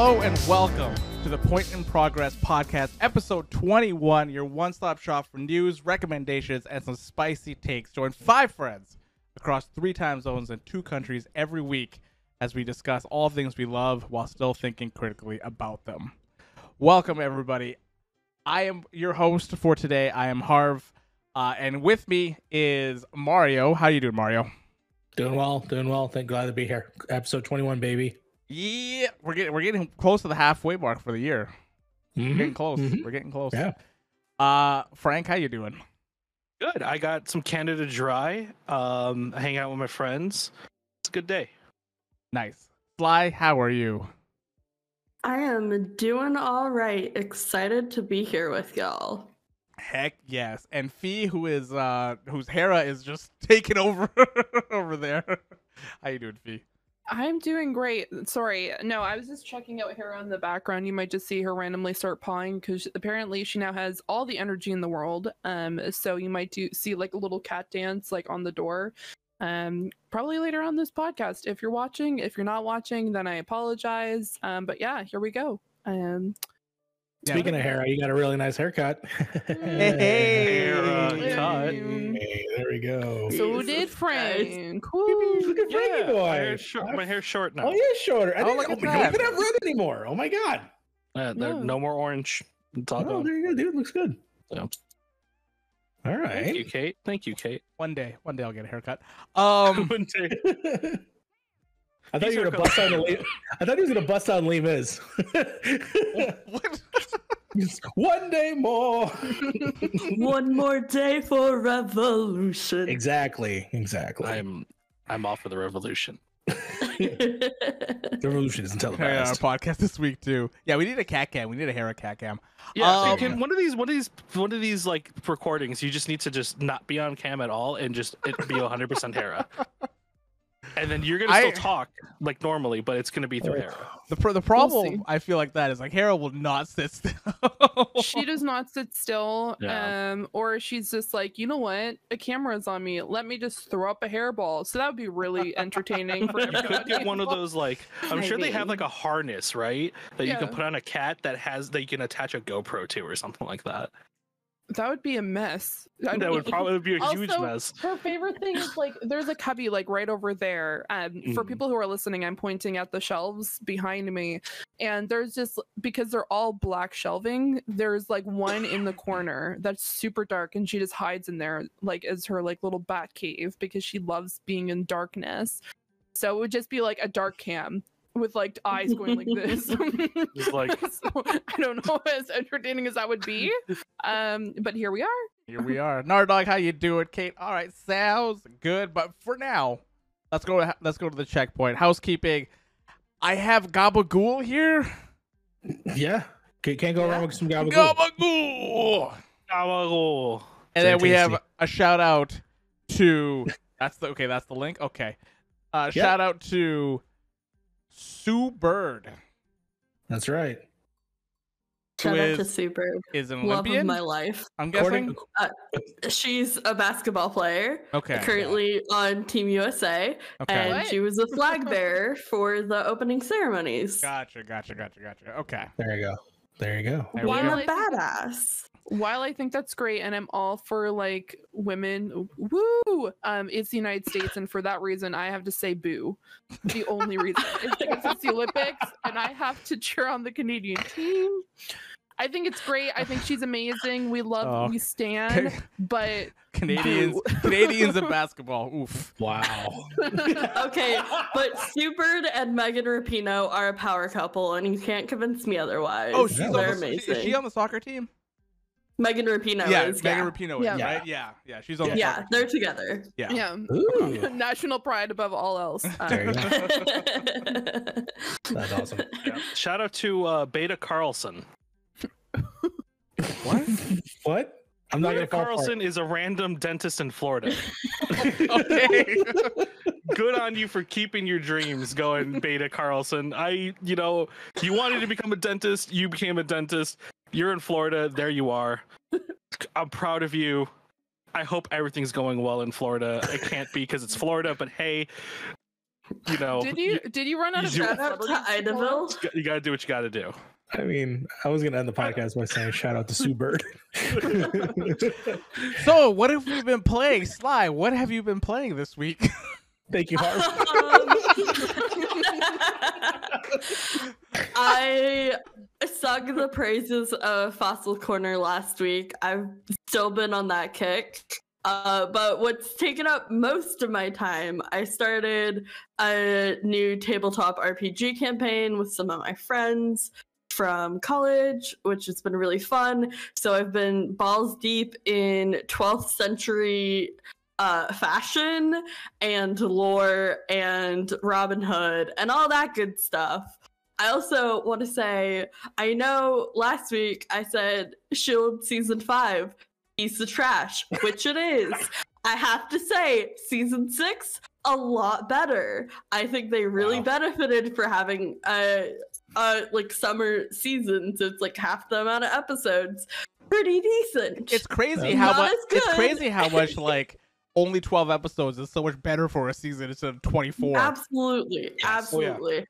Hello and welcome to the Point in Progress podcast, episode 21, your one stop shop for news, recommendations, and some spicy takes. Join five friends across three time zones and two countries every week as we discuss all things we love while still thinking critically about them. Welcome, everybody. I am your host for today. I am Harv, uh, and with me is Mario. How you doing, Mario? Doing well, doing well. Thank glad to be here. Episode 21, baby. Yeah, we're getting we're getting close to the halfway mark for the year. We're Mhm. getting close. Mhm. We're getting close. Yeah. Uh, Frank, how you doing? Good. I got some Canada Dry. Um, hang out with my friends. It's a good day. Nice. Fly, how are you? I am doing all right. Excited to be here with y'all. Heck yes. And Fee, who is uh whose Hera is just taking over over there. How you doing, Fee? I'm doing great. Sorry. No, I was just checking out Hera in the background. You might just see her randomly start pawing because apparently she now has all the energy in the world. Um, so you might do see like a little cat dance like on the door. Um, probably later on this podcast. If you're watching, if you're not watching, then I apologize. Um, but yeah, here we go. Um, Yeah. Speaking of hair, you got a really nice haircut. Hey. Hair, uh. Hey, there we go. so Jesus did Christ. Frank. Look at Frankie Yeah, boy. My hair's short, my hair's short now. Oh, yeah, shorter. I Oh, didn't, look at we don't that. even have red anymore. Oh my god. Uh, there- No. no more orange. It's all Oh, gone. there you go, dude. Looks good. Yeah. All Thank you. Kate. Thank you, Kate. One day, one day I'll get a haircut. Um One day. I thought you were gonna bust out. Lee- I thought he was gonna bust out Les Mis. One day more. One more day for revolution. exactly. Exactly. I'm I'm off for the revolution. The revolution is until the Hey, our podcast this week too. Yeah, we need a cat cam. We need a Hera cat cam. Yeah, so Um, can one of these one of these one of these like recordings, you just need to just not be on cam at all and just it be 100% Hera. And then you're gonna I- still talk like normally, but it's gonna be through Oh. Hera. The pro- the see. problem I feel like that is like Hera will not sit still. she does not sit still Yeah. um or she's just like you know what a camera's on me let me just throw up a hairball so that would be really entertaining for You could get one of those like I'm sure they have like a harness, right? That you can put on a cat that has that you can attach a GoPro to or something like that. That would be a mess I That don't would probably be a huge Also, mess. her favorite thing is like there's a cubby like right over there um for Mhm. people who are listening i'm pointing at the shelves behind me and there's just because they're all black shelving there's like one in the corner that's super dark and she just hides in there like as her like little bat cave because she loves being in darkness so it would just be like a dark cam with like eyes going like this Just like- So, i don't know as entertaining as that would be um but here we are Here we are. Nardog, how you doing, Kate? All right, sounds good. But for now, let's go. To, let's go to the checkpoint. Housekeeping. I have Gabagool here. Yeah. Can't go Yeah. wrong with some gabagool. Gabagool. Oh, And Very then we have a shout out to. That's the okay. That's the link. Okay. Uh, Yep. Shout out to Sue Bird. That's right. Shout out to Sue Bird. Is an Olympian? Love of my life. I'm According, guessing. Uh, she's a basketball player, Okay. currently on Team USA, Okay. and What? she was a flag bearer for the opening ceremonies. Gotcha. Gotcha. Gotcha. Gotcha. Okay. there you go. There you go. There we While go. I'm I a badass. While I think that's great and I'm all for like women, woo, um, it's the United States, and for that reason, I have to say boo. The only reason is because it's the Olympics, and I have to cheer on the Canadian team. I think it's great. I think she's amazing. We love, Oh. we stand, but Canadians. Boo. Canadians in basketball. Oof. Wow. Okay, but Sue Bird and Megan Rapinoe are a power couple, and you can't convince me otherwise. Oh, she's Yeah. on they're the, amazing. Is she on the soccer team? Megan Rapinoe yeah, is. Megan yeah. Rapinoe. Yeah. Is, right? Yeah, yeah. She's on the yeah, soccer they're together. Yeah. yeah, Ooh. national pride above all else. There you Um, go. That's awesome. yeah. Shout out to uh, Beta Carlson. What? What? I'm not Beta gonna fall for Carlson is a random dentist in Florida. okay. Good on you for keeping your dreams going, Beta Carlson. I, you know, you wanted to become a dentist, you became a dentist. You're in Florida, there you are. I'm proud of you. I hope everything's going well in Florida. It can't be because it's Florida, but hey, you know, Did you did you run out of You- Shout out to celebrities to? Idaville. you gotta do what you gotta do. I mean, I was gonna end the podcast by saying shout out to Sue Bird. So, what have we been playing? Sly, what have you been playing this week? Thank you, Harv. I sung the praises of Fossil Corner last week. I've still been on that kick. Uh, but what's taken up most of my time, I started a new tabletop RPG campaign with some of my friends from college, which has been really fun. So I've been balls deep in 12th century uh, fashion and lore and Robin Hood and all that good stuff. I also want to say I know last week I said Shield season five piece of trash, which it is. I have to say, season six a lot better. I think they really Wow. benefited for having a, a like summer season, so it's like half the amount of episodes. Pretty decent. It's crazy how much. It's crazy how much like only twelve episodes is so much better for a season instead of twenty four. Absolutely, Oh, yeah. absolutely.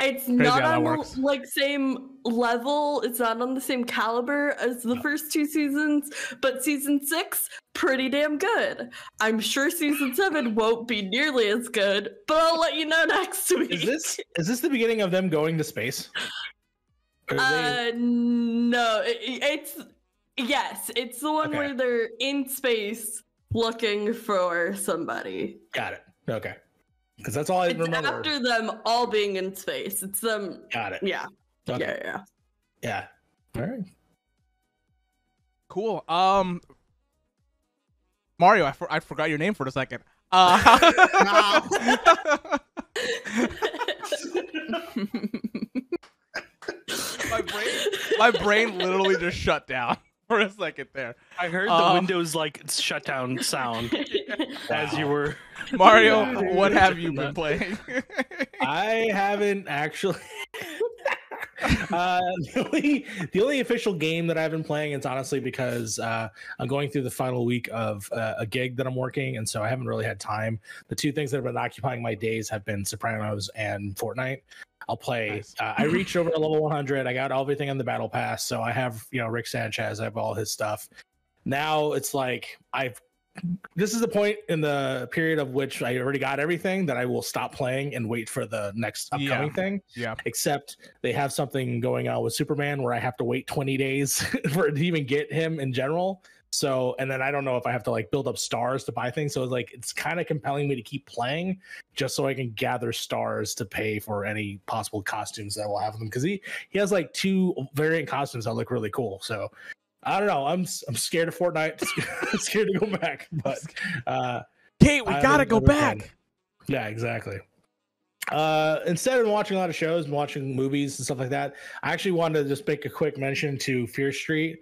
It's Crazy not on works. the like same level. It's not on the same caliber as the first two seasons, but season six pretty damn good. I'm sure season seven won't be nearly as good, but I'll let you know next week. Is this is this the beginning of them going to space? Or they- Uh, no, it, it's yes, it's the one Okay. where they're in space looking for somebody. got it. Okay, because that's all I It's remember. after them all being in space. It's them. Got it. Yeah, Okay. yeah, yeah. Yeah. All right. Cool. Um, Mario, I, for- I forgot your name for a second. Uh, my brain, my brain literally just shut down for a second there. I heard the Um, Windows like shutdown sound as you were. Mario, what have you been playing? I haven't actually. Uh, the only the only official game that I've been playing it's honestly because uh, I'm going through the final week of uh, a gig that I'm working, and so I haven't really had time. The two things that have been occupying my days have been Sopranos and Fortnite. I'll play. Nice. Uh, I reached over to level 100. I got everything on the battle pass, so I have you know Rick Sanchez. I have all his stuff. Now it's like I've this is the point in the period of which I already got everything that I will stop playing and wait for the next Yeah. upcoming thing. yeah. Except they have something going on with Superman where I have to wait 20 days for it to even get him in general. So, and then I don't know if I have to like build up stars to buy things. So it's like it's kind of compelling me to keep playing just so I can gather stars to pay for any possible costumes that will have them. Because he he has like two variant costumes that look really cool. So I don't know. I'm I'm scared of Fortnite. scared to go back. But uh Kate, we I gotta go back. playing. yeah, exactly. Uh, instead of watching a lot of shows and watching movies and stuff like that, I actually wanted to just make a quick mention to Fear Street.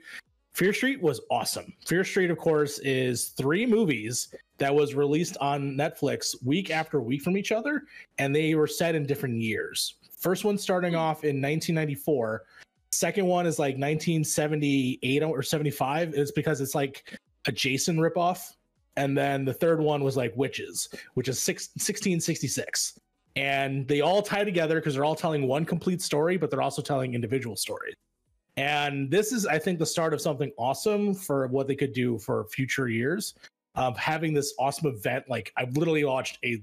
Fear Street was awesome. Fear Street, of course, is three movies that was released on Netflix week after week from each other, and they were set in different years. First one starting off in 1994. Second one is like 1978 or 75. It's because it's like a Jason ripoff. And then the third one was like Witches, which is six, 1666. And they all tie together because they're all telling one complete story, but they're also telling individual stories. And this is, I think, the start of something awesome for what they could do for future years of having this awesome event. Like, I've literally watched a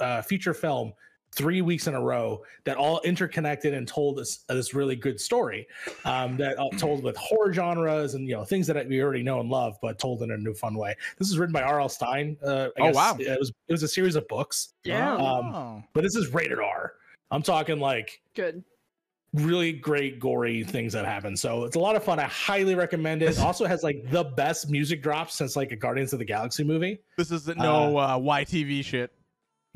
uh, feature film three weeks in a row that all interconnected and told us this really good story um, that uh, told with horror genres and you know things that we already know and love, but told in a new fun way. This is written by R.L. Stine. Uh, I Oh, guess wow. It was it was a series of books, Yeah. Um, Oh. but this is rated R. I'm talking like Good. really great gory things that happen. So it's a lot of fun. I highly recommend it. It also has like the best music drops since like a Guardians of the Galaxy movie. This isn't no uh, YTV shit.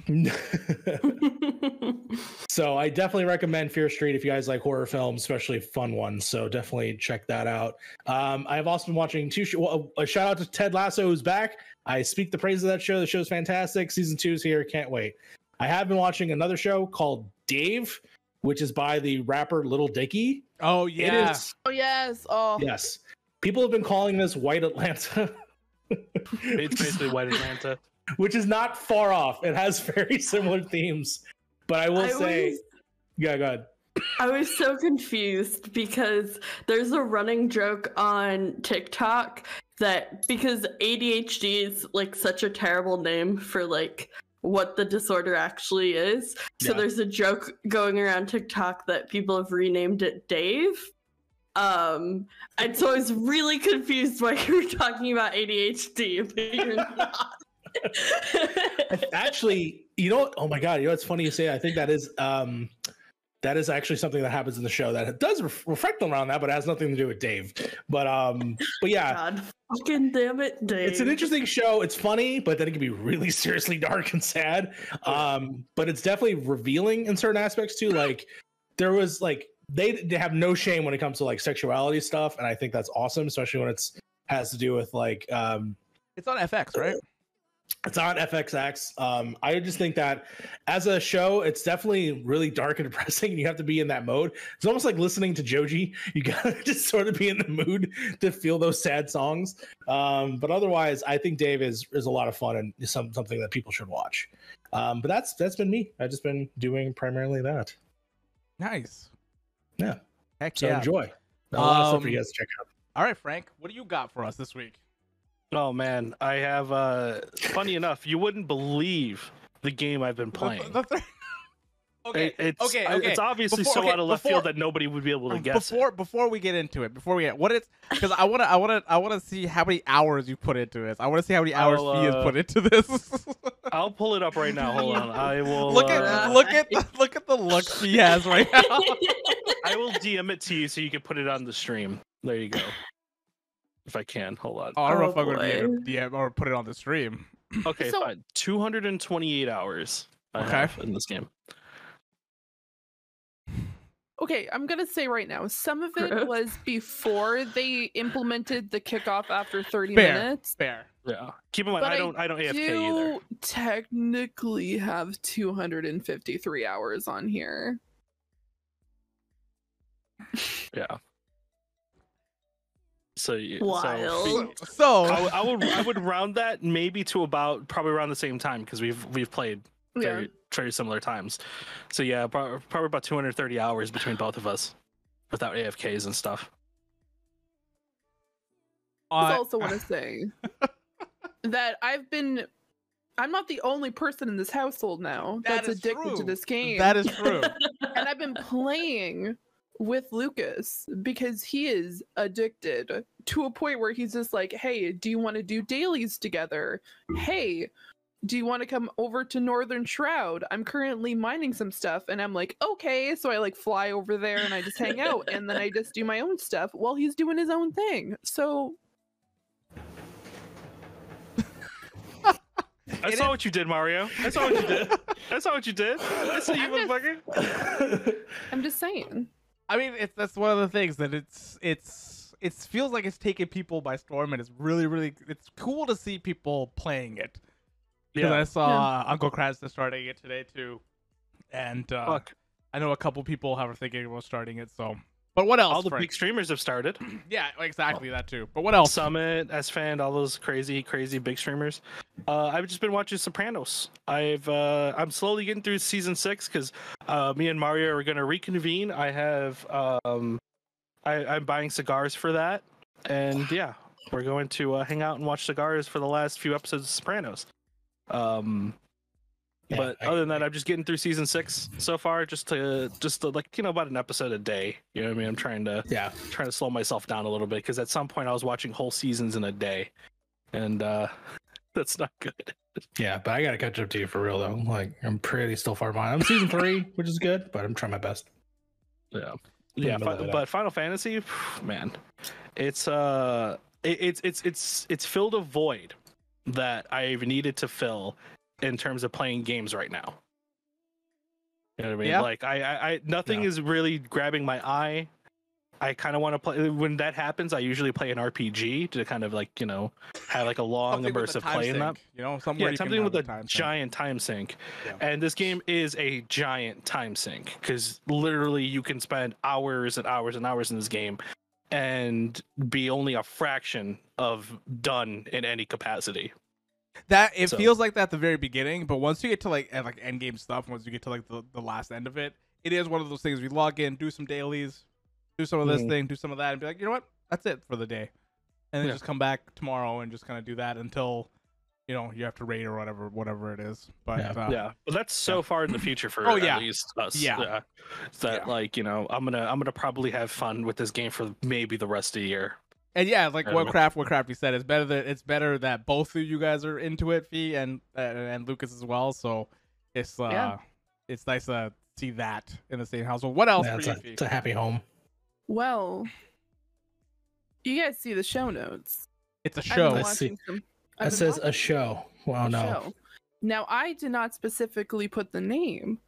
so I definitely recommend Fear Street if you guys like horror films, especially fun ones. So definitely check that out. Um, I have also been watching two. Sh- well, a shout out to Ted Lasso who's back. I speak the praise of that show. The show's fantastic. Season two is here. Can't wait. I have been watching another show called Dave, which is by the rapper Little Dicky. Oh yeah. It is Oh yes. Oh yes. People have been calling this White Atlanta. It's basically White Atlanta. Which is not far off. It has very similar themes, but I will I say, was- yeah, go ahead. I was so confused because there's a running joke on TikTok that because ADHD is like such a terrible name for like what the disorder actually is. So Yeah. there's a joke going around TikTok that people have renamed it Dave. Um and so I was really confused why you were talking about ADHD, but you're not. Actually, you know, what? oh my god, you know what's funny you say? I think that is um that is actually something that happens in the show that does ref- reflect around that, but it has nothing to do with Dave. But um, but yeah, God fucking damn it, Dave. it's an interesting show. It's funny, but then it can be really seriously dark and sad. Um, but it's definitely revealing in certain aspects too. Like there was like they, they have no shame when it comes to like sexuality stuff, and I think that's awesome, especially when it's has to do with like um It's on FX, right? It's on FXX. Um, I just think that as a show, it's definitely really dark and depressing. And you have to be in that mode. It's almost like listening to Joji. You gotta just sort of be in the mood to feel those sad songs. Um, but otherwise, I think Dave is is a lot of fun and is some, something that people should watch. Um, but that's that's been me. I've just been doing primarily that. Nice. Yeah. Heck So yeah. enjoy. A lot of stuff for you Um, guys to check out. All right, Frank, what do you got for us this week? Oh man, I have. uh Funny enough, you wouldn't believe the game I've been playing. The- the- okay. It- it's, okay, I- It's obviously Before- so okay, out of left before- field that nobody would be able to guess. it. before before we get into it, before we get what it's because I want to I want to I want to see how many hours you put into this. I want to see how many hours I'll, Fee has uh, put into this. I'll pull it up right now. Hold on. I will. look uh, at look at the, look at the look he has right now. I will DM it to you so you can put it on the stream. There you go. If I can, hold on. Oh, I don't know Oh, if I'm gonna be able oh, to. DM or put it on the stream. Okay, So- fine. 228 hours. I Okay. have in this game. Okay, I'm gonna say right now, some of it was before they implemented the kickoff after 30 Fair. minutes. Fair. Yeah. Keep in mind, But I don't. I, don't AFK do either. technically have 253 hours on here. Yeah. So, Wild. so So I, would- I would I would round that maybe to about probably around the same time because we've we've played Yeah. very very similar times. So yeah, probably about 230 hours between both of us without AFKs and stuff. I also want to say that I've been. I'm not the only person in this household now That that's addicted true. to this game. that is true. and I've been playing with Lucas because he is addicted to a point where he's just like, "Hey, do you want to do dailies together? Hey, do you want to come over to Northern Shroud? I'm currently mining some stuff." And I'm like, "Okay." So I like fly over there and I just hang out and then I just do my own stuff while he's doing his own thing. So I saw what you did, Mario. I saw what you did. I saw what you did. I saw you, I'm motherfucker. I'm just saying. I mean, it's that's one of the things that it's it's it feels like it's taking people by storm, and it's really really it's cool to see people playing it. Because I Yeah. saw Uncle Krasta starting it today too, and uh, Fuck. I know a couple people have are thinking about starting it. So, but what else? All the Frank? big streamers have started. yeah, exactly that too. But what else? Summit, Esfand, all those crazy, crazy big streamers. Uh, I've just been watching Sopranos. I've uh, I'm slowly getting through season six because uh, me and Mario are gonna reconvene. I have um, I, I'm buying cigars for that, and yeah, we're going to uh, hang out and watch cigars for the last few episodes of Sopranos. Um, Yeah, but I- other than that, I'm just getting through season six so far, just to just to, like you know about an episode a day. You know what I mean? I'm trying to yeah, trying to slow myself down a little bit because at some point I was watching whole seasons in a day, and uh, that's not good. yeah. But I gotta catch up to you for real though. Like I'm pretty still far behind. I'm season three, which is good, but I'm trying my best. Yeah, yeah. Fi- but Final Fantasy, man, it's uh, it, it's it's it's it's filled a void that I've needed to fill in terms of playing games right now. You know what I mean? Yeah. Like I, I, I nothing Yeah. is really grabbing my eye. I kind of want to play when that happens. I usually play an RPG to kind of like you know have like a long immersive play in that. You know, Yeah, something with a time sink. giant time sink. Yeah. And this game is a giant time sink because literally you can spend hours and hours and hours in this game and be only a fraction of done in any capacity. That it So- feels like that at the very beginning, but once you get to like at like end game stuff, once you get to like the, the last end of it, it is one of those things we log in, do some dailies, do some of this Mhm. thing, do some of that, and be like, you know what, that's it for the day, and then Yeah. just come back tomorrow and just kind of do that until you know you have to raid or whatever, whatever it is. But Yeah. uh, yeah, but that's so far in the future for Oh, at yeah. least us. Yeah. that Yeah. like you know, I'm gonna I'm gonna probably have fun with this game for maybe the rest of the year. And yeah, like what craft what crafty said, it's better that it's better that both of you guys are into it, Fee and uh, and Lucas as well. So it's uh Yeah. it's nice to see that in the same household. What else Yeah, for it's, you, a, Fee? it's a happy home. Well, you guys see the show notes. It's a I've been show. Let's see. some- That I've been says a show. Well, the no. show. Now, I did not specifically put the name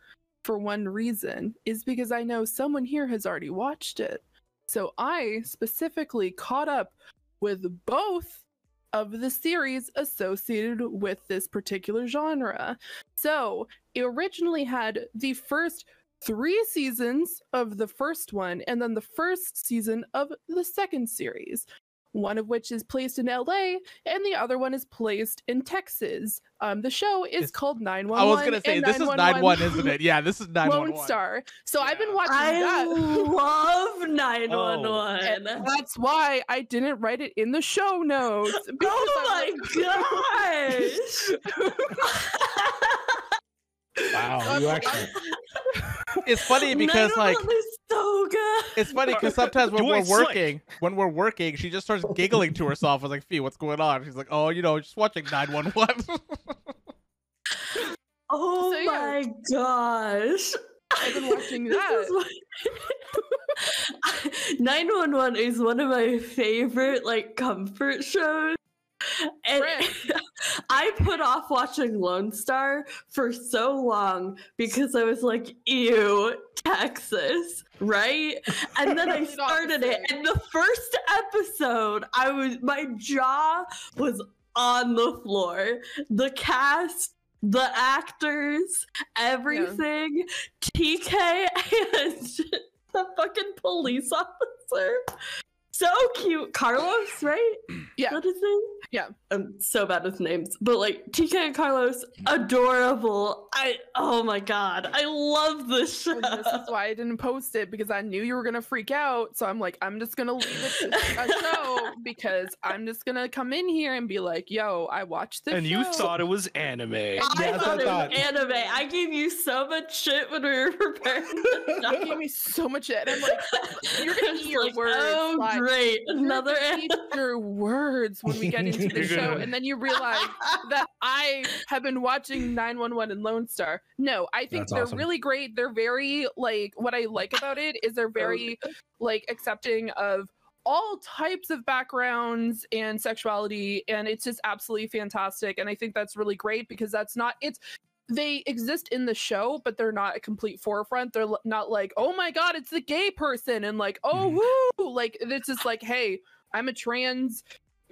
for one reason, is because I know someone here has already watched it. So I specifically caught up with both of the series associated with this particular genre. So it originally had the first three seasons of the first one, and then the first season of the second series. One of which is placed in LA, and the other one is placed in Texas. Um, the show is It's- called 911. I was gonna say this is 911 nine one, isn't it? Yeah, this is 911. Lone. Star. So I've been Yeah. watching I that. love And 911. that's why I didn't write it in the show notes. Oh my gosh! Wow, you actually. It's funny because like so good. it's funny because sometimes when Do we're it slick. working, when we're working, she just starts giggling to herself. I was like, Fee, what's going on? She's like, Oh, you know, just watching nine one one. Oh So, yeah. my gosh. I've been watching This that. is what- 911 is one of my favorite like comfort shows. And I put off watching Lone Star for so long because I was like, ew, Texas, right? And then I started it, and the first episode, I was my jaw was on the floor. The cast, the actors, everything. TK and the fucking police officer. So cute. Carlos, right? Yeah. What is his name? Yeah. I'm so bad with names. But like TK and Carlos, adorable. I oh my god. I love this show. And this is why I didn't post it because I knew you were gonna freak out. So I'm like, I'm just gonna leave it to a show because I'm just gonna come in here and be like, "Yo, I watched this." and you thought it was anime. I that's what I thought it thought. was anime. I gave you so much shit when we were preparing. the you gave me so much shit. I'm like, you're I gonna was eat your like, words. Oh like, great. Another gonna anime. eat your words when we get into the show, and then you realize that I have been watching 911 and Lone Star. No, I think That's they're awesome. really great. They're very like what I like about it is they're very like accepting of all types of backgrounds and sexuality and it's just absolutely fantastic and I think that's really great because that's not it's they exist in the show but they're not a complete forefront they're not like oh my god it's the gay person and like oh Mm-hmm. woo like it's just like hey I'm a trans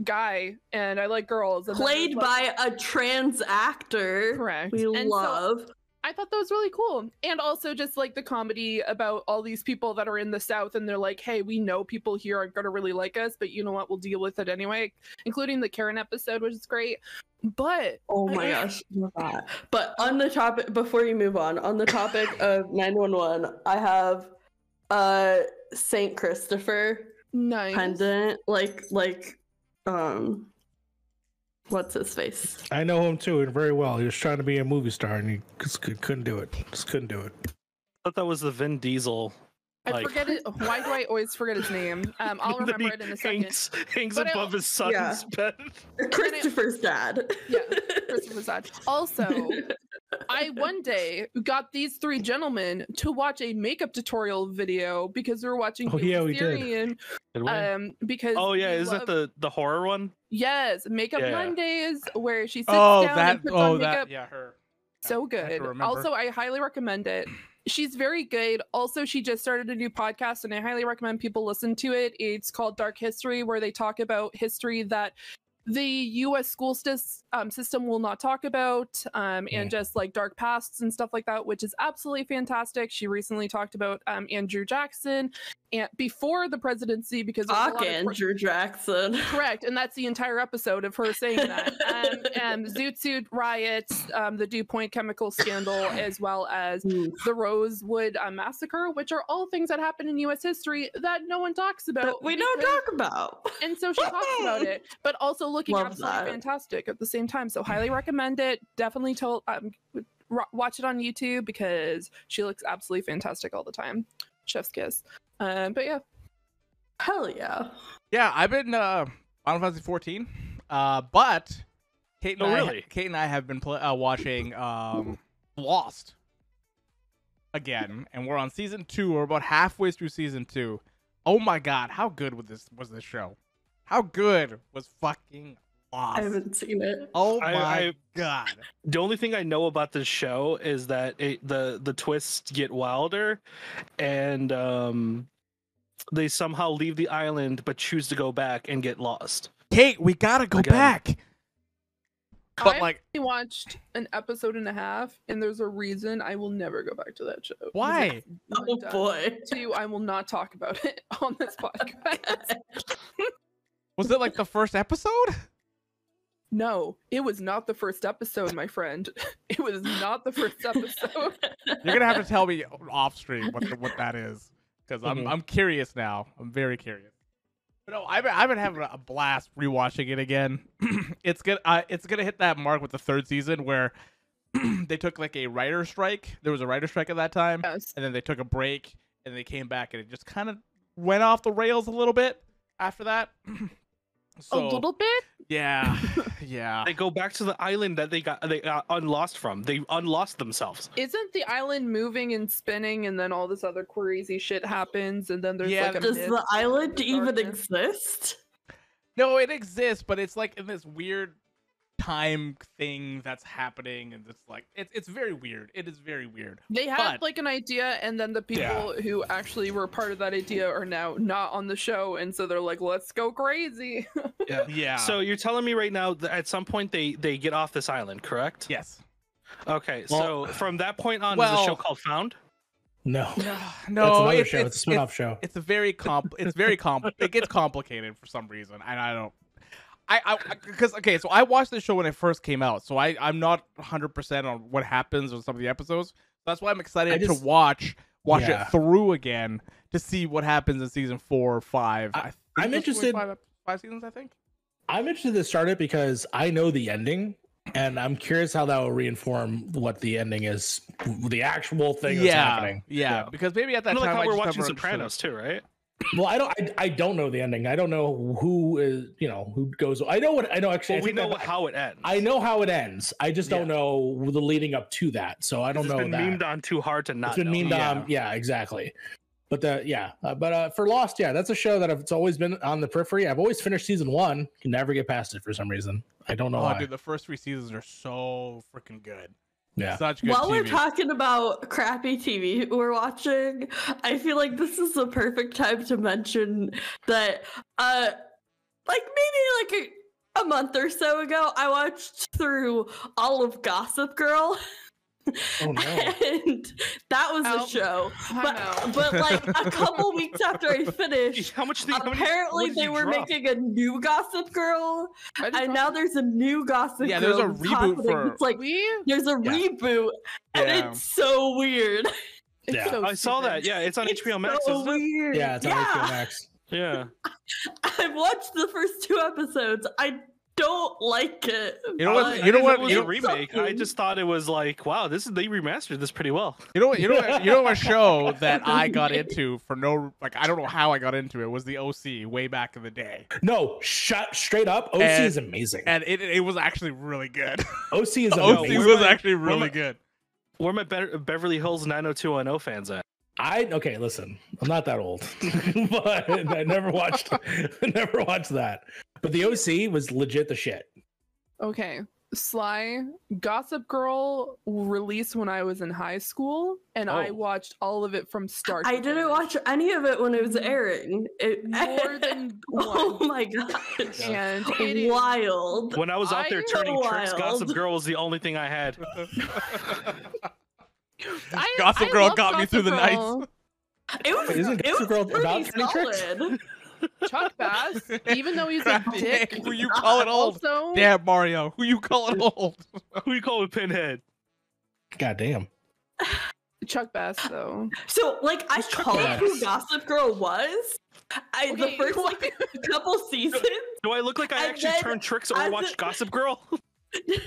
guy and I like girls Played like- by a trans actor. correct We And so love. I thought that was really cool. And also just like the comedy about all these people that are in the South and they're like, hey, we know people here aren't gonna really like us, but you know what, we'll deal with it anyway, including the Karen episode, which is great. But Oh my gosh. that. But on the topic before you move on, on the topic of 911, I have uh Saint Christopher nice. pendant like like um what's his face? I know him too, and very well. He was trying to be a movie star, and he just could, couldn't do it. Just couldn't do it. I thought that was the Vin Diesel. I forget it. Why do I always forget his name? Um, I'll remember he it in a second. Hangs, hangs But I- above his son's Yeah. bed. Christopher's dad. Yeah, Christopher Sad. Also, I one day got these three gentlemen to watch a makeup tutorial video because we were watching Oh, yeah, we did. Did we? um because oh yeah, is love- that the the horror one? Yes, Makeup Yeah. Mondays, where she sits oh, down that and puts oh on that makeup. yeah, her. So I have to good. remember. Also, I highly recommend it. She's very good. Also, she just started a new podcast, and I highly recommend people listen to it. It's called Dark History, where they talk about history that the U.S. school um, system will not talk about, um, and just like dark pasts and stuff like that, which is absolutely fantastic. She recently talked about um, Andrew Jackson and before the presidency because Fuck lot of pro- Andrew Jackson. Correct, and that's the entire episode of her saying that. Um, and Zoot Suit riots, um, the DuPont chemical scandal, as well as the Rosewood uh, massacre, which are all things that happened in U.S. history that no one talks about. That we don't talk about. and so she talks about it, but also looking Love absolutely that. fantastic at the same time. So highly recommend it. Definitely tell um, ro- watch it on YouTube because she looks absolutely fantastic all the time. Chef's kiss. Um, but yeah, Hell yeah. Yeah, I've been uh Final Fantasy 14. Uh but Kate and Oh, I really? Kate and I have been pl- uh, watching um Lost again and we're on season 2. We're about halfway through season 2. Oh my god, how good was this was this show? How good was fucking Lost? I haven't seen it. Oh I- my I- god. The only thing I know about this show is that it, the the twists get wilder, and um, they somehow leave the island but choose to go back and get lost. Kate, we got to go Again. back. But I like only watched an episode and a half, and there's a reason I will never go back to that show. Why? Oh boy. Two, I will not talk about it on this podcast. was it like the first episode? No, it was not the first episode, my friend. It was not the first episode. You're gonna have to tell me off stream what the, what that is, because I'm Mhm. I'm curious now. I'm very curious. But no, I've been, I've been having a blast rewatching it again. it's gonna uh, it's gonna hit that mark with the third season where they took like a writer strike. There was a writer strike at that time, yes. and then they took a break, and they came back, and it just kind of went off the rails a little bit after that. so a little bit. yeah, yeah. They go back to the island that they got they got unlost from. They unlost themselves. Isn't the island moving and spinning, and then all this other crazy shit happens, and then there's Yeah, like a Does the island and even darkness? exist? No, it exists, but it's like in this weird time thing that's happening, and it's like it's it's very weird. It is very weird. They had But- like an idea, and then the people who actually were part of that idea are now not on the show, and so they're like, "Let's go crazy." Yeah. Yeah. So you're telling me right now that at some point they they get off this island, correct? yes. Okay. Well- so from that point on, is the Well- show called Found? No, No, that's another it's, show. It's, It's, a spin-off show. It's a very comp. It's very comp. it gets complicated for some reason, and I don't. I I because okay, so I watched the show when it first came out, so I I'm not 100 percent on what happens on some of the episodes. That's why I'm excited just- to watch watch Yeah. it through again to see what happens in season four or five. I- think I'm interested- Five, ep- five seasons, I think. I'm interested to start it because I know the ending, and I'm curious how that will reinform what the ending is, the actual thing that's yeah, happening. yeah, Yeah. Because maybe at that Kinda like time how I we're just watching Sopranos too, right? Well, I don't, I, I don't know the ending. I don't know who is, you know, who goes. I know what I know. Actually, Well, I we know that how it ends. I know how it ends. I just don't know the leading up to that. So I don't it's know been that. memed on too hard to not. it's been know. memed Yeah. on. Yeah, exactly. But the yeah, uh, but uh, for Lost, yeah, that's a show that I've, it's always been on the periphery. I've always finished season one, can never get past it for some reason. I don't know Oh, why. dude, the first three seasons are so freaking good. Yeah, Such good While we're talking about crappy TV we're watching, I feel like this is the perfect time to mention that uh like maybe like a, a month or so ago I watched through all of Gossip Girl oh no. and that was Ow. a show. But but like a couple weeks after I finished How much? Did, Apparently what did they were drop? making a new Gossip Girl, I just and now there's a new Gossip Yeah, Girl. Yeah, there's a reboot for- It's like we. there's a Yeah. reboot, and Yeah. it's so weird. It's Yeah. so I saw that. Yeah, it's on It's HBO Max, so isn't it? weird. Yeah, it's on HBO Max. Yeah. I've watched the first two episodes. I don't like it. You know what- you know what- It was you a know- remake. I just thought it was like, wow, this is they remastered this pretty well. You know what? You know what? You know what show that I got into for no like I don't know how I got into it was the OC way back in the day, No, shut straight up. OC And- is amazing. and it it was actually really good. OC is OC amazing. was my- actually where really my- good. Where my Be- Beverly Hills 90210 fans at? I okay, listen, I'm not that old, but I never watched, never watched that. But the OC was legit the shit. Okay. Sly, Gossip Girl released when I was in high school, and I Oh. watched all of it from start. to I didn't finish. watch any of it when it was mm-hmm. airing. It, more than oh one. my gosh. And it is Wild. When I was out there I- turning tricks, Wild. Gossip Girl was the only thing I had. I, Gossip I Girl love got me through the Gossip nights. It was, Isn't it Gossip was Girl pretty about turning tricks? solid. Chuck Bass, even though he's a dick, dang, Who you calling old? also Damn, Mario. Who you calling old? Who you call with Pinhead? God damn. Chuck Bass though. So, like, I called Yes. who Gossip Girl was. I, the first like couple seasons. Do I look like I actually then turned tricks or as watched a- Gossip Girl?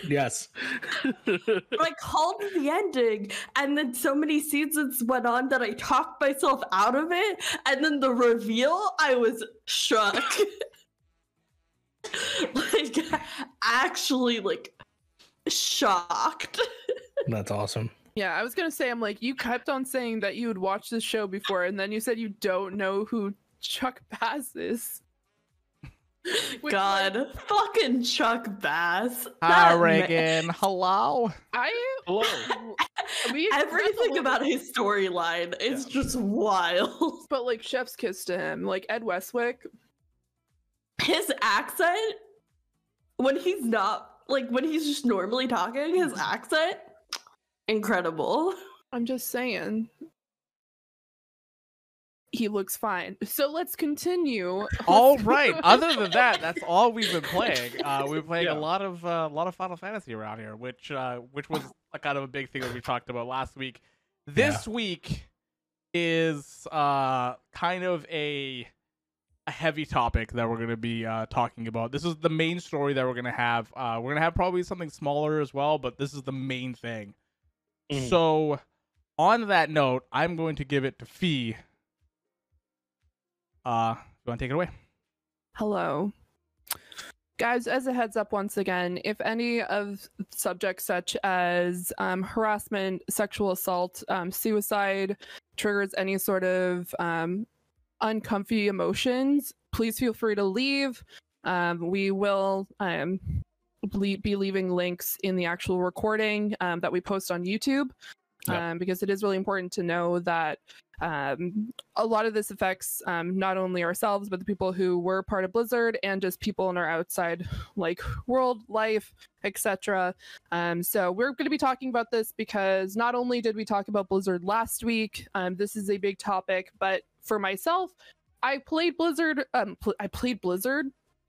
Yes. I called the ending, and then so many seasons went on that I talked myself out of it. And then the reveal, I was shook. like, actually, like, shocked. That's awesome. Yeah, I was gonna say, I'm like, you kept on saying that you would watch this show before, and then you said you don't know who Chuck Bass is. Which, God, like, fucking Chuck Bass. Hi, That ma- Reagan. Hello. I Hello. we that's a Everything about his storyline is just wild. but like Chef's kiss to him, like Ed Westwick. His accent, when he's not, like, when he's just normally talking, his mm. accent, incredible. I'm just saying. He looks fine. So let's continue. All right. Other than that, that's all we've been playing. Uh, we've played Yeah. a lot of uh, a lot of Final Fantasy around here, which uh, which was a kind of a big thing that we talked about last week. This week is uh, kind of a a heavy topic that we're going to be uh, talking about. This is the main story that we're going to have. Uh, we're going to have probably something smaller as well, but this is the main thing. Mhm. So, on that note, I'm going to give it to Fee. Uh, you want to take it away? Hello. Guys, as a heads up, once again, if any of subjects such as um, harassment, sexual assault, um, suicide triggers any sort of um, uncomfy emotions, please feel free to leave. Um, we will um, be leaving links in the actual recording um, that we post on YouTube Yep. um, because it is really important to know that um, a lot of this affects um, not only ourselves but the people who were part of blizzard and just people in our outside like world life etc um, so we're going to be talking about this because not only did we talk about blizzard last week um, this is a big topic but for myself i played blizzard um, pl- i played blizzard.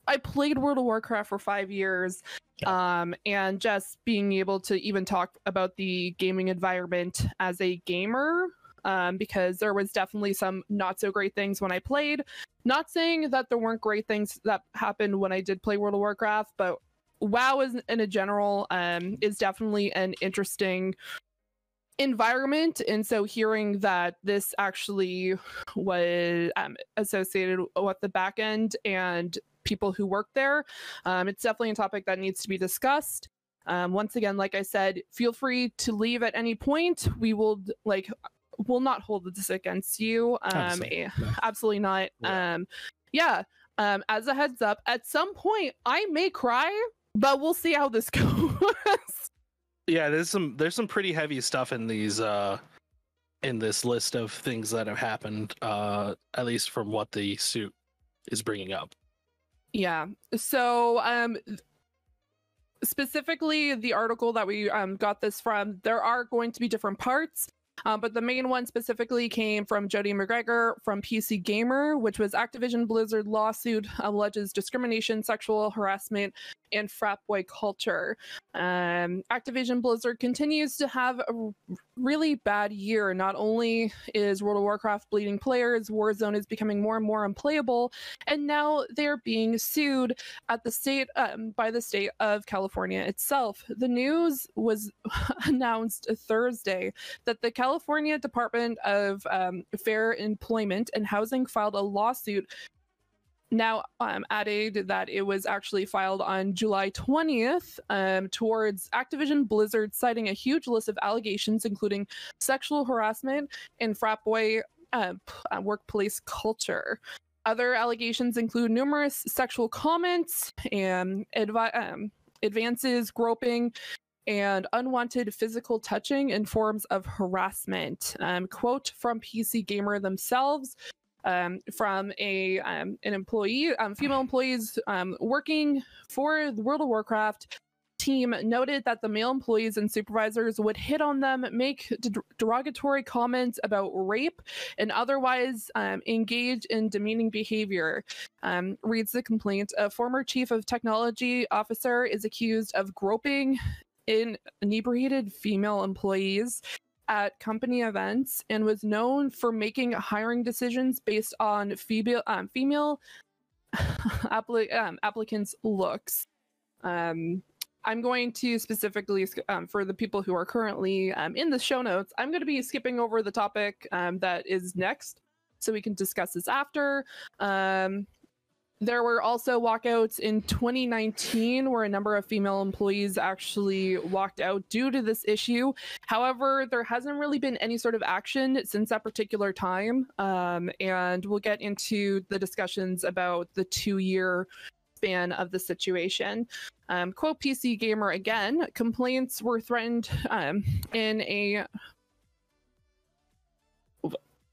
I played world of warcraft for five years um, and just being able to even talk about the gaming environment as a gamer um, because there was definitely some not so great things when I played. Not saying that there weren't great things that happened when I did play World of Warcraft, but WoW is in a general um, is definitely an interesting environment. And so hearing that this actually was um, associated with the back end and people who work there um, it's definitely a topic that needs to be discussed. Um, once again like i said feel free to leave at any point. We will like will not hold this against you um Obviously, eh, no. absolutely not Yeah. um yeah um as a heads up at some point i may cry but we'll see how this goes yeah, there's some there's some pretty heavy stuff in these uh in this list of things that have happened uh at least from what the suit is bringing up. Yeah. So, um, specifically, the article that we um, got this from, there are going to be different parts. Um, but the main one specifically came from Jody Macgregor from PC Gamer, which was Activision Blizzard lawsuit alleges discrimination, sexual harassment, and frat boy culture. Um, Activision Blizzard continues to have really bad year. Not only is World of Warcraft bleeding players, Warzone is becoming more and more unplayable, and now they're being sued at the state um, by the state of California itself. The news was announced Thursday that the California Department of um, Fair Employment and Housing filed a lawsuit. Now, um, added that it was actually filed on July 20th um, towards Activision Blizzard, citing a huge list of allegations, including sexual harassment and frat boy p- uh, workplace culture. Other allegations include numerous sexual comments and advi- um, advances, groping, and unwanted physical touching in forms of harassment. Um, quote from PC Gamer themselves. Um, from a um, an employee, um, female employees um, working for the World of Warcraft team noted that the male employees and supervisors would hit on them, make d- derogatory comments about rape, and otherwise um, engage in demeaning behavior. Um, reads the complaint. A former chief of technology officer is accused of groping in inebriated female employees at company events and was known for making hiring decisions based on female um, female um, applicants' looks. Um, I'm going to specifically um, for the people who are currently um, in the show notes. I'm going to be skipping over the topic um, that is next, so we can discuss this after. There were also walkouts in 2019 where a number of female employees actually walked out due to this issue. However, there hasn't really been any sort of action since that particular time. Um, and we'll get into the discussions about the two year span of the situation. Um, quote PC Gamer again complaints were threatened um, in a.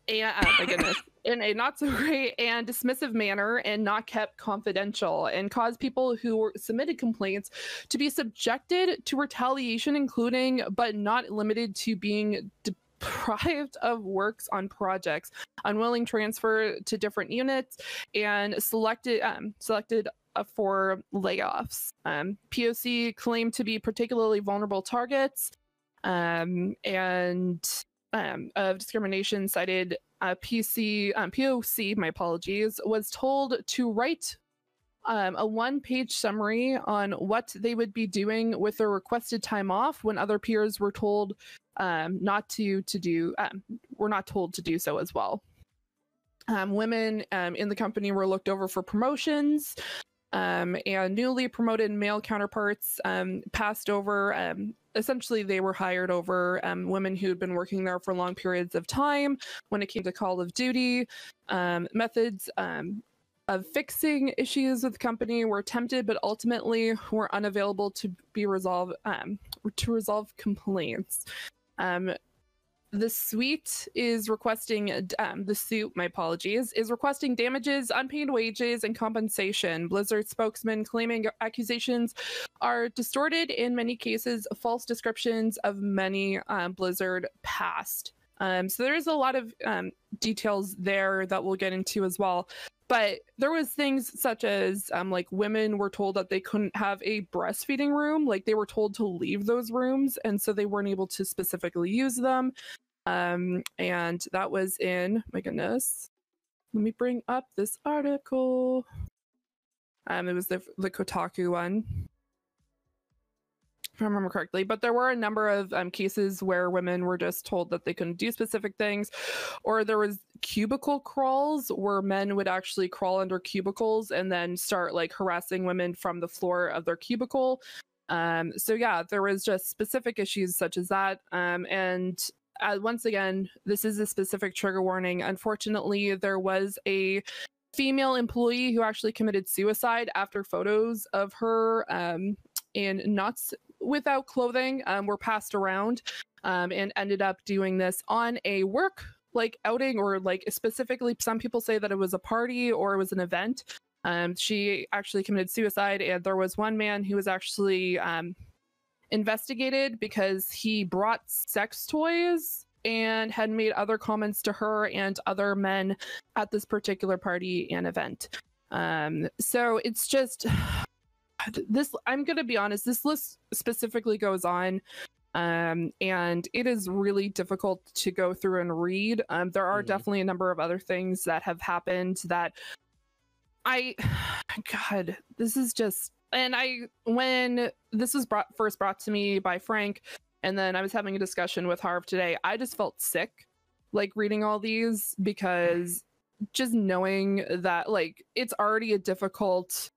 a uh, my goodness in a not so great and dismissive manner and not kept confidential and caused people who submitted complaints to be subjected to retaliation, including but not limited to being deprived of works on projects, unwilling transfer to different units, and selected um, selected uh, for layoffs. Um, POC claimed to be particularly vulnerable targets, um, and um, of discrimination cited uh, PC um, POC. My apologies. Was told to write um, a one-page summary on what they would be doing with their requested time off when other peers were told um, not to to do um, were not told to do so as well. Um, women um, in the company were looked over for promotions, um, and newly promoted male counterparts passed over. Um, essentially, they were hired over um, women who had been working there for long periods of time. When it came to Call of Duty, um, methods um, of fixing issues with the company were attempted, but ultimately were unavailable to be resolved to resolve complaints. The suite is requesting um, the suit my apologies is requesting damages unpaid wages and compensation. Blizzard spokesman claiming accusations are distorted in many cases false descriptions of many um, blizzard past. Um, so there's a lot of um, details there that we'll get into as well but there was things such as um, like women were told that they couldn't have a breastfeeding room. Like they were told to leave those rooms and so they weren't able to specifically use them. Um, and that was in my goodness let me bring up this article. Um, it was the the kotaku one I remember correctly. But there were a number of um, cases where women were just told that they couldn't do specific things, or there was cubicle crawls where men would actually crawl under cubicles and then start like harassing women from the floor of their cubicle. Um, so yeah, there was just specific issues such as that. Um, and uh, once again, this is a specific trigger warning. Unfortunately, there was a female employee who actually committed suicide after photos of her um, in nuts without clothing um, were passed around um, and ended up doing this on a work like outing or like specifically some people say that it was a party or it was an event. Um, she actually committed suicide and there was one man who was actually um, investigated because he brought sex toys and had made other comments to her and other men at this particular party and event. Um, so it's just this i'm gonna be honest this list specifically goes on um, and it is really difficult to go through and read um, there are Mhm. definitely a number of other things that have happened that i god this is just and i when this was brought first brought to me by frank and then i was having a discussion with harv today i just felt sick like reading all these because just knowing that like it's already a difficult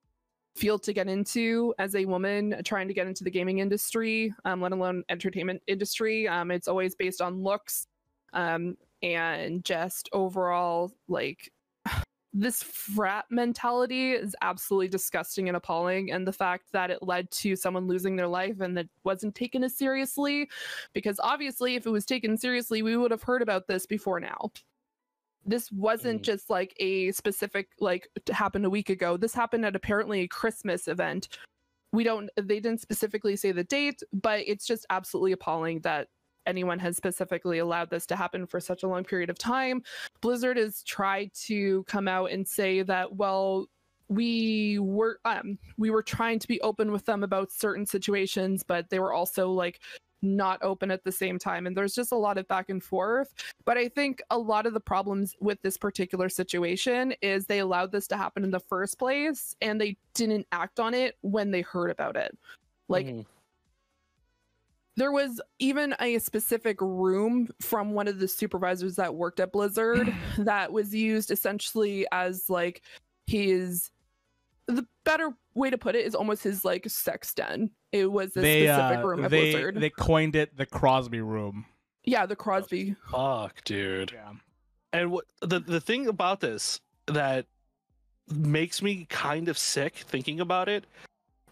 field to get into as a woman trying to get into the gaming industry, um, let alone entertainment industry. Um, it's always based on looks um, and just overall like this frat mentality is absolutely disgusting and appalling and the fact that it led to someone losing their life and that wasn't taken as seriously because obviously if it was taken seriously we would have heard about this before now this wasn't Mm. just like a specific like happened a week ago. This happened at apparently a christmas event. We don't they didn't specifically say the date but it's just absolutely appalling that anyone has specifically allowed this to happen for such a long period of time. Blizzard has tried to come out and say that well we were um we were trying to be open with them about certain situations but they were also like not open at the same time and there's just a lot of back and forth but i think a lot of the problems with this particular situation is they allowed this to happen in the first place and they didn't act on it when they heard about it like Mhm. there was even a specific room from one of the supervisors that worked at Blizzard that was used essentially as like his the better way to put it is almost his like sex den. It was a They specific uh, room at they Blizzard. they coined it the Crosby room. yeah, the Crosby. Fuck, dude. Yeah. And what the the thing about this that makes me kind of sick thinking about it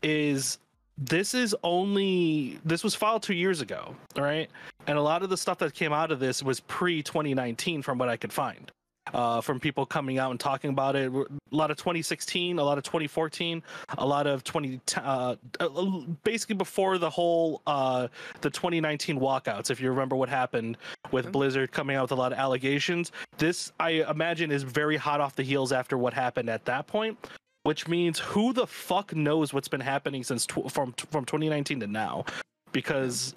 is this is only this was filed two years ago, all right? And a lot of the stuff that came out of this was pre 2019, from what I could find. Uh, from people coming out and talking about it, a lot of 2016, a lot of 2014, a lot of 20, uh, uh, basically before the whole uh, the 2019 walkouts. If you remember what happened with Mhm. Blizzard coming out with a lot of allegations, this I imagine is very hot off the heels after what happened at that point which means who the fuck knows what's been happening since tw- from from 2019 to now because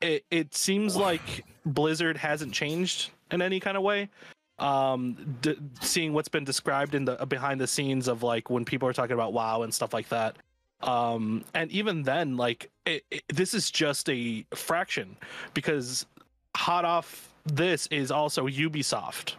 it it seems like Blizzard hasn't changed in any kind of way um d- seeing what's been described in the behind the scenes of like when people are talking about WoW and stuff like that um and even then like it, it, this is just a fraction because hot off this is also Ubisoft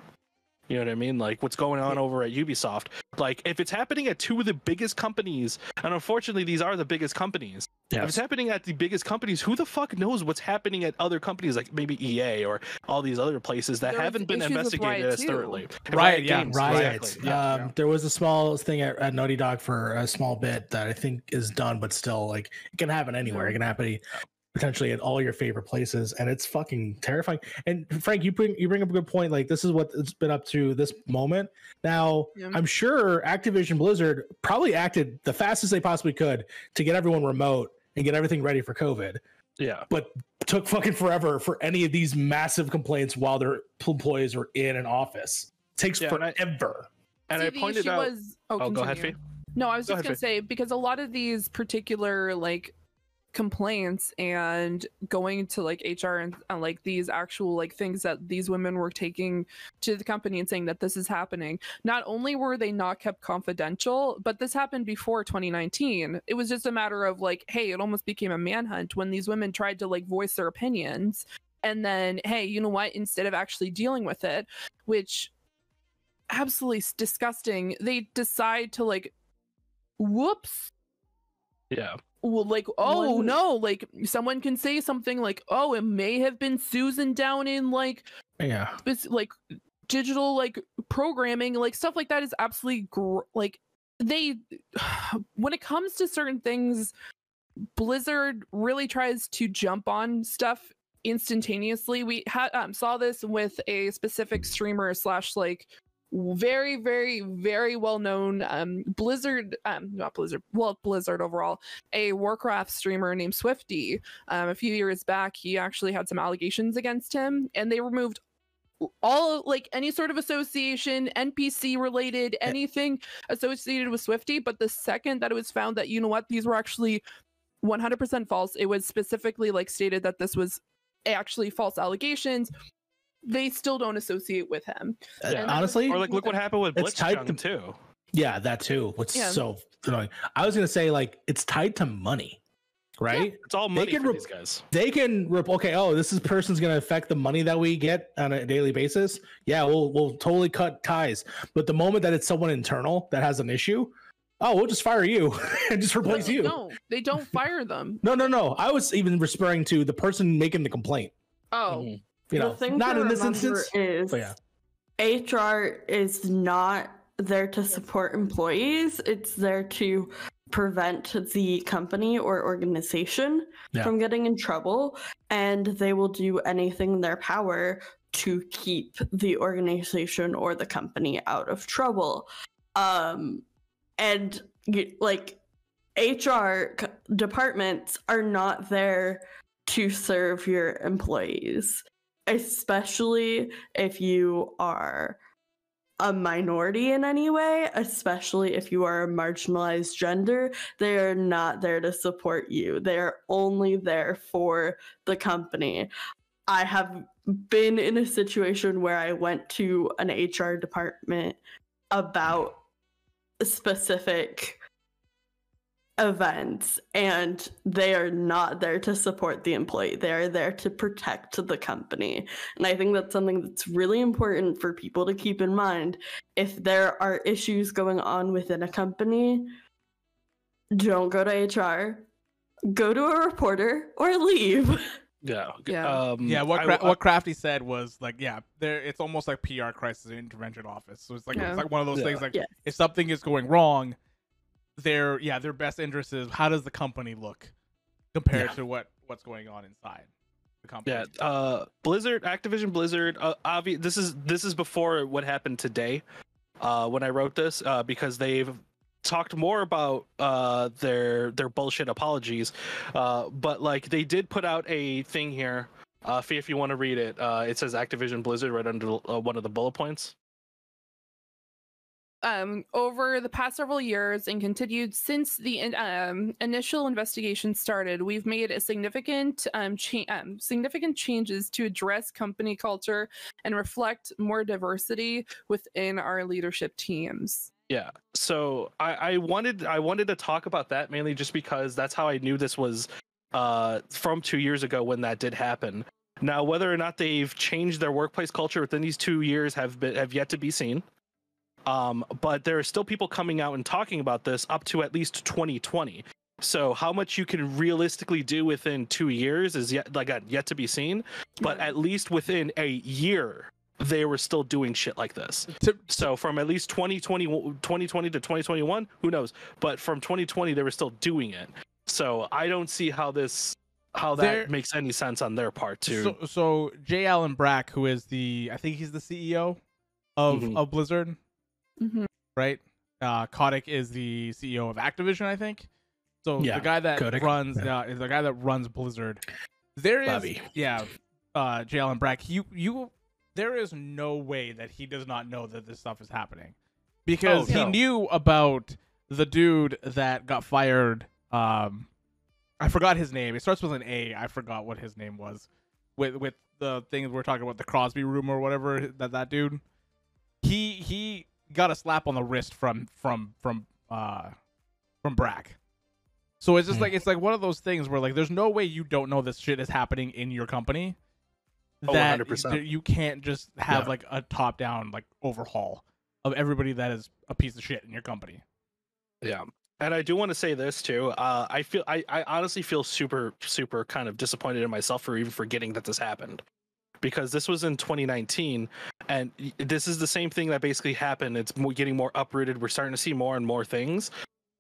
you know what I mean? Like what's going on over at Ubisoft. Like if it's happening at two of the biggest companies, and unfortunately these are the biggest companies. If it's happening at the biggest companies, who the fuck knows what's happening at other companies like maybe EA or all these other places that There haven't been investigated as thoroughly. Riot, yeah, Games, Riot. exactly. Yeah, um, yeah. There was a small thing at, at Naughty Dog for a small bit that I think is done, but still, like it can happen anywhere. It can happen potentially at all your favorite places, and it's fucking terrifying. And Frank, you bring you bring up a good point. Like this is what it's been up to this moment. Now, Yeah. I'm sure Activision Blizzard probably acted the fastest they possibly could to get everyone remote and get everything ready for COVID yeah. but took fucking forever for any of these massive complaints while their employees were in an office. Takes Yeah, and I- forever. And See, I pointed issue out. was oh, oh, go ahead, continue. Fee. No, I was Go just ahead, gonna say because a lot of these particular like complaints and going to like HR and, and like these actual like things that these women were taking to the company and saying that this is happening. Not only were they not kept confidential, but this happened before 2019. It was just a matter of like, hey, it almost became a manhunt when these women tried to like voice their opinions. And then, hey, you know what? Instead of actually dealing with it, which absolutely disgusting, they decide to like whoops Yeah. well, like oh One- no like someone can say something like oh it may have been susan down in like Yeah. this like digital like programming like stuff like that is absolutely gr- like they when it comes to certain things blizzard really tries to jump on stuff instantaneously we had um, saw this with a specific streamer slash like very very very well known um blizzard um not blizzard well blizzard overall a warcraft streamer named swifty. Um a few years back he actually had some allegations against him and they removed all like any sort of association npc related anything associated with swifty but the second that it was found that you know what these were actually 100% false it was specifically like stated that this was actually false allegations they still don't associate with him Uh, Honestly, Or like look what happened with It's tied to- too. yeah, that too. What's Yeah. so annoying? I was gonna say like it's tied to money, right? It's all money can for re- these guys. They can rip. Okay, oh, this is person's gonna affect the money that we get on a daily basis. Yeah, we'll we'll totally cut ties. But the moment that it's someone internal that has an issue, oh, we'll just fire you and just replace No, you. No, they don't fire them. No, no, no. I was even referring to the person making the complaint. Oh, You know, thing not in this instance. is yeah, HR is not there to support employees. It's there to prevent the company or organization Yeah. from getting in trouble. And they will do anything in their power to keep the organization or the company out of trouble. Um, and like HR departments are not there to serve your employees, especially if you are a minority in any way, especially if you are a marginalized gender. They are not there to support you, they are only there for the company. I have been in a situation where I went to an HR department about specific events and they are not there to support the employee they are there to protect the company and i think that's something that's really important for people to keep in mind if there are issues going on within a company don't go to hr go to a reporter or leave Yeah. Yeah. Um, Yeah, what Cra- I- what Crafty said was like, yeah, there. It's almost like PR crisis intervention office. So it's like Yeah. it's like one of those Yeah. things. Like Yes. if something is going wrong, their yeah, their best interest is how does the company look compared Yeah. to what what's going on inside the company. Yeah, uh, Blizzard, Activision Blizzard. Uh, obvi- this is this is before what happened today, uh, when I wrote this, uh, because they've talked more about uh their their bullshit apologies, uh, but like they did put out a thing here. Uh, Fee, if you want to read it, uh, it says Activision Blizzard right under uh, one of the bullet points. Um, over the past several years and continued since the um, initial investigation started, we've made a significant um, cha- um, significant changes to address company culture and reflect more diversity within our leadership teams. Yeah. So I, I wanted I wanted to talk about that mainly just because that's how I knew this was uh from two years ago when that did happen. Now whether or not they've changed their workplace culture within these two years have been have yet to be seen. Um, but there are still people coming out and talking about this up to at least 2020. So how much you can realistically do within two years is yet like uh, yet to be seen. But at least within a year, they were still doing shit like this. So from at least 2020, 2020 to 2021, who knows? But from 2020, they were still doing it. So I don't see how this, how that There- makes any sense on their part too. So, so J. Allen Brack, who is the, I think he's the CEO of Mhm. of Blizzard, Mhm. right? Uh, Kotick is the CEO of Activision, I think. So Yeah, the guy that Kotick, runs, yeah. uh, is the guy that runs Blizzard. There is, Bobby. yeah, uh, J. Allen Brack. You, you, there is no way that he does not know that this stuff is happening, because Oh, he no. knew about the dude that got fired. Um, I forgot his name. It starts with an A. I forgot what his name was. With with the things we're talking about, the Crosby room or whatever that that dude. He he got a slap on the wrist from from from uh from Brack. So it's just Hmm. like it's like one of those things where like there's no way you don't know this shit is happening in your company. Oh, That 100%. you can't just have Yeah. like a top down like overhaul of everybody that is a piece of shit in your company. Yeah. And I do want to say this too. Uh, I feel I, I honestly feel super super kind of disappointed in myself for even forgetting that this happened, because this was in 2019, and this is the same thing that basically happened. It's more, getting more uprooted. We're starting to see more and more things,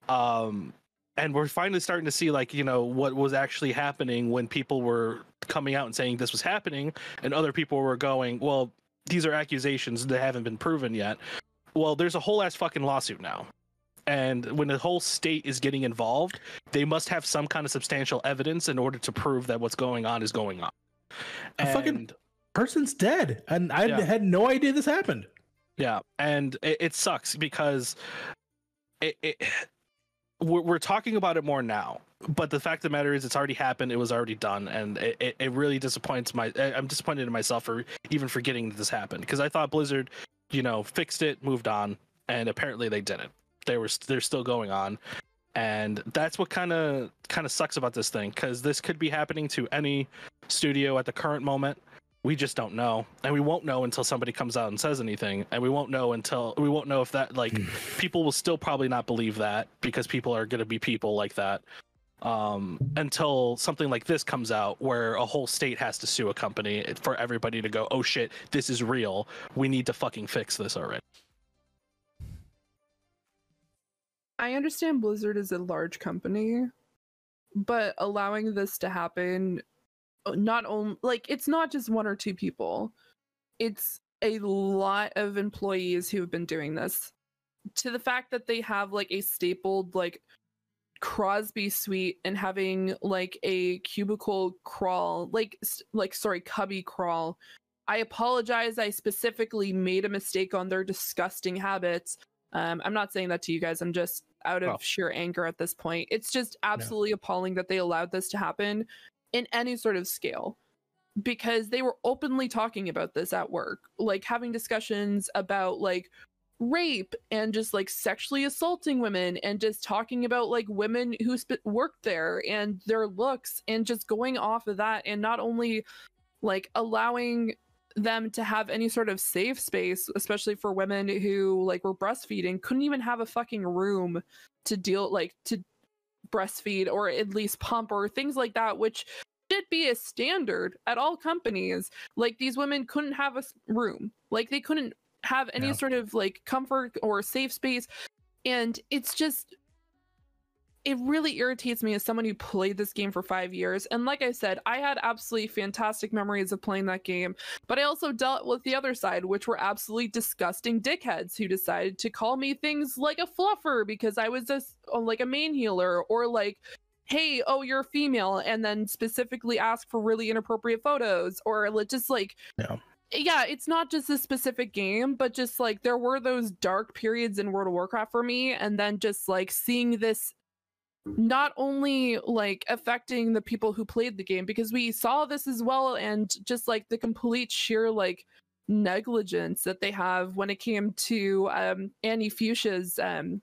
um, and we're finally starting to see like you know what was actually happening when people were coming out and saying this was happening, and other people were going, well, these are accusations that haven't been proven yet. Well, there's a whole ass fucking lawsuit now and when the whole state is getting involved they must have some kind of substantial evidence in order to prove that what's going on is going on A fucking- And- Person's dead, and I Yeah. had no idea this happened. yeah and it, it sucks because it, it we're, we're talking about it more now but the fact of the matter is it's already happened it was already done and it, it, it really disappoints my i'm disappointed in myself for even forgetting that this happened because i thought blizzard you know fixed it moved on and apparently they didn't they were they're still going on and that's what kind of kind of sucks about this thing because this could be happening to any studio at the current moment we just don't know. And we won't know until somebody comes out and says anything. And we won't know until we won't know if that like people will still probably not believe that because people are going to be people like that um until something like this comes out where a whole state has to sue a company for everybody to go oh shit this is real. We need to fucking fix this already. I understand Blizzard is a large company, but allowing this to happen, not only like it's not just one or two people, it's a lot of employees who have been doing this. To the fact that they have like a stapled like Crosby suite and having like a cubicle crawl, like like sorry, cubby crawl. I apologize. I specifically made a mistake on their disgusting habits. Um, I'm not saying that to you guys. I'm just out of Oh. sheer anger at this point. It's just absolutely appalling that they allowed this to happen in any sort of scale because they were openly talking about this at work, like having discussions about like rape and just like sexually assaulting women and just talking about like women who sp- worked there and their looks and just going off of that and not only like allowing them to have any sort of safe space especially for women who like were breastfeeding couldn't even have a fucking room to deal like to breastfeed or at least pump or things like that which should be a standard at all companies. Like these women couldn't have a room. Like they couldn't have any Yeah. sort of like comfort or safe space. And it's just it really irritates me as someone who played this game for five years and like i said i had absolutely fantastic memories of playing that game but i also dealt with the other side which were absolutely disgusting dickheads who decided to call me things like a fluffer because i was just uh, like a main healer or like hey oh you're a female and then specifically ask for really inappropriate photos or just like Yeah. yeah it's not just a specific game but just like there were those dark periods in world of warcraft for me and then just like seeing this not only like affecting the people who played the game because we saw this as well and just like the complete sheer like negligence that they have when it came to um annie fuchsia's um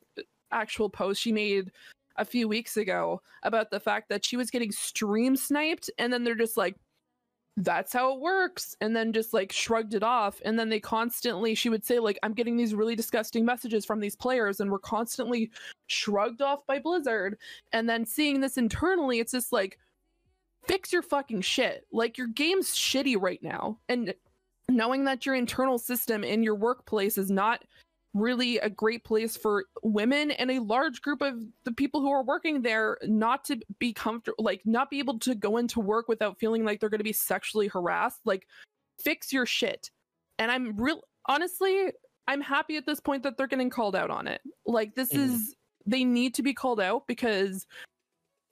actual post she made a few weeks ago about the fact that she was getting stream sniped and then they're just like that's how it works and then just like shrugged it off and then they constantly she would say like i'm getting these really disgusting messages from these players and we're constantly shrugged off by blizzard and then seeing this internally it's just like fix your fucking shit. Like your game's shitty right now and knowing that your internal system in your workplace is not really a great place for women and a large group of the people who are working there not to be comfortable like not be able to go into work without feeling like they're going to be sexually harassed. Like fix your shit. And i'm real honestly i'm happy at this point that they're getting called out on it. Like this Mhm. is they need to be called out because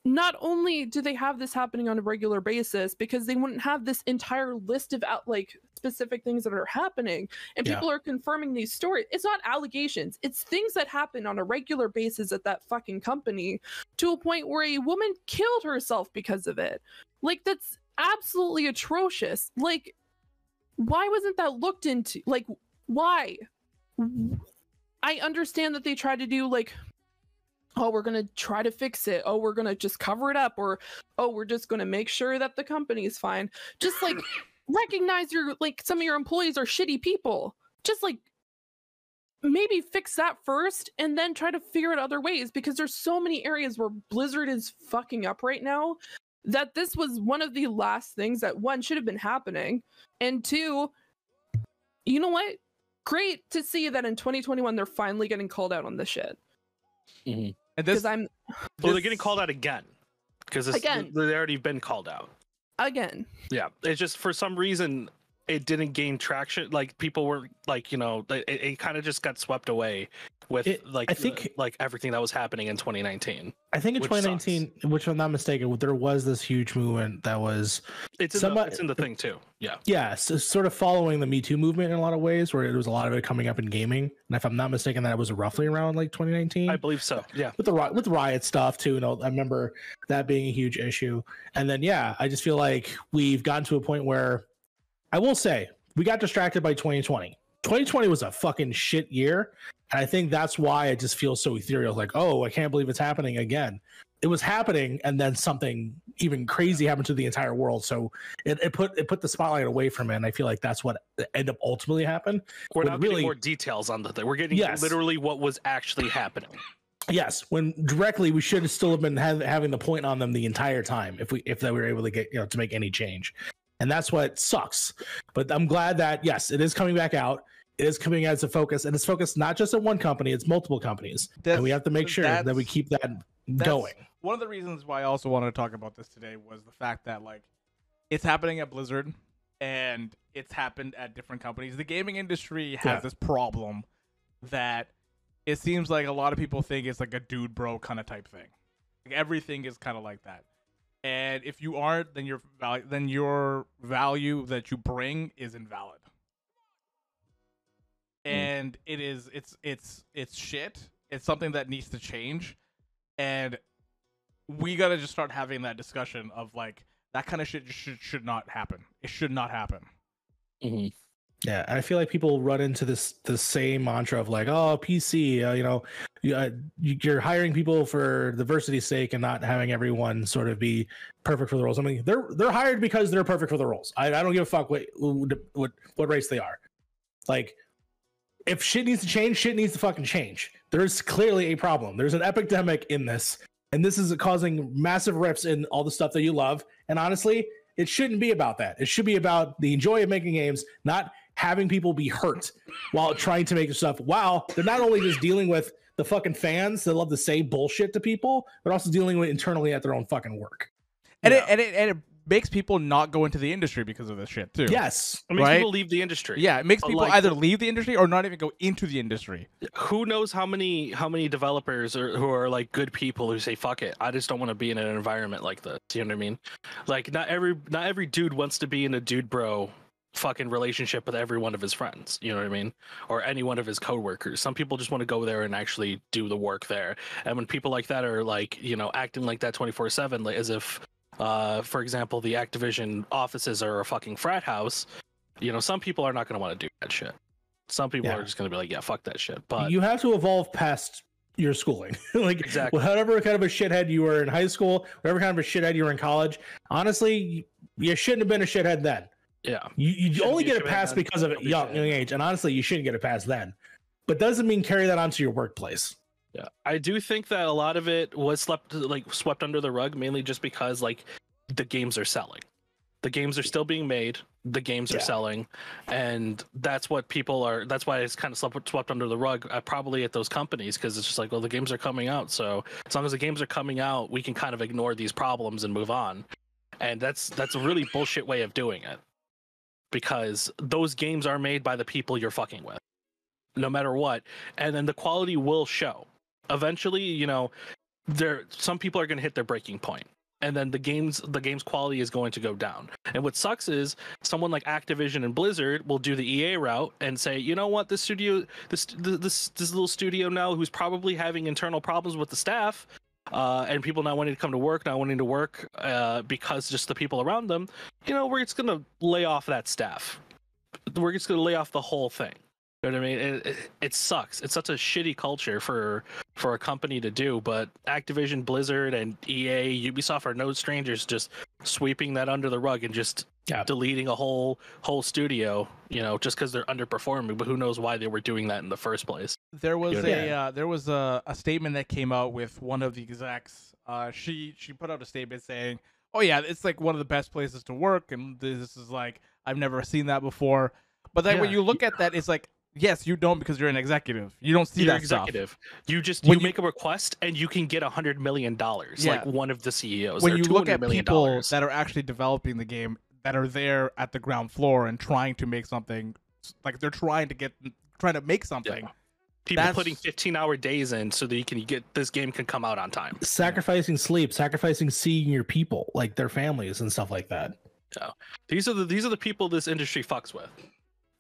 not only do they have this happening on a regular basis because they wouldn't have this entire list of out like specific things that are happening and Yeah. people are confirming these stories. It's not allegations. It's things that happen on a regular basis at that fucking company to a point where a woman killed herself because of it. Like that's absolutely atrocious. Like why wasn't that looked into? Like why? I understand that they tried to do like oh we're gonna try to fix it. Oh we're gonna just cover it up or oh we're just gonna make sure that the company is fine. Just like recognize your like some of your employees are shitty people. Just like maybe fix that first and then try to figure out other ways because there's so many areas where blizzard is fucking up right now that this was one of the last things that one should have been happening and two you know what? Great to see that in 2021 they're finally getting called out on this shit mm-hmm. And this, because i'm Well, they're getting called out again because Again. they've already been called out. again Yeah, it's just for some reason it didn't gain traction. Like people were like, you know, it, it kind of just got swept away with It- like I the- think- like everything that was happening in 2019. I think in Which 2019, which if I'm not mistaken, there was this huge movement that was It's in, Somebody- the, it's in the thing too. Yeah, yeah, so sort of following the Me Too movement in a lot of ways, where it was a lot of it coming up in gaming. And if I'm not mistaken, that was roughly around like 2019. I believe so. Yeah, with the with riot stuff too. And I remember that being a huge issue. And then yeah, I just feel like we've gotten to a point where I will say we got distracted by 2020. 2020 was a fucking shit year, and I think that's why it just feels so ethereal. Like, oh, I can't believe it's happening again. It was happening, and then something even crazy happened to the entire world. So it, it put it put the spotlight away from it, and I feel like that's what ended up ultimately happened. we're not really- getting more details on the thing. We're getting Yes. literally what was actually happening. Yes, when directly we should have still have been have, having the point on them the entire time if we if they were able to get you know to make any change, and that's what sucks. But I'm glad that yes, it is coming back out. It is coming as a focus, and it's focused not just on one company; it's multiple companies, and we have to make sure that we keep that going. One of the reasons why I also wanted to talk about this today was the fact that like it's happening at Blizzard and it's happened at different companies. The gaming industry has Yeah. this problem that it seems like a lot of people think it's like a dude bro kind of type thing. Like everything is kind of like that. And if you aren't, then your value, then your value that you bring is invalid. And it is, it's, it's, it's shit. It's something that needs to change, and we gotta just start having that discussion of like that kind of shit should should not happen. It should not happen. Yeah, I feel like people run into this the same mantra of like, oh, PC, uh, you know, you, uh, you- you're hiring people for diversity's sake and not having everyone sort of be perfect for the roles. I mean, they're they're hired because they're perfect for the roles. I, I don't give a fuck what what what race they are. Like, if shit needs to change, shit needs to fucking change. There's clearly a problem. There's an epidemic in this, and this is causing massive rips in all the stuff that you love. And honestly, it shouldn't be about that. It should be about the joy of making games, not having people be hurt while trying to make stuff. Wow, they're not only just dealing with the fucking fans that love to say bullshit to people, but also dealing with internally at their own fucking work. And Yeah. it and it and it makes people not go into the industry because of this shit too. Yes. I mean, Right? people leave the industry. Yeah, it makes people like- either leave the industry or not even go into the industry. Who knows how many how many developers are, who are like good people who say fuck it. I just don't want to be in an environment like this. You know what I mean? Like not every not every dude wants to be in a dude bro fucking relationship with every one of his friends. You know what I mean? Or any one of his coworkers. Some people just want to go there and actually do the work there. And when people like that are like, you know, acting like that 24/7 like, as if uh for example, the Activision offices are a fucking frat house, you know, some people are not going to want to do that shit. Some people Yeah. are just going to be like, yeah, fuck that shit. But you have to evolve past your schooling. like Exactly. whatever kind of a shithead you were in high school, whatever kind of a shithead you were in college, honestly, you shouldn't have been a shithead then. yeah, You you only get a pass because of don't it be young young age, and honestly, you shouldn't get a pass then. But doesn't mean carry that onto your workplace. Yeah. I do think that a lot of it was slept like swept under the rug, mainly just because like the games are selling. The games are still being made. The games are Yeah. selling, and that's what people are. That's why it's kind of swept, swept under the rug, uh, probably at those companies, because it's just like, well, the games are coming out. So as long as the games are coming out, we can kind of ignore these problems and move on. And that's that's a really bullshit way of doing it, because those games are made by the people you're fucking with, no matter what, and then the quality will show. Eventually, you know, there some people are going to hit their breaking point and then the games the game's quality is going to go down. And what sucks is someone like activision and blizzard will do the ea route and say you know what? This studio this this this little studio now who's probably having internal problems with the staff uh, and people not wanting to come to work not wanting to work uh, because just the people around them you know we're just going to lay off that staff. We're just going to lay off the whole thing you know what I mean? It, it, it sucks. It's such a shitty culture for for a company to do. But Activision, Blizzard, and EA, Ubisoft are no strangers. Just sweeping that under the rug and just Yeah. deleting a whole whole studio. You know, just because they're underperforming. But who knows why they were doing that in the first place? There was Yeah. a uh, there was a, a statement that came out with one of the execs. Uh, she she put out a statement saying, "Oh yeah, it's like one of the best places to work, and this is like I've never seen that before." But then when you look at that, it's like, yes, you don't because you're an executive. You don't see You're that stuff. executive. You just When you you- make a request and you can get a hundred million dollars. Yeah. Like one of the CEOs. When or you look at people dollars. that are actually developing the game, that are there at the ground floor and trying to make something, like they're trying to get trying to make something. people that's- putting 15 hour days in so that you can get this game can come out on time. Sacrificing sleep, sacrificing seeing your people, like their families and stuff like that. These are the these are the people this industry fucks with.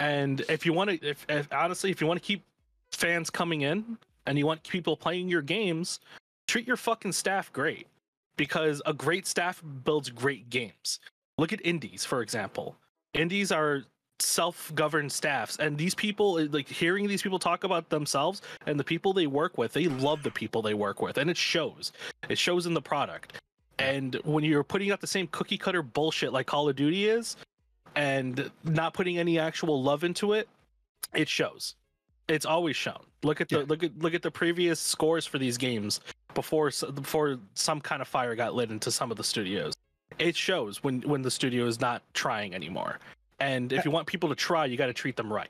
And if you want to, if, if honestly, if you want to keep fans coming in and you want people playing your games, treat your fucking staff great because a great staff builds great games. Look at indies, for example. Indies are self-governed staffs and these people like hearing these people talk about themselves and the people they work with they love the people they work with and it shows it shows in the product and when you're putting out the same cookie cutter bullshit like call of duty is and not putting any actual love into it it shows it's always shown look at the Yeah. look at look at the previous scores for these games before before some kind of fire got lit into some of the studios it shows when when the studio is not trying anymore and if you want people to try you got to treat them right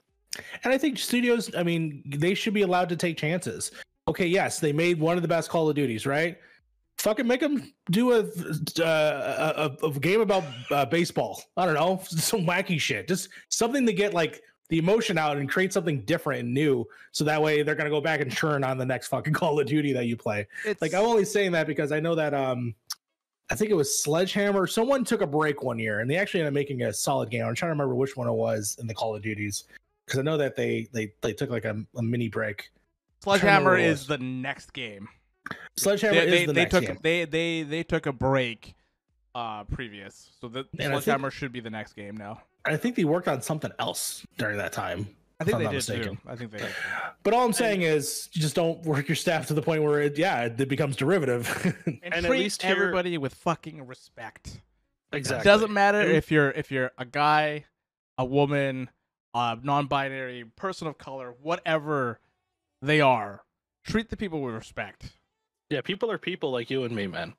And I think studios, I mean, they should be allowed to take chances. Okay, yes, they made one of the best Call of Duties, right? Fucking make them do a uh, a, a, game about uh, baseball. I don't know, some wacky shit. Just something to get like the emotion out and create something different and new. So that way they're gonna go back and churn on the next fucking Call of Duty that you play. It's Like I'm only saying that because I know that um I think it was Sledgehammer. Someone took a break one year and they actually ended up making a solid game. I'm trying to remember which one it was in the Call of Duties. Because I know that they they they took like a, a mini break. Sledgehammer is the next game. Sledgehammer They, is the they next took game. they they they took a break uh previous. So the And I think- Sledgehammer should be the next game now. I think they worked on something else during that time. I think I'm they did mistaken. too. I think they did. But all I'm saying is, you just don't work your staff to the point where it, yeah, it becomes derivative. And, And at treat least here- everybody with fucking respect. Exactly. It doesn't matter And- if you're if you're a guy, a woman, a non-binary, person of color, whatever they are. Treat the people with respect. Yeah, people are people like you and me, man.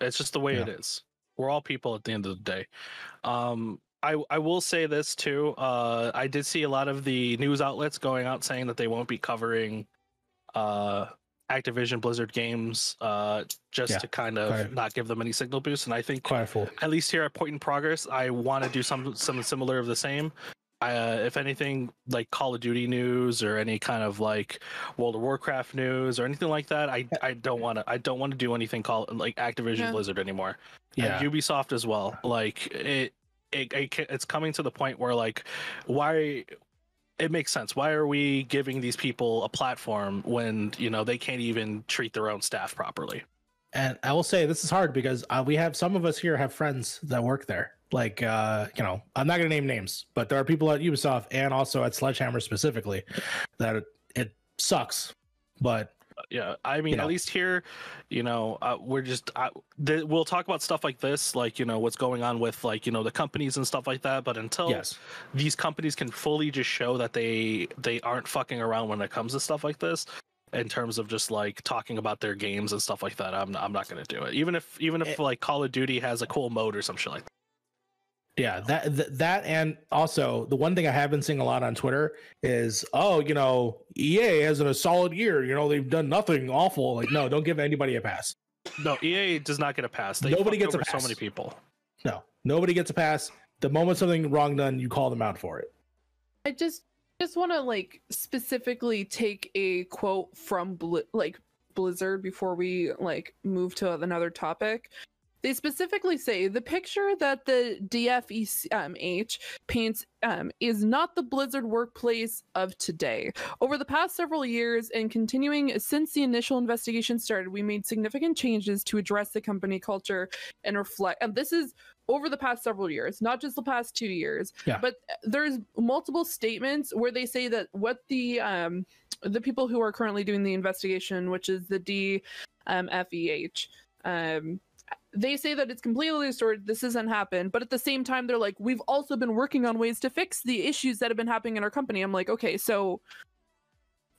It's just the way Yeah. it is. We're all people at the end of the day. Um, I I will say this too. Uh, I did see a lot of the news outlets going out saying that they won't be covering uh, Activision Blizzard games uh, just Yeah, to kind of quite- not give them any signal boost. And I think at least here at Point in Progress, I want to do some some similar of the same. Uh, if anything, like Call of Duty news or any kind of like World of Warcraft news or anything like that, I I don't want to I don't want to do anything called like Activision Yeah. Blizzard anymore. Yeah. and Ubisoft as well. Like it, it, it it's coming to the point where like why it makes sense. Why are we giving these people a platform when you know they can't even treat their own staff properly? And I will say this is hard because uh, we have some of us here have friends that work there. Like, uh, you know, I'm not going to name names, but there are people at Ubisoft and also at Sledgehammer specifically that it, it sucks. But yeah i mean know. at least here you know uh, we're just uh, th- we'll talk about stuff like this like you know what's going on with like you know the companies and stuff like that but until yes, these companies can fully just show that they they aren't fucking around when it comes to stuff like this in terms of just like talking about their games and stuff like that i'm, I'm not going to do it even if even if Eh. like call of duty has a cool mode or some shit like that yeah, that, that that and also the one thing I have been seeing a lot on Twitter is, oh, you know, EA has a solid year. You know, they've done nothing awful. Like, no, don't give anybody a pass. no ea does not get a pass they Nobody fucked gets a pass. so many people No, nobody gets a pass. The moment something wrong done, you call them out for it. I just just want to like specifically take a quote from Bli- like Blizzard before we like move to another topic. They specifically say the picture that the DFEH paints um, is not the Blizzard workplace of today. Over the past several years and continuing since the initial investigation started, we made significant changes to address the company culture and reflect. And this is over the past several years, not just the past two years. Yeah. But there's multiple statements where they say that what the um the people who are currently doing the investigation, which is the DFEH, um, um, they say that it's completely distorted. This hasn't happened, but at the same time, they're like, we've also been working on ways to fix the issues that have been happening in our company. I'm like, okay, so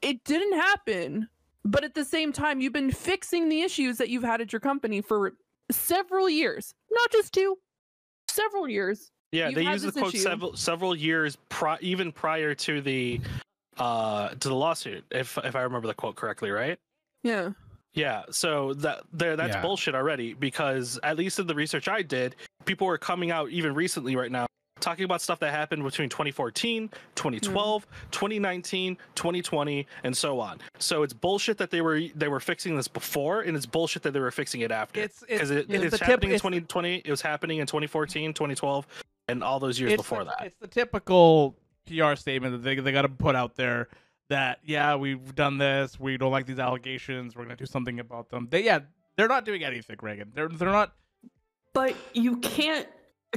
it didn't happen, but at the same time, you've been fixing the issues that you've had at your company for several years, not just two, several years. Yeah, You've they use the quote issue. several several years pri- even prior to the uh to the lawsuit, if if I remember the quote correctly, right? Yeah. Yeah, so that there that's Yeah. bullshit already because at least in the research I did, people were coming out even recently right now talking about stuff that happened between 2014, 2012, mm. 2019, 2020 and so on. So it's bullshit that they were they were fixing this before and it's bullshit that they were fixing it after. It's it's, Because it, it's it's the tip- happening in it's- 2020, it was happening in 2014, 2012 and all those years before the, that. It's the typical PR statement that they they got to put out there that yeah we've done this we don't like these allegations we're gonna do something about them. They yeah they're not doing anything, Reagan. They're they're not. But you can't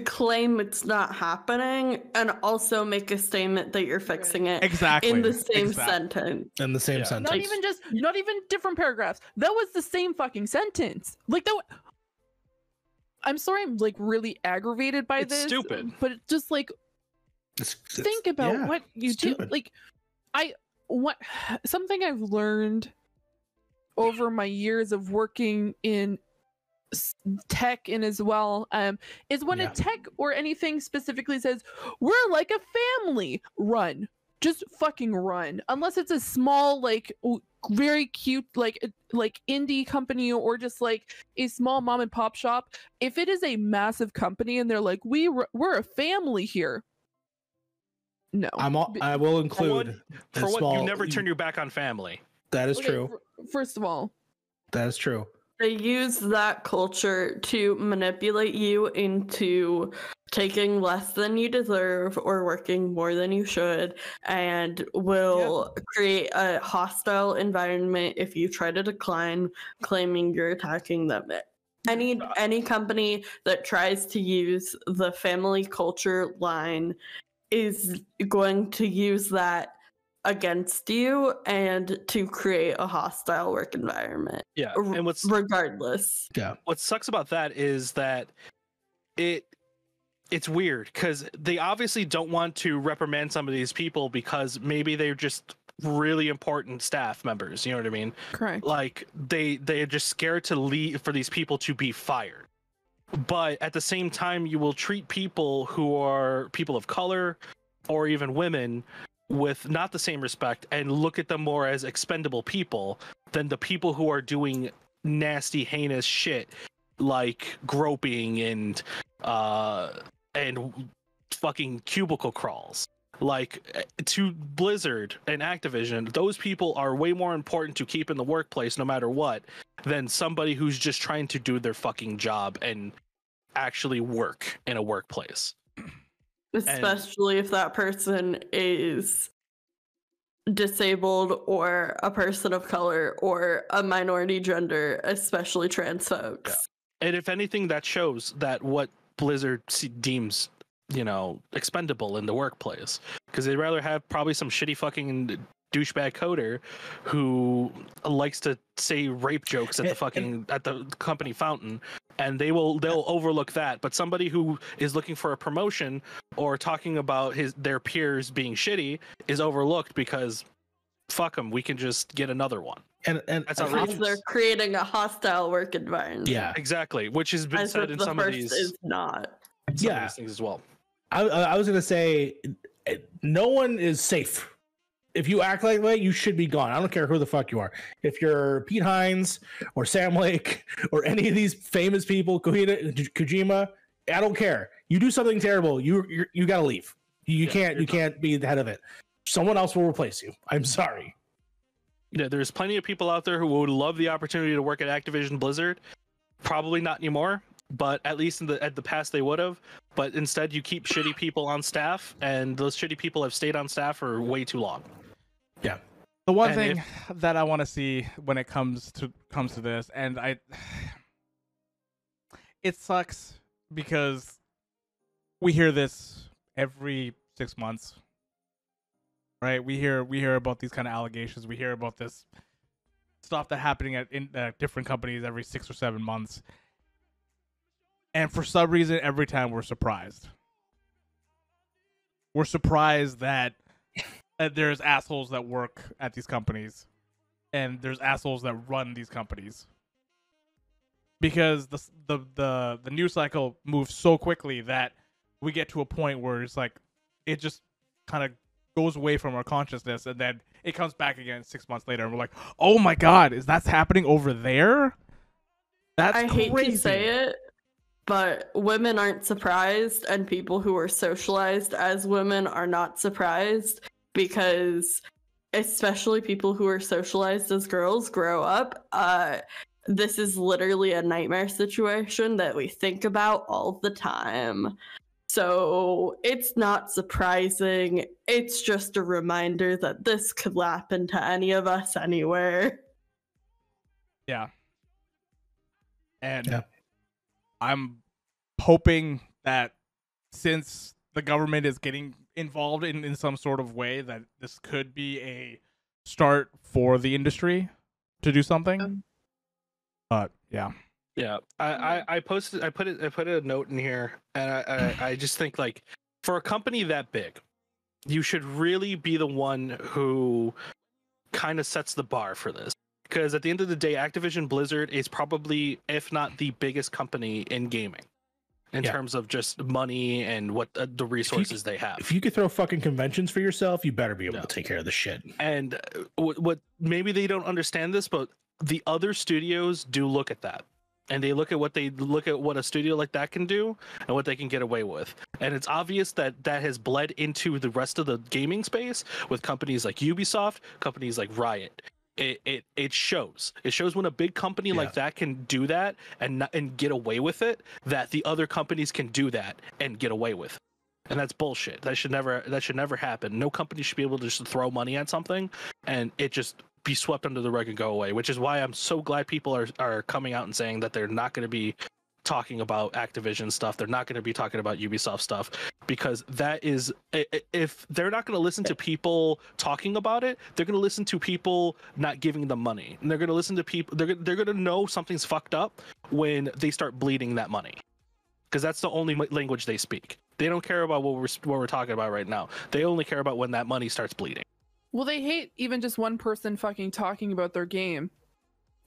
claim it's not happening and also make a statement that you're fixing it Exactly. in the same exactly. sentence. In the same Yeah. sentence. Not even just, not even different paragraphs. That was the same fucking sentence. Like that. I'm sorry, I'm like really aggravated by It's this. stupid. But just like It's- it's- think about yeah, what you do. Like, I what something I've learned over my years of working in tech and as well um is when Yeah. a tech or anything specifically says we're like a family run just fucking run. Unless it's a small, like very cute, like uh, like indie company or just like a small mom and pop shop. If it is a massive company and they're like, we we're a family here. No, I'm all, B- I will For what, include for the what small- you never turn your back on family. That is Okay, true. f- First of all, That is true. They use that culture to manipulate you into taking less than you deserve or working more than you should, and will create a hostile environment if you try to decline, claiming you're attacking them. Any any company that tries to use the family culture line is going to use that against you and to create a hostile work environment Yeah. r- And what's regardless. Yeah. What sucks about that is that it it's weird because they obviously don't want to reprimand some of these people because maybe they're just really important staff members you know what i mean correct. like they they're just scared to leave for these people to be fired but at the same time you will treat people who are people of color or even women with not the same respect and look at them more as expendable people than the people who are doing nasty heinous shit like groping and uh and fucking cubicle crawls like eh, to blizzard and activision those people are way more important to keep in the workplace no matter what than somebody who's just trying to do their fucking job and actually work in a workplace Especially if that person is disabled or a person of color or a minority gender, especially trans folks. and if anything that shows that what blizzard deems you know expendable in the workplace because they'd rather have probably some shitty fucking douchebag coder who likes to say rape jokes at the fucking at the company fountain and they will they'll overlook that but somebody who is looking for a promotion or talking about his their peers being shitty is overlooked because fuck them we can just get another one And and That's I outrageous. they're creating a hostile work environment. yeah, exactly which has been As said in the some of these, is not. yeah. these things as well I, I was gonna say, no one is safe. If you act like that, you should be gone. I don't care who the fuck you are. If you're Pete Hines or Sam Lake or any of these famous people, Kohita, Kojima, I don't care. You do something terrible, you you you gotta leave. You, Yeah, can't you can't be the head of it. Someone else will replace you. I'm sorry. yeah, there's plenty of people out there who would love the opportunity to work at Activision Blizzard. Probably not anymore, but at least in the at the past they would have. But instead, you keep shitty people on staff, and those shitty people have stayed on staff for way too long. Yeah. The one And thing that I want to see when it comes to comes to this, and I, it sucks because we hear this every six months, right? We hear we hear about these kind of allegations. We hear about this stuff that happening at in uh, different companies every six or seven months, and for some reason, every time we're surprised. We're surprised that uh, there's assholes that work at these companies and there's assholes that run these companies because the the the, the news cycle moves so quickly that we get to a point where it's like it just kind of goes away from our consciousness and then it comes back again six months later and we're like oh my god is that's happening over there that's I hate crazy. to say it, but women aren't surprised, and people who are socialized as women are not surprised because, especially people who are socialized as girls, grow up. Uh, this is literally a nightmare situation that we think about all the time. So it's not surprising. It's just a reminder that this could happen to any of us anywhere. Yeah. And Yeah. I'm hoping that since the government is getting involved in, in some sort of way, that this could be a start for the industry to do something. Um. but yeah. Yeah, I, I, I posted, I put it, I put a note in here, and I, I, I just think like for a company that big, you should really be the one who kind of sets the bar for this. Because at the end of the day, Activision Blizzard is probably, if not the biggest company in gaming. in Yeah. terms of just money and what uh, the resources they have. If you could throw fucking conventions for yourself, you better be able Yeah. to take care of the shit. and uh, what, what maybe they don't understand this but the other studios do look at that and they look at what they look at what a studio like that can do and what they can get away with and it's obvious that that has bled into the rest of the gaming space with companies like ubisoft companies like riot it, it it shows it shows when a big company Yeah. like that can do that and not, and get away with it that the other companies can do that and get away with it. and that's bullshit that should never that should never happen no company should be able to just throw money at something and it just be swept under the rug and go away which is why i'm so glad people are are coming out and saying that they're not going to be talking about activision stuff. They're not going to be talking about ubisoft stuff because that is if they're not going to listen to people talking about it they're going to listen to people not giving them money. And they're going to listen to people they're, they're going to know something's fucked up when they start bleeding that money. Because that's the only language they speak. They don't care about what we're what we're talking about right now. They only care about when that money starts bleeding. Well, they hate even just one person fucking talking about their game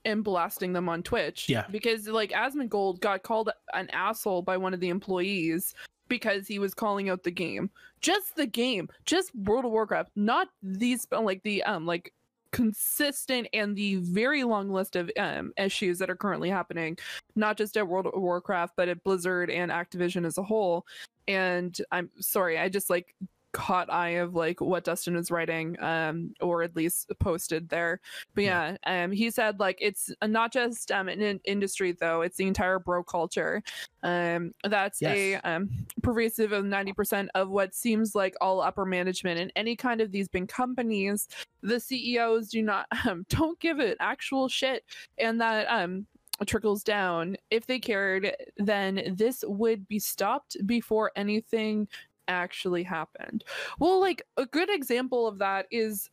and blasting them on Twitch. Yeah. Because like Asmongold got called an asshole by one of the employees because he was calling out the game. Just the game, just World of Warcraft, not these like the um like consistent and the very long list of um issues that are currently happening, not just at World of Warcraft, but at Blizzard and Activision as a whole. And I'm sorry, I just like caught eye of like what Dustin was writing, um, or at least posted there. But yeah, um, he said like it's not just um an in- industry though; it's the entire bro culture. Um, that's Yes. a um pervasive of ninety percent of what seems like all upper management in any kind of these big companies. The CEOs do not um don't give it actual shit, and that um trickles down if they cared then this would be stopped before anything actually happened. Well, like a good example of that is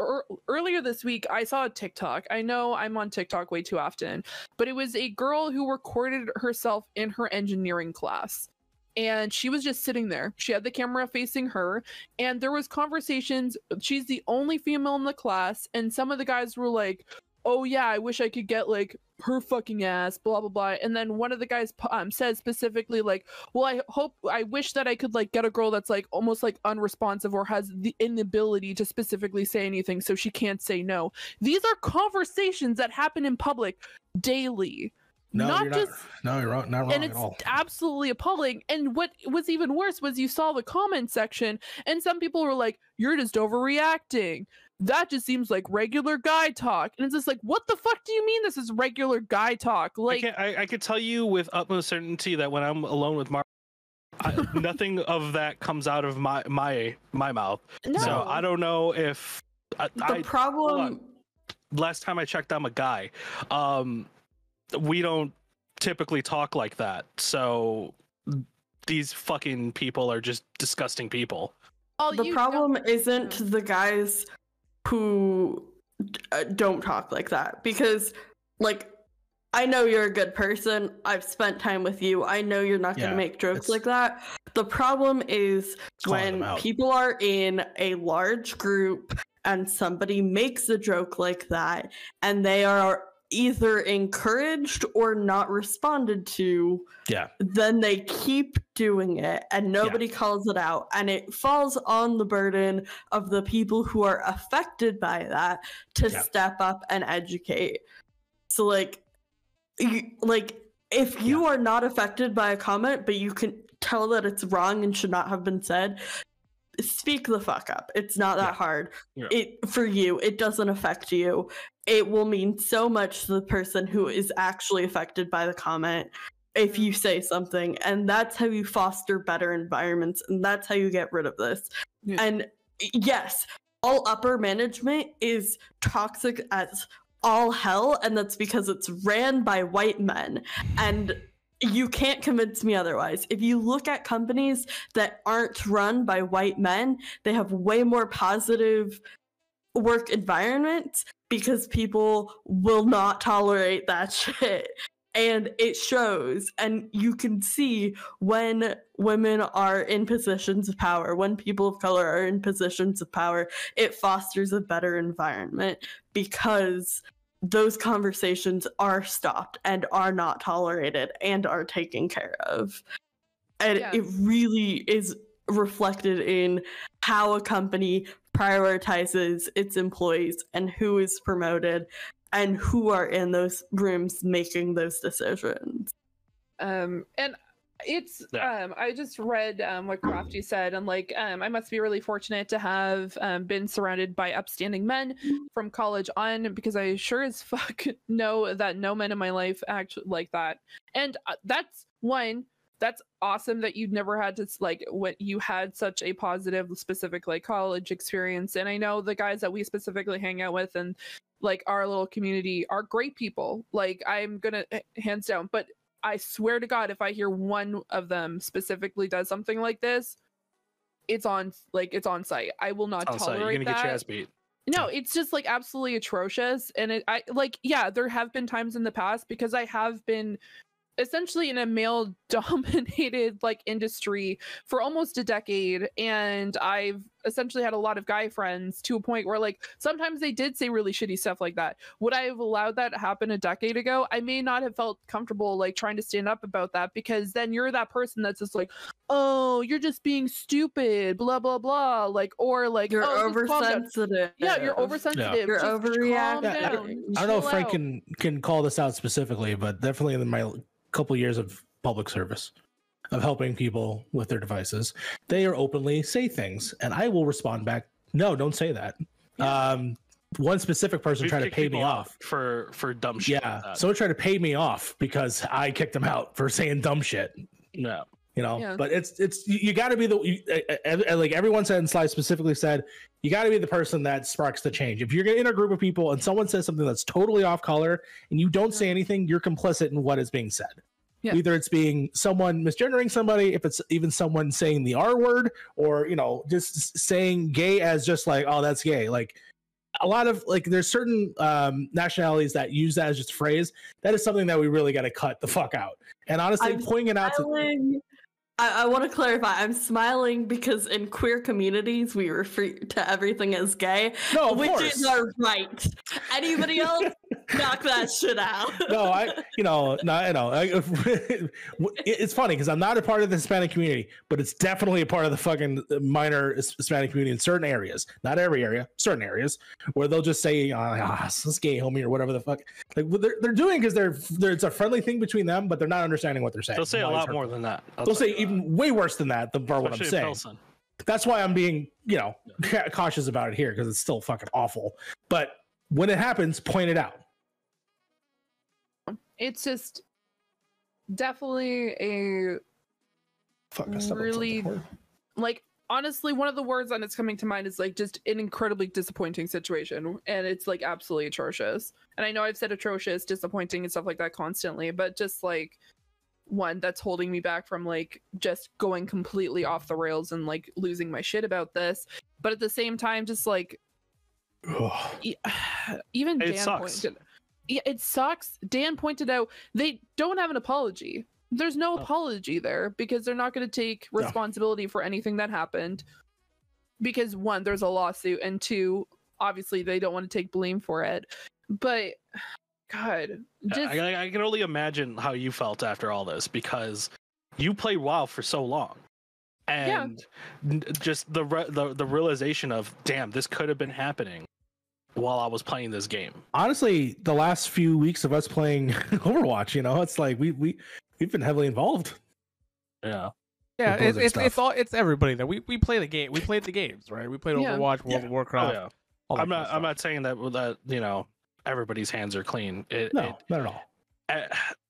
ear earlier this week I saw a TikTok. I know I'm on TikTok way too often, but it was a girl who recorded herself in her engineering class. And she was just sitting there. She had the camera facing her, and there was conversations. She's the only female in the class, and some of the guys were like, "Oh yeah, I wish I could get like her fucking ass," blah blah blah. And then one of the guys um, said specifically like, well i hope i wish that i could like get a girl that's like almost like unresponsive or has the inability to specifically say anything so she can't say no these are conversations that happen in public daily No, not you're just not. No, you're wrong, not wrong and at it's all. absolutely appalling. And what was even worse was you saw the comment section and some people were like you're just overreacting. That just seems like regular guy talk. And it's just like what the fuck do you mean this is regular guy talk? Like can, I, I could tell you with utmost certainty that when i'm alone with mark I, nothing of that comes out of my my my mouth. No. So i don't know if I, The I problem, last time i checked i'm a guy. Um we don't typically talk like that so these fucking people are just disgusting people all the you problem isn't the guys who uh, don't talk like that because, like, I know you're a good person. I've spent time with you. I know you're not going Yeah, to make jokes it's- like that. The problem is when people are in a large group and somebody makes a joke like that and they are either encouraged or not responded to Yeah. then they keep doing it and nobody calls it out and it falls on the burden of the people who are affected by that to Yeah. step up and educate so like you, like if you are not affected by a comment but you can tell that it's wrong and should not have been said speak the fuck up it's not that Yeah. hard Yeah. it for you it doesn't affect you it will mean so much to the person who is actually affected by the comment if you mm-hmm. say something and that's how you foster better environments and that's how you get rid of this. Yeah. and yes all upper management is toxic as all hell and that's because it's ran by white men. And you can't convince me otherwise. If you look at companies that aren't run by white men they have way more positive work environment because people will not tolerate that shit and it shows and you can see when women are in positions of power when people of color are in positions of power it fosters a better environment because those conversations are stopped and are not tolerated and are taken care of and Yeah. it really is reflected in how a company prioritizes its employees and who is promoted and who are in those rooms making those decisions. um and it's Yeah. um i just read um what crafty said and like um i must be really fortunate to have um been surrounded by upstanding men from college on because i sure as fuck know that no men in my life act like that and uh, that's one that's awesome that you've never had to like what you had such a positive specific like college experience and i know the guys that we specifically hang out with and like our little community are great people like i'm gonna eh, hands down but I swear to God, if I hear one of them specifically does something like this, it's on like it's on site. I will not tolerate you're gonna that. get your ass beat. No, it's just like absolutely atrocious. And it, I like, yeah, there have been times in the past because I have been essentially in a male dominated like industry for almost a decade. And I've essentially had a lot of guy friends to a point where like sometimes they did say really shitty stuff like that. Would I have allowed that to happen a decade ago? I may not have felt comfortable like trying to stand up about that because then you're that person that's just like, oh, you're just being stupid, blah, blah, blah. Like, or like, You're oh, just calm down." oversensitive. Yeah, you're oversensitive. You're Just overreacting. Yeah, I. I don't know if Frank out. can can call this out specifically, but definitely in my couple years of public service of helping people with their devices, they are openly say things, and I will respond back, "No, don't say that." Um, one specific person We've tried to pay me off. for for dumb shit. Yeah, like someone tried to pay me off because I kicked them out for saying dumb shit. no. You know, Yeah. but it's it's you, you got to be the you, like everyone said in slide specifically said you got to be the person that sparks the change. If you're in a group of people and someone says something that's totally off color and you don't say anything, you're complicit in what is being said. Yeah. Either it's being someone misgendering somebody, if it's even someone saying the R word, or you know, just saying gay as just like, oh, that's gay. Like a lot of like there's certain um nationalities that use that as just a phrase. That is something that we really got to cut the fuck out. And honestly, I'm pointing it out to I, I want to clarify. I'm smiling because in queer communities we refer to everything as gay, no, of which course. is our right. Anybody else, knock that shit out. no, I, you know, no, I know. I, it's funny because I'm not a part of the Hispanic community, but it's definitely a part of the fucking minor Hispanic community in certain areas, not every area, certain areas, where they'll just say, "Ah, this gay homie" or whatever the fuck. Like what they're they're doing because they're, they're it's a friendly thing between them, but they're not understanding what they're saying. They'll say a lot more than that. I'll They'll say you way worse than that. The part what I'm saying. Pilsen. That's why I'm being, you know, ca- cautious about it here because it's still fucking awful. But when it happens, point it out. It's just definitely a Fuck, I stepped on Really- like honestly one of the words that is coming to mind is like just an incredibly disappointing situation and it's like absolutely atrocious and i know i've said atrocious disappointing and stuff like that constantly but just like one that's holding me back from like just going completely off the rails and like losing my shit about this but at the same time just like e- even It Dan sucks. pointed yeah, it sucks. Dan pointed out they don't have an apology. There's no Oh. apology there because they're not going to take No. responsibility for anything that happened. Because one, there's a lawsuit, and two, obviously they don't want to take blame for it. But God, just I, I, I can only imagine how you felt after all this because you played WoW for so long, and n- just the, re- the the realization of damn, this could have been happening while I was playing this game. honestly the last few weeks of us playing overwatch you know it's like we we we've been heavily involved Yeah, Yeah, With it's it's, it's all it's everybody that we, we play the game. We played the games, right? We played Yeah. Overwatch, World Yeah. of Warcraft. oh, yeah. I'm not I'm not saying that that you know everybody's hands are clean. It, no it, not at all uh,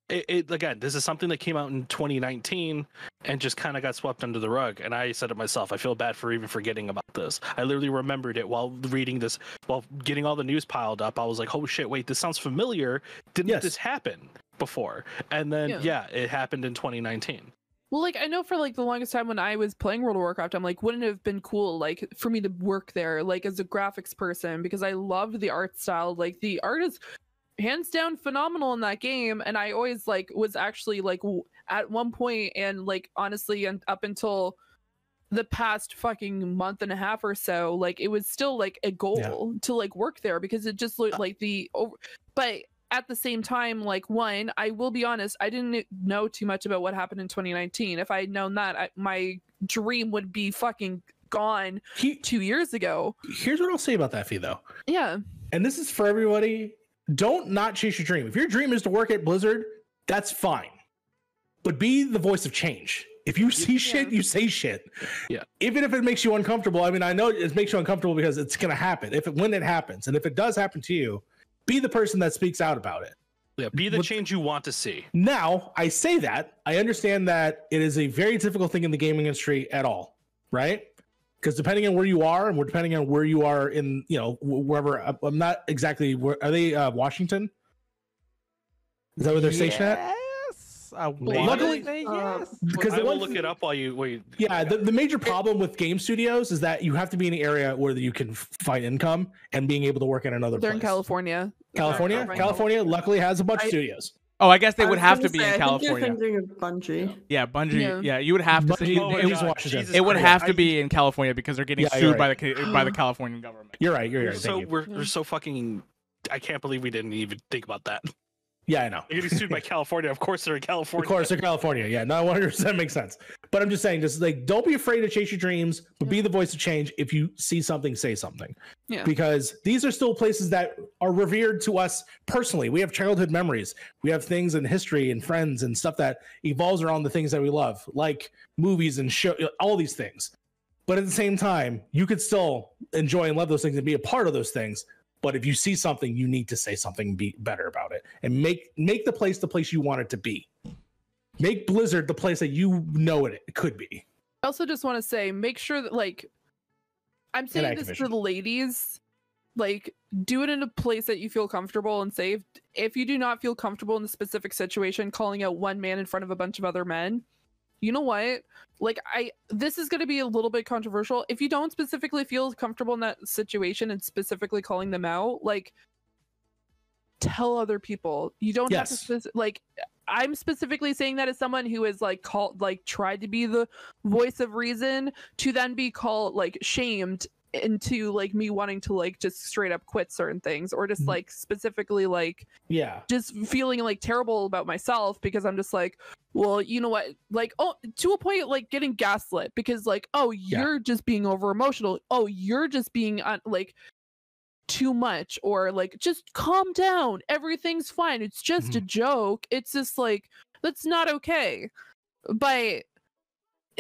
it, it again this is something that came out in 2019 and just kind of got swept under the rug and i said it myself i feel bad for even forgetting about this i literally remembered it while reading this while getting all the news piled up i was like oh shit wait this sounds familiar didn't Yes. this happen before and then Yeah. yeah. it happened in 2019 Well, like I know for like the longest time when I was playing World of Warcraft, I'm like, wouldn't it have been cool like for me to work there, like as a graphics person, because I loved the art style. Like the art is hands down phenomenal in that game, and I always like was actually like w- at one point and like honestly, and up until the past fucking month and a half or so, like it was still like a goal to like work there because it just looked uh like the over, but at the same time, like one, I will be honest, I didn't know too much about what happened in 2019. If I had known that, I, my dream would be fucking gone He, two years ago. here's what I'll say about that fee though. Yeah. and this is for everybody don't not chase your dream if your dream is to work at blizzard that's fine but be the voice of change if you see shit you say shit Yeah. even if it makes you uncomfortable i mean i know it makes you uncomfortable because it's going to happen if it when it happens and if it does happen to you be the person that speaks out about it. Yeah, be the What- change you want to see. now i say that i understand that it is a very difficult thing in the gaming industry at all right? Because depending on where you are and we're depending on where you are in you know wherever I- i'm not exactly where are they uh washington? Is that where they're stationed at Yes. I Luckily- want Uh, yes. because I will look thing- it up while you wait. yeah the, the major problem with game studios is that you have to be in an area where you can find income and being able to work in another They're place in California. california California. california luckily has a bunch of studios Oh, I guess they I would have gonna be say, in I think California. You're thinking of Bungie. Yeah, Bungie. Yeah. Yeah. you would have to. Bungie- Say, Oh my it, it was God, Washington. Jesus it would have to be in California because they're getting Yeah, sued you're by the Ca- by the Californian government. you're right you're We're right so thank you. we're, we're so fucking. I can't believe we didn't even think about that. Yeah i know They're getting sued by California. Of course, they're in California. Of course, they're California. Yeah, no, 100% makes sense. But I'm just saying, just like, don't be afraid to chase your dreams, but be the voice of change. If you see something, say something. Yeah. Because these are still places that are revered to us personally. We have childhood memories. We have things in history and friends and stuff that evolves around the things that we love, like movies and show, all these things. But at the same time, you could still enjoy and love those things and be a part of those things. But if you see something, you need to say something be better about it and make make the place the place you want it to be. Make Blizzard the place that you know it, it could be. I also just want to say, make sure that like I'm saying this to the ladies, like do it in a place that you feel comfortable and safe. If you do not feel comfortable in the specific situation, calling out one man in front of a bunch of other men, you know what? Like I this is going to be a little bit controversial. If you don't specifically feel comfortable in that situation and specifically calling them out, like tell other people. You don't have to Yes. like I'm specifically saying that as someone who is like called like tried to be the voice of reason to then be called like shamed into like me wanting to like just straight up quit certain things or just Mhm. like specifically like Yeah. just feeling like terrible about myself because I'm just like, well, you know what? Like, oh, to a point, like getting gaslit because, like, oh, you're just being over emotional. Oh, you're just being like too much, or like, just calm down. Everything's fine. It's just a joke. It's just like, that's not okay. But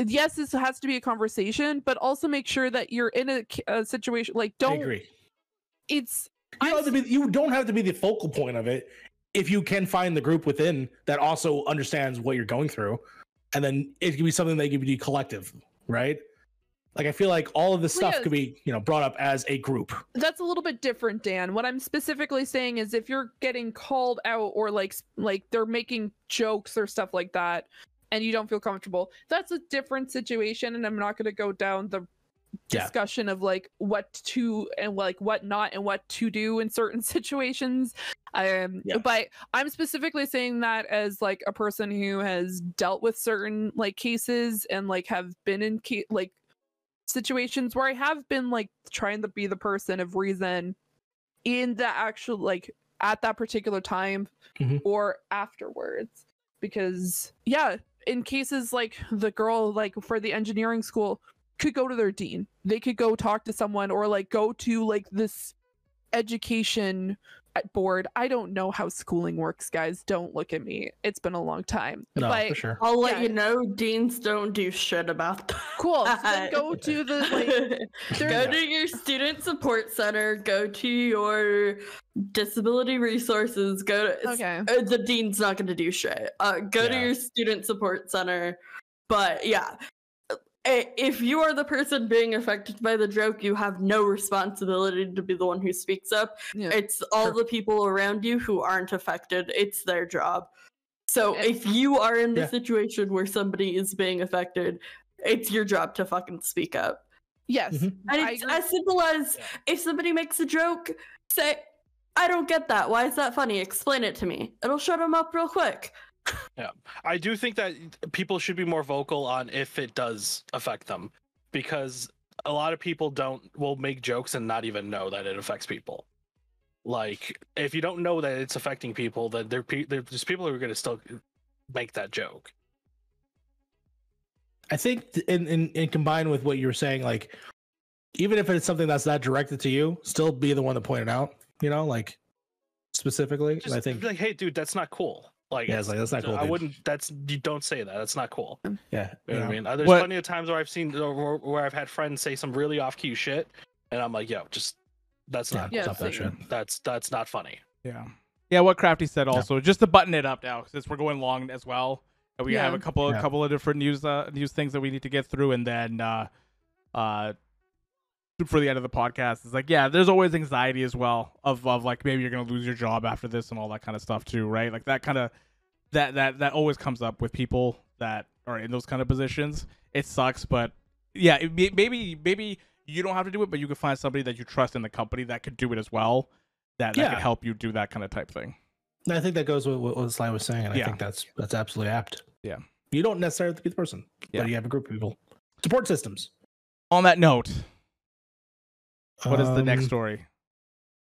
yes, this has to be a conversation, but also make sure that you're in a situation like, don't, I agree. it's, You, don't have to be, you don't have to be the focal point of it if you can find the group within that also understands what you're going through. And then it can be something that can be collective, right? Like I feel like all of this Well, stuff yeah. could be, you know, brought up as a group. that's a little bit different dan what i'm specifically saying is if you're getting called out or like like they're making jokes or stuff like that and you don't feel comfortable that's a different situation and i'm not going to go down the Yeah. discussion of like what to and like what not and what to do in certain situations um Yeah. but i'm specifically saying that as like a person who has dealt with certain like cases and like have been in ca- like situations where I have been like trying to be the person of reason in the actual like at that particular time Mhm. or afterwards because yeah in cases like the girl like for the engineering school could go to their dean. They could go talk to someone or like go to like this education at board i don't know how schooling works guys don't look at me it's been a long time No, but for sure. I'll let Yeah. you know, deans don't do shit about that. cool so then go to the like go to your student support center. Go to your disability resources. Go to okay uh, the dean's not going to do shit. Uh, go to your student support center. But yeah, i- if you are the person being affected by the joke, you have no responsibility to be the one who speaks up. yeah It's all Sure. the people around you who aren't affected. It's their job. So And- if you are in the Yeah. situation where somebody is being affected, it's your job to fucking speak up. yes Mhm. And it's as simple as Yeah. if somebody makes a joke, say, I don't get that. Why is that funny? Explain it to me. It'll shut them up real quick. I do think that people should be more vocal on if it does affect them because a lot of people don't will make jokes and not even know that it affects people. Like, if you don't know that it's affecting people, then there, there's people who are going to still make that joke. I think in, in in combined with what you were saying, like even if it's something that's not directed to you, still be the one to point it out. You know, like specifically. Just I think like, hey, dude, that's not cool. Like, yeah, it's like that's not cool. I dude. wouldn't. That's you don't say that. That's not cool. Yeah, You know what I mean? Uh, There's What- plenty of times where I've seen where, where I've had friends say some really off cue shit, and I'm like, yo, just that's not Yeah, stop that shit. that's that's not funny. Yeah. Yeah, what Crafty said also, just to button it up now, since we're going long as well. and We have a couple a Yeah. couple of different news uh, news things that we need to get through and then uh uh for the end of the podcast it's like yeah there's always anxiety as well of, of like maybe you're gonna lose your job after this and all that kind of stuff too right like that kind of that that that always comes up with people that are in those kind of positions it sucks but yeah it, maybe maybe you don't have to do it but you can find somebody that you trust in the company that could do it as well that, that Yeah. can help you do that kind of type thing I think that goes with what, what Sly was saying, and Yeah. I think that's that's absolutely apt. Yeah. you don't necessarily have to be the person, Yeah. but you have a group of people. Support systems. on that note What is the next Um, story?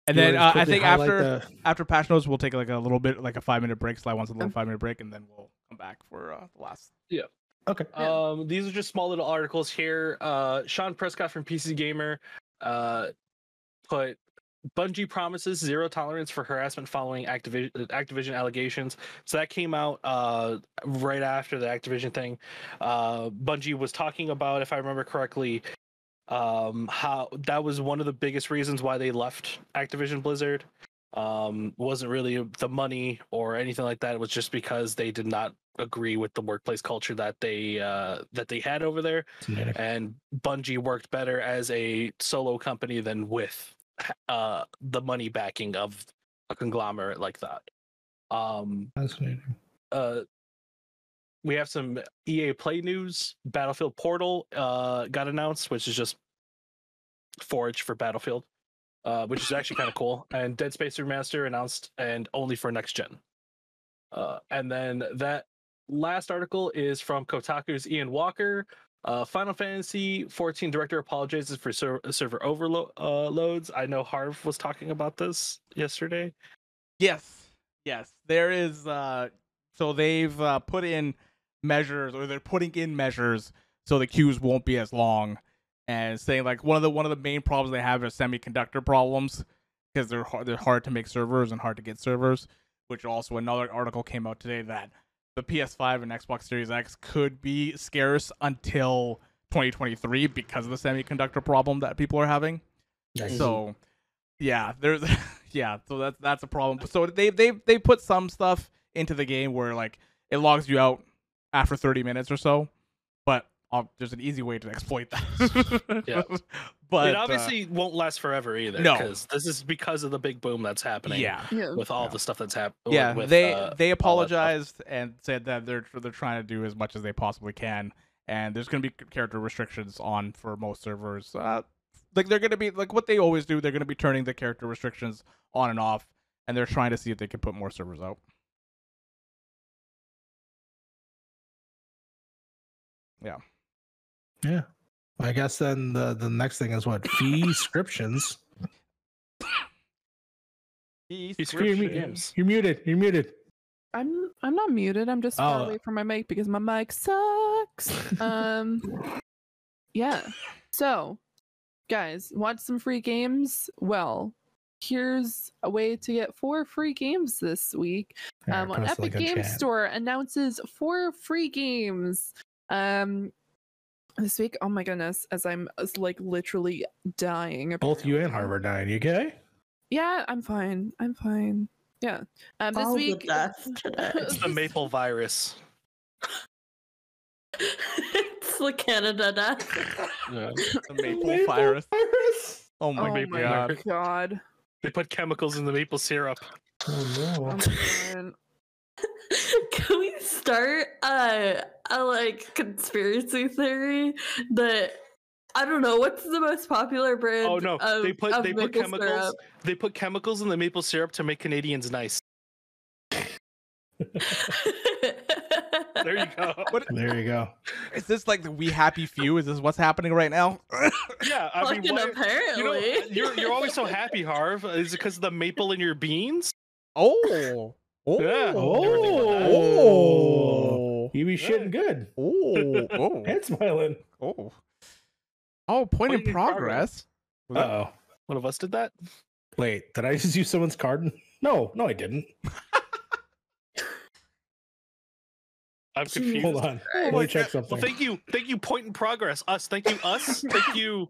And you then wanna uh, I quickly think highlight after the- after patch notes, we'll take like a little bit, like a five minute break. Sly wants a little five minute break, and then we'll come back for uh, the last. Yeah. Okay, Yeah. Um, these are just small little articles here. Uh, Shaun Prescott from PC Gamer uh, put Bungie promises zero tolerance for harassment following Activision Activision allegations. So that came out uh, right after the Activision thing. Uh, Bungie was talking about, if I remember correctly, um, how that was one of the biggest reasons why they left Activision Blizzard. Um, wasn't really the money or anything like that. It was just because they did not agree with the workplace culture that they uh, that they had over there and Bungie worked better as a solo company than with uh, the money backing of a conglomerate like that. Um, Fascinating. uh, we have some EA Play news. Battlefield Portal uh, got announced, which is just Forge for Battlefield, uh, which is actually kind of cool. And Dead Space Remaster announced, and only for next gen. Uh, and then that last article is from Kotaku's Ian Walker. Uh, Final Fantasy 14 director apologizes for ser- server overloads. Uh, loads. I know Harv was talking about this yesterday. Yes, yes, there is. uh So they've uh, put in measures, or they're putting in measures, so the queues won't be as long. And saying like one of the one of the main problems they have is semiconductor problems because they're hard, they're hard to make servers and hard to get servers. Which also another article came out today that the PS5 and Xbox Series X could be scarce until 2023 because of the semiconductor problem that people are having. Nice. So, yeah, there's yeah, so that's that's a problem. So they they they put some stuff into the game where like it logs you out after 30 minutes or so, but uh, there's an easy way to exploit that. Yeah. but it uh, obviously won't last forever either. No. because this is because of the big boom that's happening. yeah. Yeah. with all Yeah. the stuff that's happening. Yeah, with, they uh, they all that stuff. apologized and said that they're they're trying to do as much as they possibly can, and there's going to be character restrictions on for most servers. Uh, like they're going to be like what they always do. They're going to be turning the character restrictions on and off, and they're trying to see if they can put more servers out. Yeah. Yeah i guess then the the next thing is what fee descriptions. You're, Scription you're muted. You're muted. I'm I'm not muted. I'm just far Oh. away from my mic because my mic sucks. um yeah. So, guys, want some free games? Well, here's a way to get four free games this week. Here, Um, on Epic link in Games. Store announces four free games. Um this week, oh my goodness, as I'm as, like literally dying. Both you and. Harvard dying. You okay? Yeah, I'm fine. I'm fine. Yeah. Um this All week death today. It's the maple virus. it's the Canada death. Yeah. The maple virus. Oh my, oh my god. god. They put chemicals in the maple syrup. Oh Oh no. my god. Can we start a, a like conspiracy theory that I don't know what's the most popular brand? Oh no, of, they put they put chemicals. syrup? They put chemicals in the maple syrup to make Canadians nice. There you go. What There you go. is this like the We Happy Few? Is this what's happening right now? Yeah, I mean, why- apparently. you know, you're you're always so happy, Harv. Is it because of the maple in your beans? oh. Oh. Yeah. Oh. You be shitting good Oh. Oh. and smiling. Oh. Oh, point in Point in progress. Uh oh. One of us did that. Wait, did I just use someone's card? No, no, I didn't. I'm confused. Hold on. Let me check something. Well, thank you, thank you. Point in progress. Us. Thank you. Us. thank you.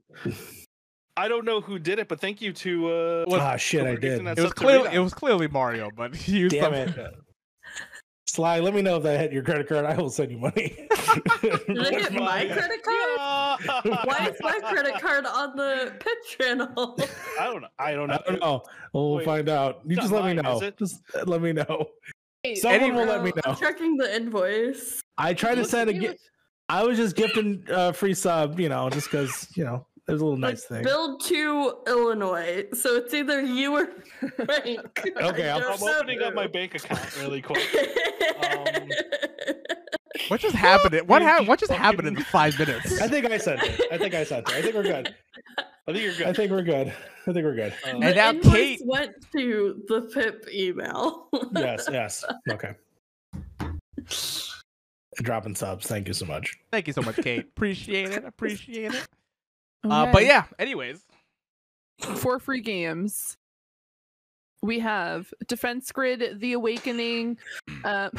I don't know who did it, but thank you to. uh Was- ah, shit, I did. It was clearly it was clearly Mario, but he used Damn some- it. Sly, let me know if that hit your credit card. I will send you money. Did I hit my credit card? Yeah. Why is my credit card on the pitch channel? I don't know. I don't know. I don't know. We'll Wait, find out. You it's just not let me know. Just let me know. Hey, Someone Any- will let me know. I'm checking the invoice. I tried to send a you gift. I was just gifting uh, free sub, you know, just because you know it was a little nice thing. Billed to Illinois. So it's either you or Frank. Okay, I I'm- I'm opening up my bank account really quick. Um, What just happened? What happened? What just Fucking- happened in five minutes? I think I sent it. I think I sent it. I think we're good. I think you're good. I think we're good. I think we're good. Uh, And now Kate- went to the PIP email. Yes, yes. Okay. Dropping subs. Thank you so much. Thank you so much, Kate. Appreciate it. Appreciate it. Uh, but yeah. Anyways, for free games we have defense grid the awakening uh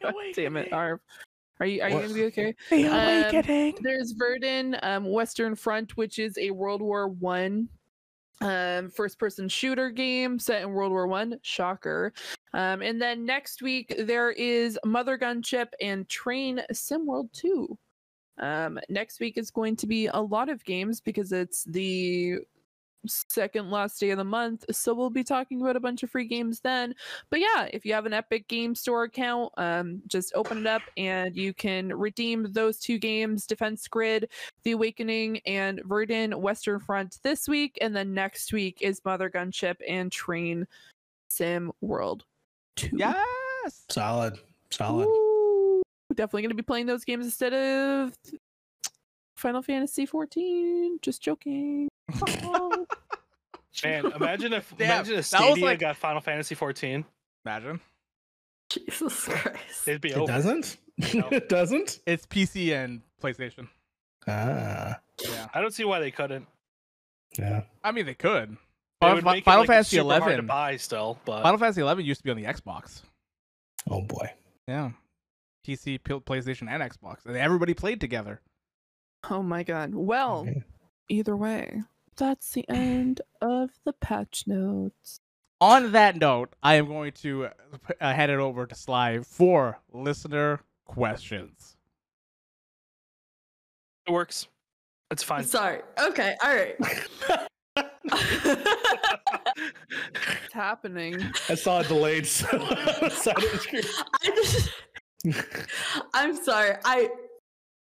God damn it Harv. Are you are you gonna be okay? The Um, awakening. there's verdun um western front which is a world war one um first person shooter game set in world war one. Shocker. Um and then next week there is mother gunship and train sim world 2 um next week is going to be a lot of games because it's the second last day of the month so we'll be talking about a bunch of free games then but yeah if you have an epic game store account um just open it up and you can redeem those two games defense grid the awakening and verdun western front this week and then next week is mother gunship and train sim world 2 Yes. Solid. Solid. Ooh, definitely going to be playing those games instead of final fantasy 14 just joking Oh. Man, imagine if Damn, imagine if that was Stadia like- got Final Fantasy 14. Imagine Jesus Christ. It'd be It over. doesn't? No. it doesn't? it's PC and PlayStation. Ah. Yeah. I don't see why they couldn't. Yeah. I mean, they could. It Final, would it, Final like, Fantasy super hard to 11. buy still, but Final Fantasy 11 used to be on the Xbox. Oh boy. Yeah. PC, PlayStation, and Xbox, and everybody played together. oh my god well Okay. either way that's the end of the patch notes On that note, I am going to uh, head it over to Sly for listener questions. it works. It's fine. Sorry. Okay. All right. it's happening I saw it delayed so side of the screen. I just, I'm sorry. I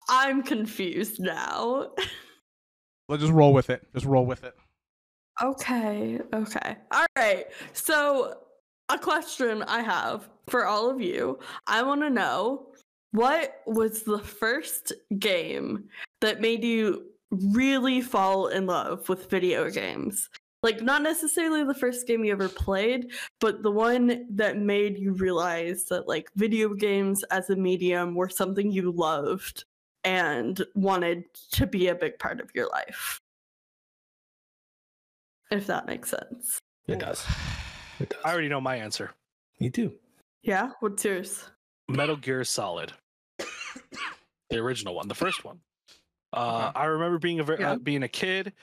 I'm confused now. Let's just roll with it. Just roll with it. Okay. Okay. All right. So, a question I have for all of you. I want to know what was the first game that made you really fall in love with video games? Like, not necessarily the first game you ever played, but the one that made you realize that, like, video games as a medium were something you loved and wanted to be a big part of your life. If that makes sense. It does. It does. I already know my answer. Me too. Yeah? What's yours? Metal Gear Solid, the original one, the first one. Uh, Okay. I remember being a ver- Yeah. uh, being a kid,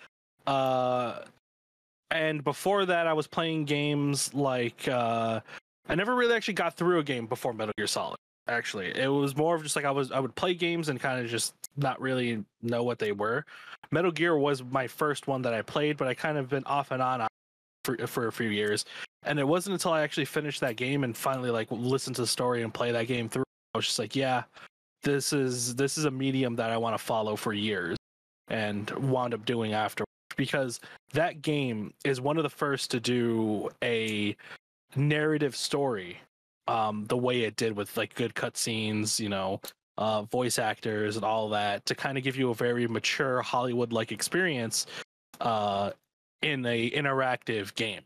uh, and before that, I was playing games like uh, I never really actually got through a game before Metal Gear Solid. Actually, it was more of just like I was I would play games and kind of just not really know what they were. Metal Gear was my first one that I played, but I kind of been off and on for for a few years. And it wasn't until I actually finished that game and finally like listened to the story and play that game through. I was just like, yeah, this is this is a medium that I want to follow for years, and wound up doing after because that game is one of the first to do a narrative story um, the way it did with like good cutscenes, you know, uh, voice actors and all that to kind of give you a very mature Hollywood like experience uh, in a interactive game.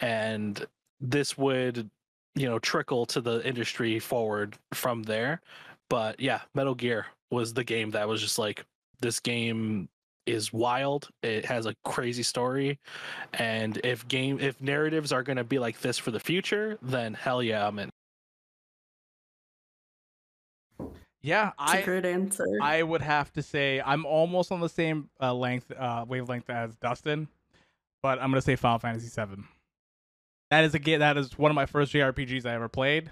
And this would, you know, trickle to the industry forward from there. But yeah, Metal Gear was the game that was just like this game is wild. It has a crazy story, and if game if narratives are going to be like this for the future, then hell yeah, I'm in. Yeah, That's a I great answer. I would have to say I'm almost on the same uh, length uh, wavelength as Dustin, but I'm gonna say Final Fantasy VII. That is a game that is one of my first JRPGs I ever played,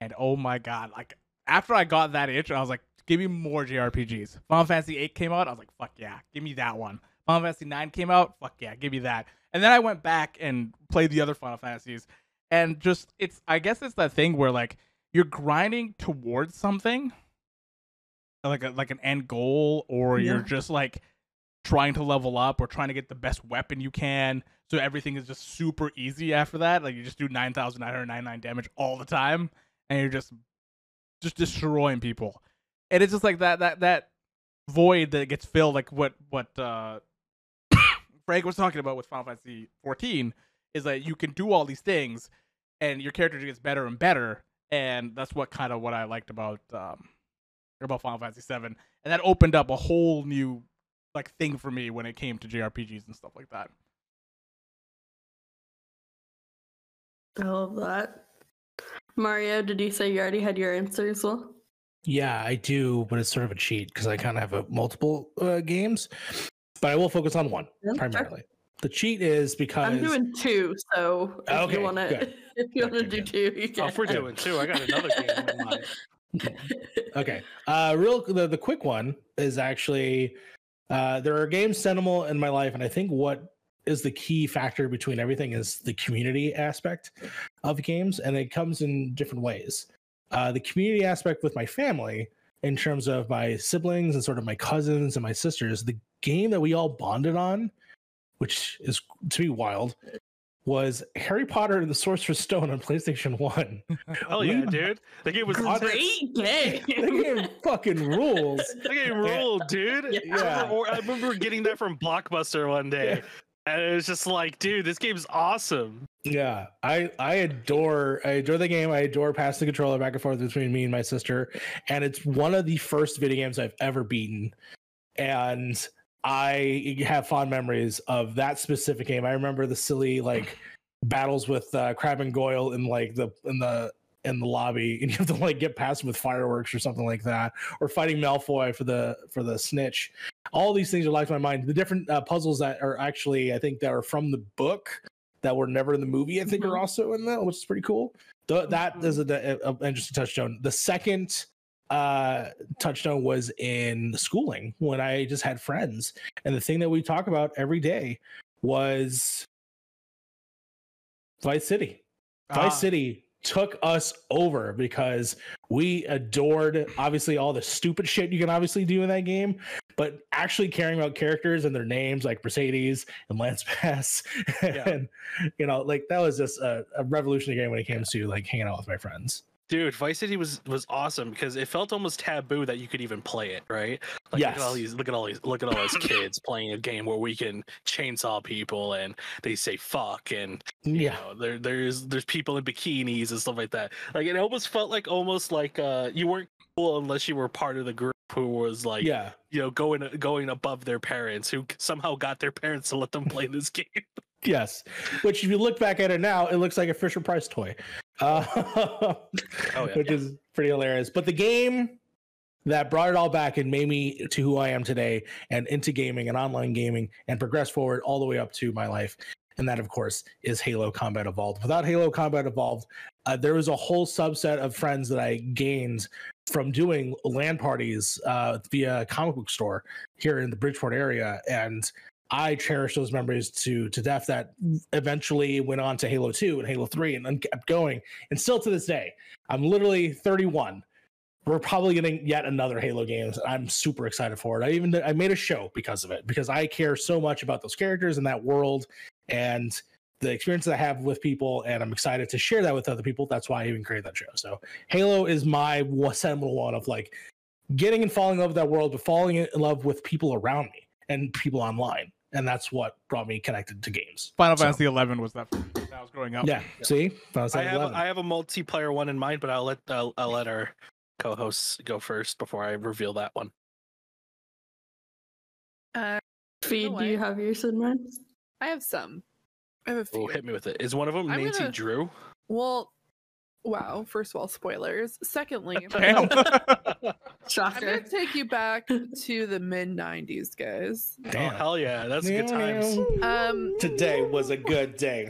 and oh my god! Like after I got that itch, I was like, give me more JRPGs. Final Fantasy VIII came out, I was like, fuck yeah, give me that one. Final Fantasy IX came out, fuck yeah, give me that. And then I went back and played the other Final Fantasies, and just it's I guess it's that thing where like you're grinding towards something like a like an end goal or you're just like trying to level up or trying to get the best weapon you can so everything is just super easy after that like you just do 9999 damage all the time and you're just just destroying people and it's just like that that that void that gets filled like what what uh Frank was talking about with Final Fantasy 14 is that you can do all these things and your character gets better and better and that's what kind of what I liked about um about Final Fantasy VII, and that opened up a whole new like thing for me when it came to JRPGs and stuff like that. I love that. Mario, did you say you already had your answer as well? Yeah, I do, but it's sort of a cheat because I kind of have a, multiple uh, games. But I will focus on one Yeah, sure. primarily. The cheat is because I'm doing two, so if Okay, you want to, if you want to do good. two, you can. Oh, if we're doing two, I got another game in mind. okay. Uh, real the, the quick one is actually uh, there are games sentimental in my life, and I think what is the key factor between everything is the community aspect of games, and it comes in different ways. Uh, the community aspect with my family, in terms of my siblings and sort of my cousins and my sisters, the game that we all bonded on, which is to be wild, was Harry Potter and the Sorcerer's Stone on PlayStation One. Hell yeah, We- dude! The game was God, Great game. the game fucking rules. The game ruled, dude. Yeah. I, remember, I remember getting that from Blockbuster one day, and it was just like, dude, this game's awesome. Yeah, I I adore I adore the game. I adore passing the controller back and forth between me and my sister, and it's one of the first video games I've ever beaten, and I have fond memories of that specific game. I remember the silly like battles with uh, Crabbe and Goyle in like the in the in the lobby, and you have to like get past them with fireworks or something like that, or fighting Malfoy for the for the snitch. All these things are like my mind. The different uh, puzzles that are actually I think that are from the book that were never in the movie. I think are Mhm. also in that, which is pretty cool. Th- that is a, a, a interesting touchstone. The second uh touchstone was in schooling when I just had friends, and the thing that we talk about every day was Vice City. Vice Ah, City took us over because we adored obviously all the stupid shit you can obviously do in that game, but actually caring about characters and their names like Mercedes and Lance Pass. Yeah. and you know, like that was just a, a revolutionary game when it came to like hanging out with my friends. Dude, Vice City was was awesome because it felt almost taboo that you could even play it, right? Like look at all these look at all these look at all those kids playing a game where we can chainsaw people and they say fuck and you Yeah, know, there there's there's people in bikinis and stuff like that. Like it almost felt like almost like uh you weren't cool unless you were part of the group who was like yeah, you know going going above their parents who somehow got their parents to let them play this game. Yes. Which if you look back at it now, it looks like a Fisher Price toy, uh, Oh, yeah. which is pretty hilarious. But the game that brought it all back and made me to who I am today and into gaming and online gaming and progress forward all the way up to my life. And that, of course, is Halo Combat Evolved. Without Halo Combat Evolved, uh, there was a whole subset of friends that I gained from doing LAN parties uh, via a comic book store here in the Bridgeport area. And I cherish those memories to to death. That eventually went on to Halo 2 and Halo 3 and then kept going. And still to this day, I'm literally 31 we're probably getting yet another Halo games. I'm super excited for it. I even I made a show because of it because I care so much about those characters and that world. And the experience that I have with people, and I'm excited to share that with other people. That's why I even created that show. So Halo is my seminal one of like getting and falling in love with that world, but falling in love with people around me and people online, and that's what brought me connected to games. Final So- Fantasy Eleven was that when I was growing up. Yeah, see, Final I have 11. I have a multiplayer one in mind, but I'll let I'll, I'll let our co-hosts go first before I reveal that one. Uh, Feed, do you have yours in mind? I have some. I have a few. Oh, hit me with it. Is one of them I'm Nancy gonna- Drew? Well, wow. First of all, spoilers. Secondly, Damn. I'm Shocker. gonna take you back to the mid '90s, guys. Oh Damn. hell yeah, that's good times. Um, Today was a good day.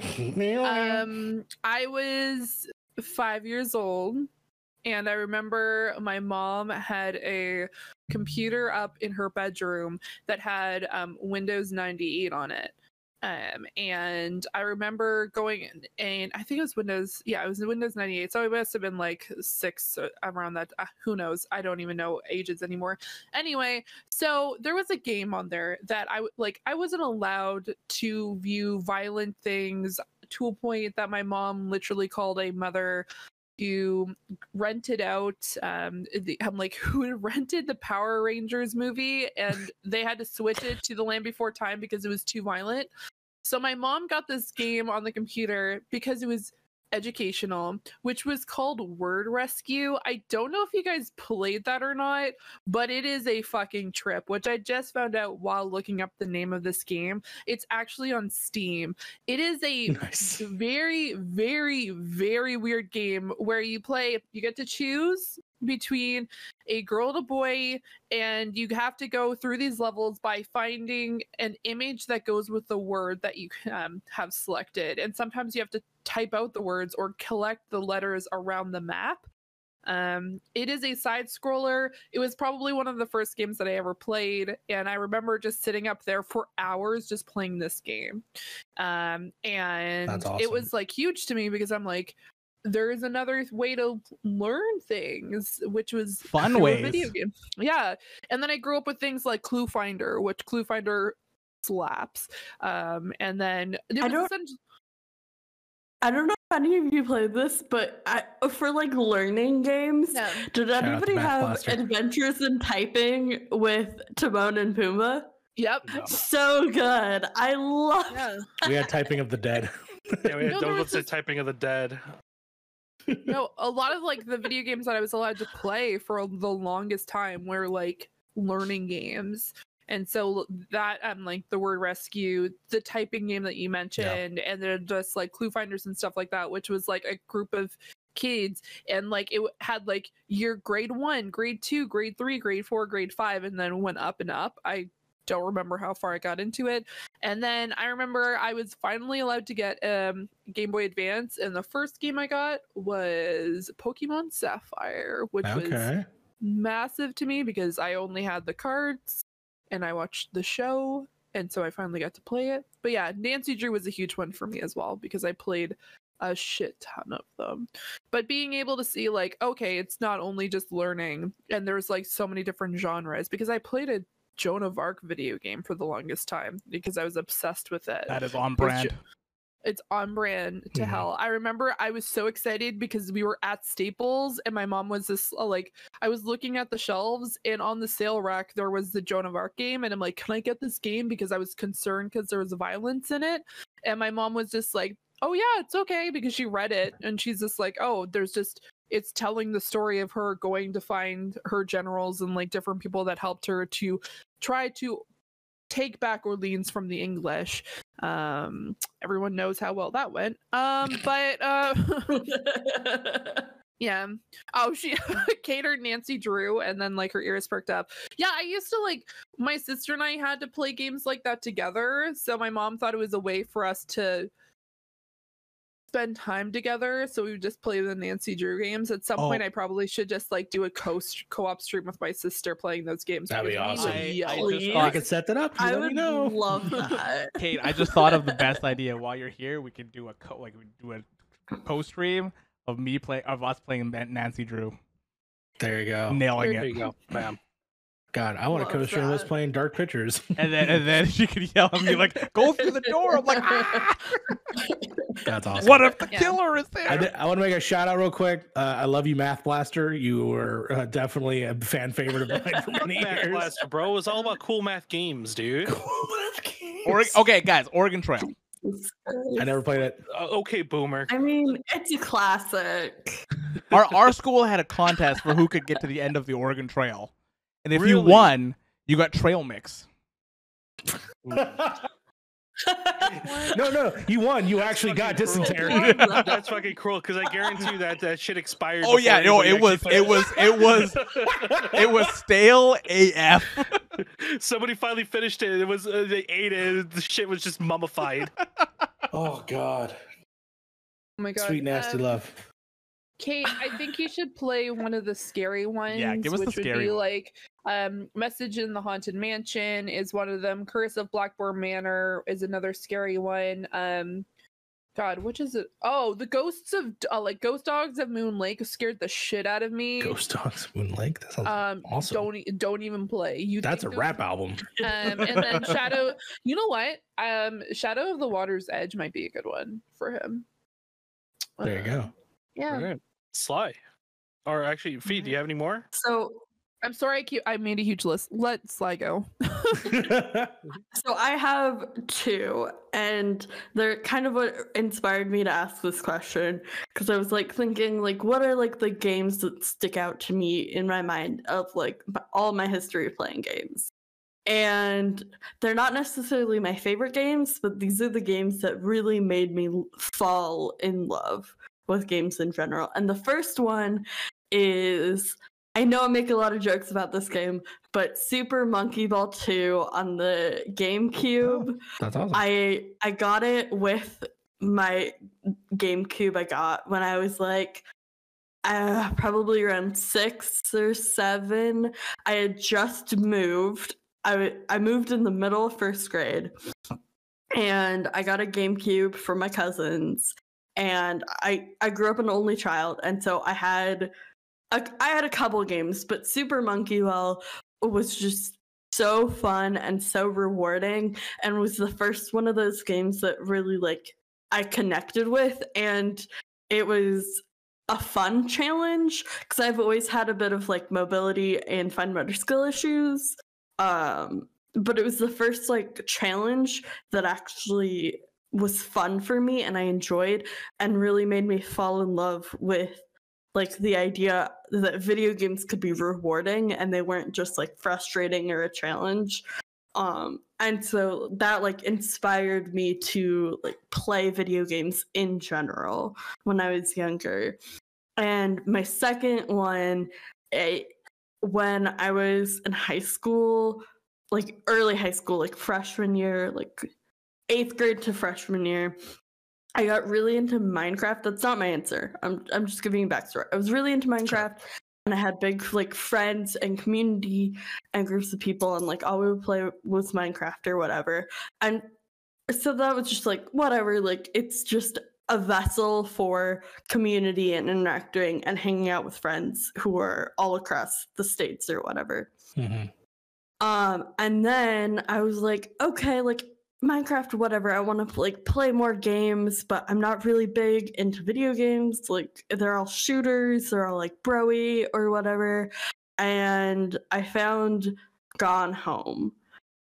um, I was five years old, and I remember my mom had a computer up in her bedroom that had um, Windows 98 on it. Um, and I remember going in, and I think it was Windows, yeah, it was Windows 98. So it must have been like six around that. Uh, who knows? I don't even know ages anymore. Anyway, so there was a game on there that I like. I wasn't allowed to view violent things to a point that my mom literally called a mother who rented out um the, I'm like who rented the Power Rangers movie and they had to switch it to the Land Before Time because it was too violent. So my mom got this game on the computer because it was educational, which was called Word Rescue. I don't know if you guys played that or not, but it is a fucking trip, which I just found out while looking up the name of this game. It's actually on Steam. It is a Nice. very, very, very weird game where you play, you get to choose between a girl and a boy, and you have to go through these levels by finding an image that goes with the word that you um, have selected. And sometimes you have to type out the words or collect the letters around the map. Um, it is a side scroller. It was probably one of the first games that I ever played, and I remember just sitting up there for hours just playing this game. Um, and That's it was like huge to me because I'm like, there is another way to learn things, which was Fun ways. Video game. Yeah, and then I grew up with things like Clue Finder, which Clue Finder slaps. Um, and then it I don't- essentially- I don't know if any of you played this, but I, for like learning games, Yeah. did out to anybody have Foster. Adventures in Typing with Timon and Pumbaa? Yep. No. So good. I love Yeah. We had typing of the dead. Yeah, we had No, there Don't Say this- Typing of the Dead. No, a lot of like the video games that I was allowed to play for the longest time were like learning games. And so that um like the word rescue, the typing game that you mentioned, and then just like clue finders and stuff like that, which was like a group of kids and like it had like your grade one, grade two, grade three, grade four, grade five, and then went up and up. I don't remember how far I got into it. And then I remember I was finally allowed to get um Game Boy Advance, and the first game I got was Pokemon Sapphire, which was massive to me because I only had the cards and I watched the show, and so I finally got to play it. But yeah, Nancy Drew was a huge one for me as well because I played a shit ton of them. But being able to see like, okay, it's not only just learning, and there's like so many different genres because I played a Joan of Arc video game for the longest time because I was obsessed with it That is on brand. it's on brand to Mhm. hell. I remember I was so excited because we were at Staples and my mom was this uh, like I was looking at the shelves and on the sale rack there was the Joan of Arc game and I'm like, can I get this game because I was concerned because there was violence in it, and my mom was just like, oh yeah, it's okay because she read it and she's just like, oh, there's just it's telling the story of her going to find her generals and like different people that helped her to try to take back Orleans from the English. Um, everyone knows how well that went. Um, but uh, yeah. Oh, she catered Nancy Drew, and then like her ears perked up. Yeah, I used to like my sister and I had to play games like that together. So my mom thought it was a way for us to spend time together. So we would just play the Nancy Drew games. At some Oh. point, I probably should just like do a co co-op stream with my sister playing those games. That'd be because awesome. I- I just thought- I could set that up. You I let me would know. love that. Kate, I just thought of the best idea. While you're here, we could do a co- like we do a post stream of me play of us playing Nancy Drew, There you go. nailing There it. There you go. Bam. God, I want to Love co-stream us that. playing Dark Pictures. And then and then she could yell at me like, "Go through the door!" I'm like, ah! That's awesome. "What if the Yeah. killer is there?" I, did- I want to make a shout out real quick. Uh, I love you, Math Blaster. You were uh, definitely a fan favorite of mine for many Math years. Blaster, bro. It was all about cool math games, dude. Cool math Or- okay, guys, Oregon Trail. I never played it. Uh, okay, boomer. I mean, it's a classic. Our our school had a contest for who could get to the end of the Oregon Trail, and if you won, you got trail mix. no, no, you won. You actually got fucking cruel. dysentery. That's fucking cruel because I guarantee you that that shit expired. Oh yeah, before no, anybody it was it was it was it was stale AF. Somebody finally finished it. It was uh, they ate it. The shit was just mummified. oh God, Oh my god. sweet nasty Um, love. Kate, I think you should play one of the scary ones. Yeah, give us the which would scary be one. like um Message in the Haunted Mansion is one of them. Curse of Blackmoor Manor is another scary one. Um God, which is it? Oh, the ghosts of uh, like Ghost Dogs of Moon Lake scared the shit out of me. Ghost Dogs Moon Lake. That sounds Um, awesome. don't don't even play. You That's a think those- rap album. Um, and then Shadow. You know what? Um, Shadow of the Water's Edge might be a good one for him. There you Uh, go. Yeah. Alright. Sly. Or actually, Feed, do you mm-hmm. have any more? So, I'm sorry, I keep. I made a huge list. Let Sly go. so I have two, and they're kind of what inspired me to ask this question because I was like thinking, like, what are like the games that stick out to me in my mind of like all my history of playing games, and they're not necessarily my favorite games, but these are the games that really made me fall in love with games in general. And the first one is I know I make a lot of jokes about this game, but Super Monkey Ball 2 on the GameCube. That's awesome. I I got it with my GameCube I got when I was like uh, probably around six or seven. I had just moved. I w- I moved in the middle of first grade, and I got a GameCube for my cousins. And I I grew up an only child, and so I had a, I had a couple games, but Super Monkey Ball was just so fun and so rewarding and was the first one of those games that really like I connected with and it was a fun challenge because I've always had a bit of like mobility and fine motor skill issues. Um but it was the first like challenge that actually was fun for me and I enjoyed and really made me fall in love with like the idea that video games could be rewarding and they weren't just like frustrating or a challenge. Um and so that like inspired me to like play video games in general when i was younger. And my second one eh, when i was in high school like early high school like freshman year like eighth grade to freshman year I got really into Minecraft. That's not my answer. I'm I'm just giving you backstory. I was really into Minecraft and I had big like friends and community and groups of people and like all we would play was Minecraft or whatever. And so that was just like whatever, like it's just a vessel for community and interacting and hanging out with friends who are all across the states or whatever. Mhm. Um, and then I was like, okay, like Minecraft, whatever. I want to like play more games, but I'm not really big into video games. Like they're all shooters, they're all like broy or whatever. And I found Gone Home,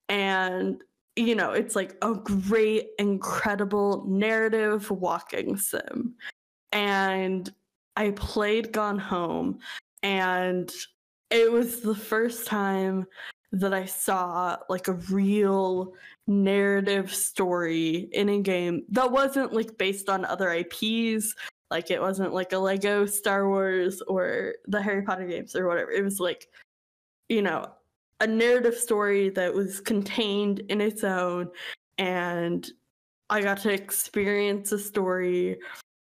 and you know, it's like a great, incredible narrative walking sim. And I played Gone Home, and it was the first time that I saw like a real narrative story in a game that wasn't like based on other IPs. Like it wasn't like a Lego Star Wars or the Harry Potter games or whatever. It was like, you know, a narrative story that was contained in its own. And I got to experience a story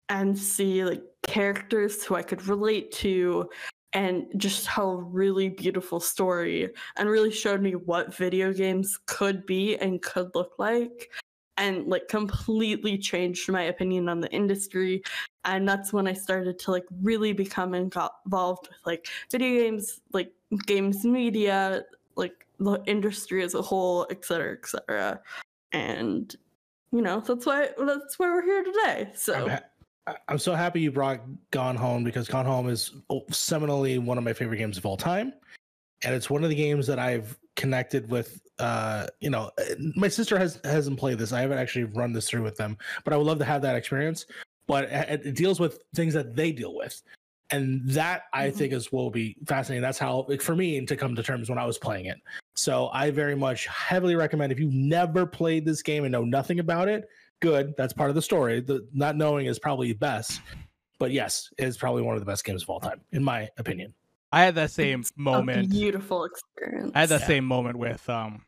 and see like characters who I could relate to and just tell a really beautiful story and really showed me what video games could be and could look like and like completely changed my opinion on the industry and that's when i started to like really become involved with like video games like games media like the industry as a whole, et cetera, et cetera. And you know, that's why that's why we're here today. So I'm, I'm so happy you brought Gone Home because Gone Home is seminally one of my favorite games of all time, and it's one of the games that I've connected with. Uh, you know, my sister has hasn't played this. I haven't actually run this through with them, but I would love to have that experience. But it, it deals with things that they deal with, and that I Mhm. think is what will be fascinating. That's how like, for me to come to terms when I was playing it. So I very much heavily recommend if you've never played this game and know nothing about it, good. That's part of the story. The not knowing is probably best. But yes, it's probably one of the best games of all time, in my opinion. I had that same it's a moment. beautiful experience. I had that Yeah. same moment with um,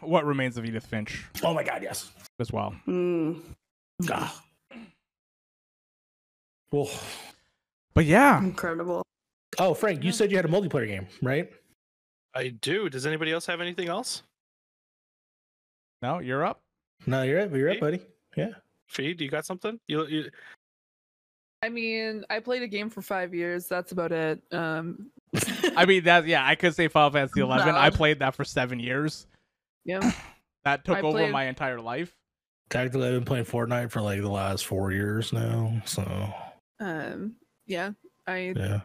what remains of Edith Finch Oh my god, yes. as well. Mm. Ah. Well, But yeah, Incredible. oh Frank, you said you had a multiplayer game, right? I do. Does anybody else have anything else? no, you're up. No, you're it. You're it, Me? buddy. Yeah. Fee, do you got something? You, you I mean, I played a game for five years. That's about it. Um, I mean, that yeah, I could say Final Fantasy Eleven. I played that for seven years. yeah. That took I over played- my entire life. Technically, I've been playing Fortnite for like the last four years now. So Um, yeah. I yeah.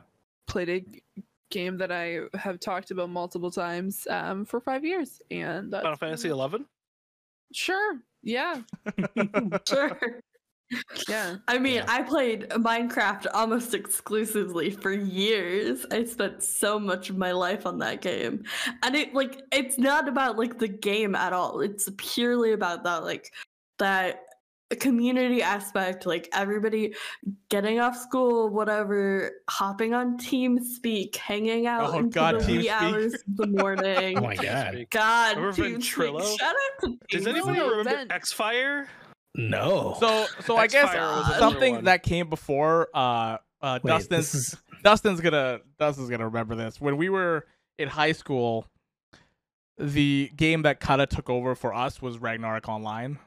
played a g- game that I have talked about multiple times um, for five years, and that's Final Fantasy Eleven? Sure. Yeah. Sure. Yeah. I mean, Yeah. I played Minecraft almost exclusively for years. I spent so much of my life on that game. And it like it's not about like the game at all. It's purely about that like that community aspect, like everybody getting off school, whatever, hopping on TeamSpeak, hanging out Oh, into God, the wee TeamSpeak. hours of the morning. Oh my god. God, Remember TeamSpeak. Ventrilo? Shout out to Does TeamSpeak. anybody Really? remember Vent. X Fire? No. So, so I guess X-Fire was another something one. that came before uh, uh, Wait, Dustin's is Dustin's gonna Dustin's gonna remember this. When we were in high school, the game that kind of took over for us was Ragnarok Online,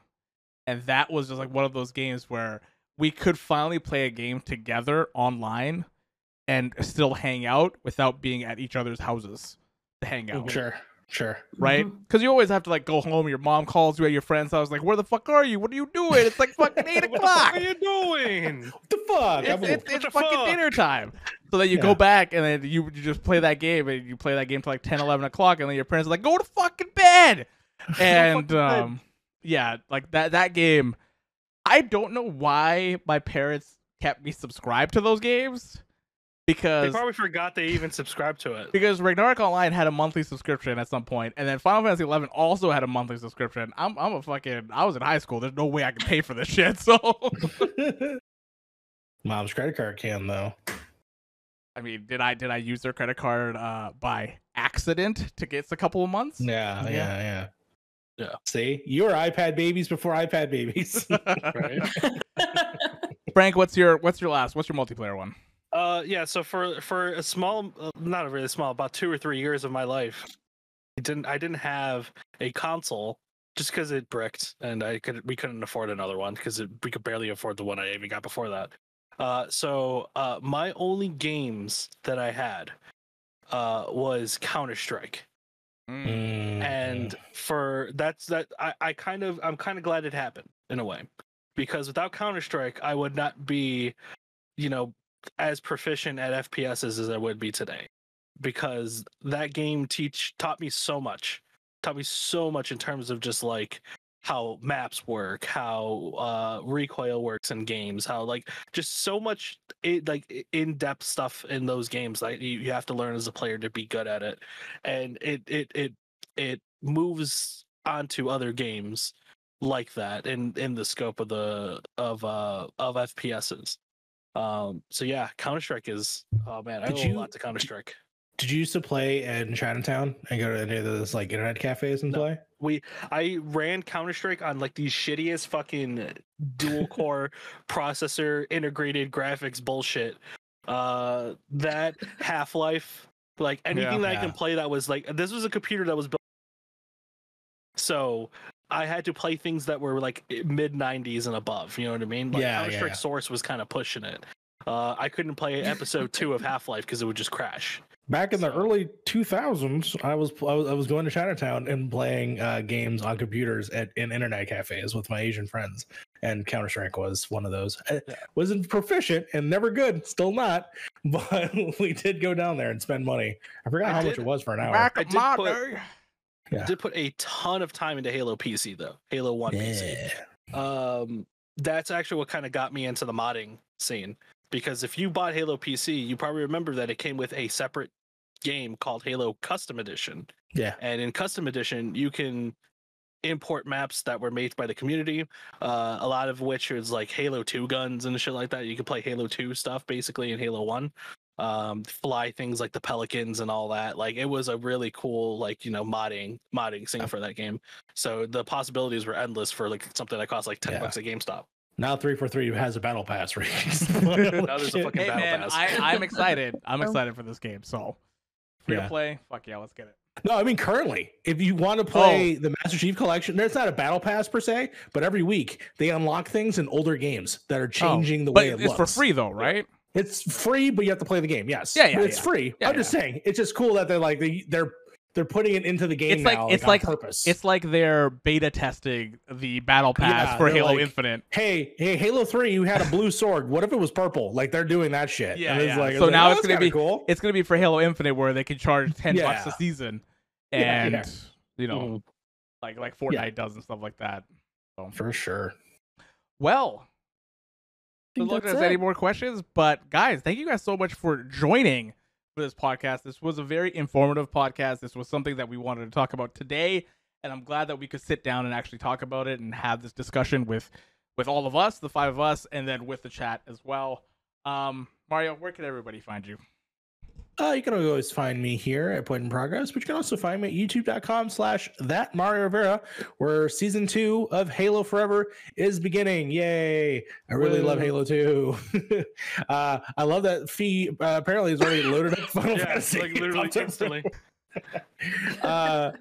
and that was just like one of those games where we could finally play a game together online and still hang out without being at each other's houses to hang out. sure. Sure. Right? Because you always have to like go home. Your mom calls you at your friend's house, like, "Where the fuck are you? What are you doing? It's like fucking eight o'clock. What are you doing? What the fuck? it's, I'm- it's, it's the fucking fuck? dinner time. So then you Yeah. go back and then you, you just play that game and you play that game till like 10, 11 o'clock and then your parents are like, go to fucking bed. And fucking bed. um, yeah, like that that game. I don't know why my parents kept me subscribed to those games because They probably forgot they even subscribed to it. because Ragnarok Online had a monthly subscription at some point, and then Final Fantasy Eleven also had a monthly subscription. I'm I'm a fucking I was in high school. There's no way I could pay for this shit. So Mom's credit card can though. I mean, did I did I use their credit card uh, by accident to get a couple of months? Yeah, Yeah. yeah, yeah. Yeah. See, you were iPad babies before iPad babies. Frank, what's your what's your last? What's your multiplayer one? Uh, yeah. So for for a small, uh, not a really small, about two or three years of my life, I didn't I didn't have a console just because it bricked and I could we couldn't afford another one because we could barely afford the one I even got before that. Uh, so uh, my only games that I had uh was Counter Strike. Mm, and for that's that I, I kind of i'm kind of glad it happened in a way. Because without counter-strike i would not be you know as proficient at fps as i would be today. Because that game teach taught me so much. Taught me so much in terms of just like how maps work how uh recoil works in games how like just so much it, like in-depth stuff in those games like you, you have to learn as a player to be good at it and it it it it moves onto other games like that in in the scope of the of uh of fps's um so yeah counter-strike is oh man i Did owe you- a lot to counter-strike Did you used to play in Chinatown and go to any of those like internet cafes and No. play? We i ran counter-strike on like these shittiest fucking dual core processor integrated graphics bullshit. Uh that half-life like anything Yeah. that i can play that was like this was a computer that was built so i had to play things that were like mid 90s and above you know what i mean? Like Yeah, yeah, counter-strike yeah. source was kind of pushing it. Uh i couldn't play episode two of half-life because it would just crash Back in the early 2000s, I was I was, I was going to Chinatown and playing uh, games on computers at in internet cafes with my Asian friends, and Counter Strike was one of those. I wasn't proficient and never good, still not, but we did go down there and spend money. I forgot I how much it was for an hour. Back I did put- day. Yeah. Did put a ton of time into Halo PC though. Halo One PC. Um that's actually what kind of got me into the modding scene because if you bought halo pc you probably remember that it came with a separate game called halo custom edition Yeah. and in custom edition you can import maps that were made by the community uh, a lot of which is like halo 2 guns and shit like that you can play halo 2 stuff basically in halo 1 um, fly things like the pelicans and all that like it was a really cool like you know modding modding scene for that game so the possibilities were endless for like something that costs like 10 Yeah. bucks at gamestop Now 343 has a battle pass where Now there's a fucking Hey battle man, pass. I, I'm excited. I'm Oh. excited for this game. So free Yeah. to play. Fuck yeah, let's get it. No, I mean currently, if you want to play oh. the Master Chief Collection, there's not a battle pass per se, but every week they unlock things in older games that are oh, changing the Oh, But way it it's looks. for free though, right? It's free, but you have to play the game. Yes. Yeah, yeah, It's yeah. free. Yeah, I'm just saying, it's just cool that they're like they they're they're putting it into the game It's like- now. it's on like- purpose. It's like they're beta testing the battle pass Yeah, for Halo like- Infinite. hey, hey, Halo Three, you had a blue sword. What if it was purple? Like they're doing that shit. Yeah, And it's yeah. like- So like, now oh, it's gonna be- cool. It's gonna be for Halo Infinite where they can charge ten bucks a season, and yeah. you know, Mhm. like like Fortnite does and stuff like that. for sure. Well, Good luck any more questions. But guys, thank you guys so much for joining for this podcast. This was a very informative podcast. This was something that we wanted to talk about today, and I'm glad that we could sit down and actually talk about it and have this discussion with with all of us, the five of us, and then with the chat as well. Um, Mario, where can everybody find you? Uh, you can always find me here at Point in Progress, but you can also find me at youtube.com slash that Mario Rivera, where season two of Halo Forever is beginning. Yay. I really love Halo 2. uh, I love that Fee uh, apparently has already loaded up Final yeah, Fantasy. like literally instantly. uh,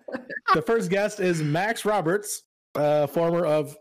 the first guest is Max Roberts, uh, former of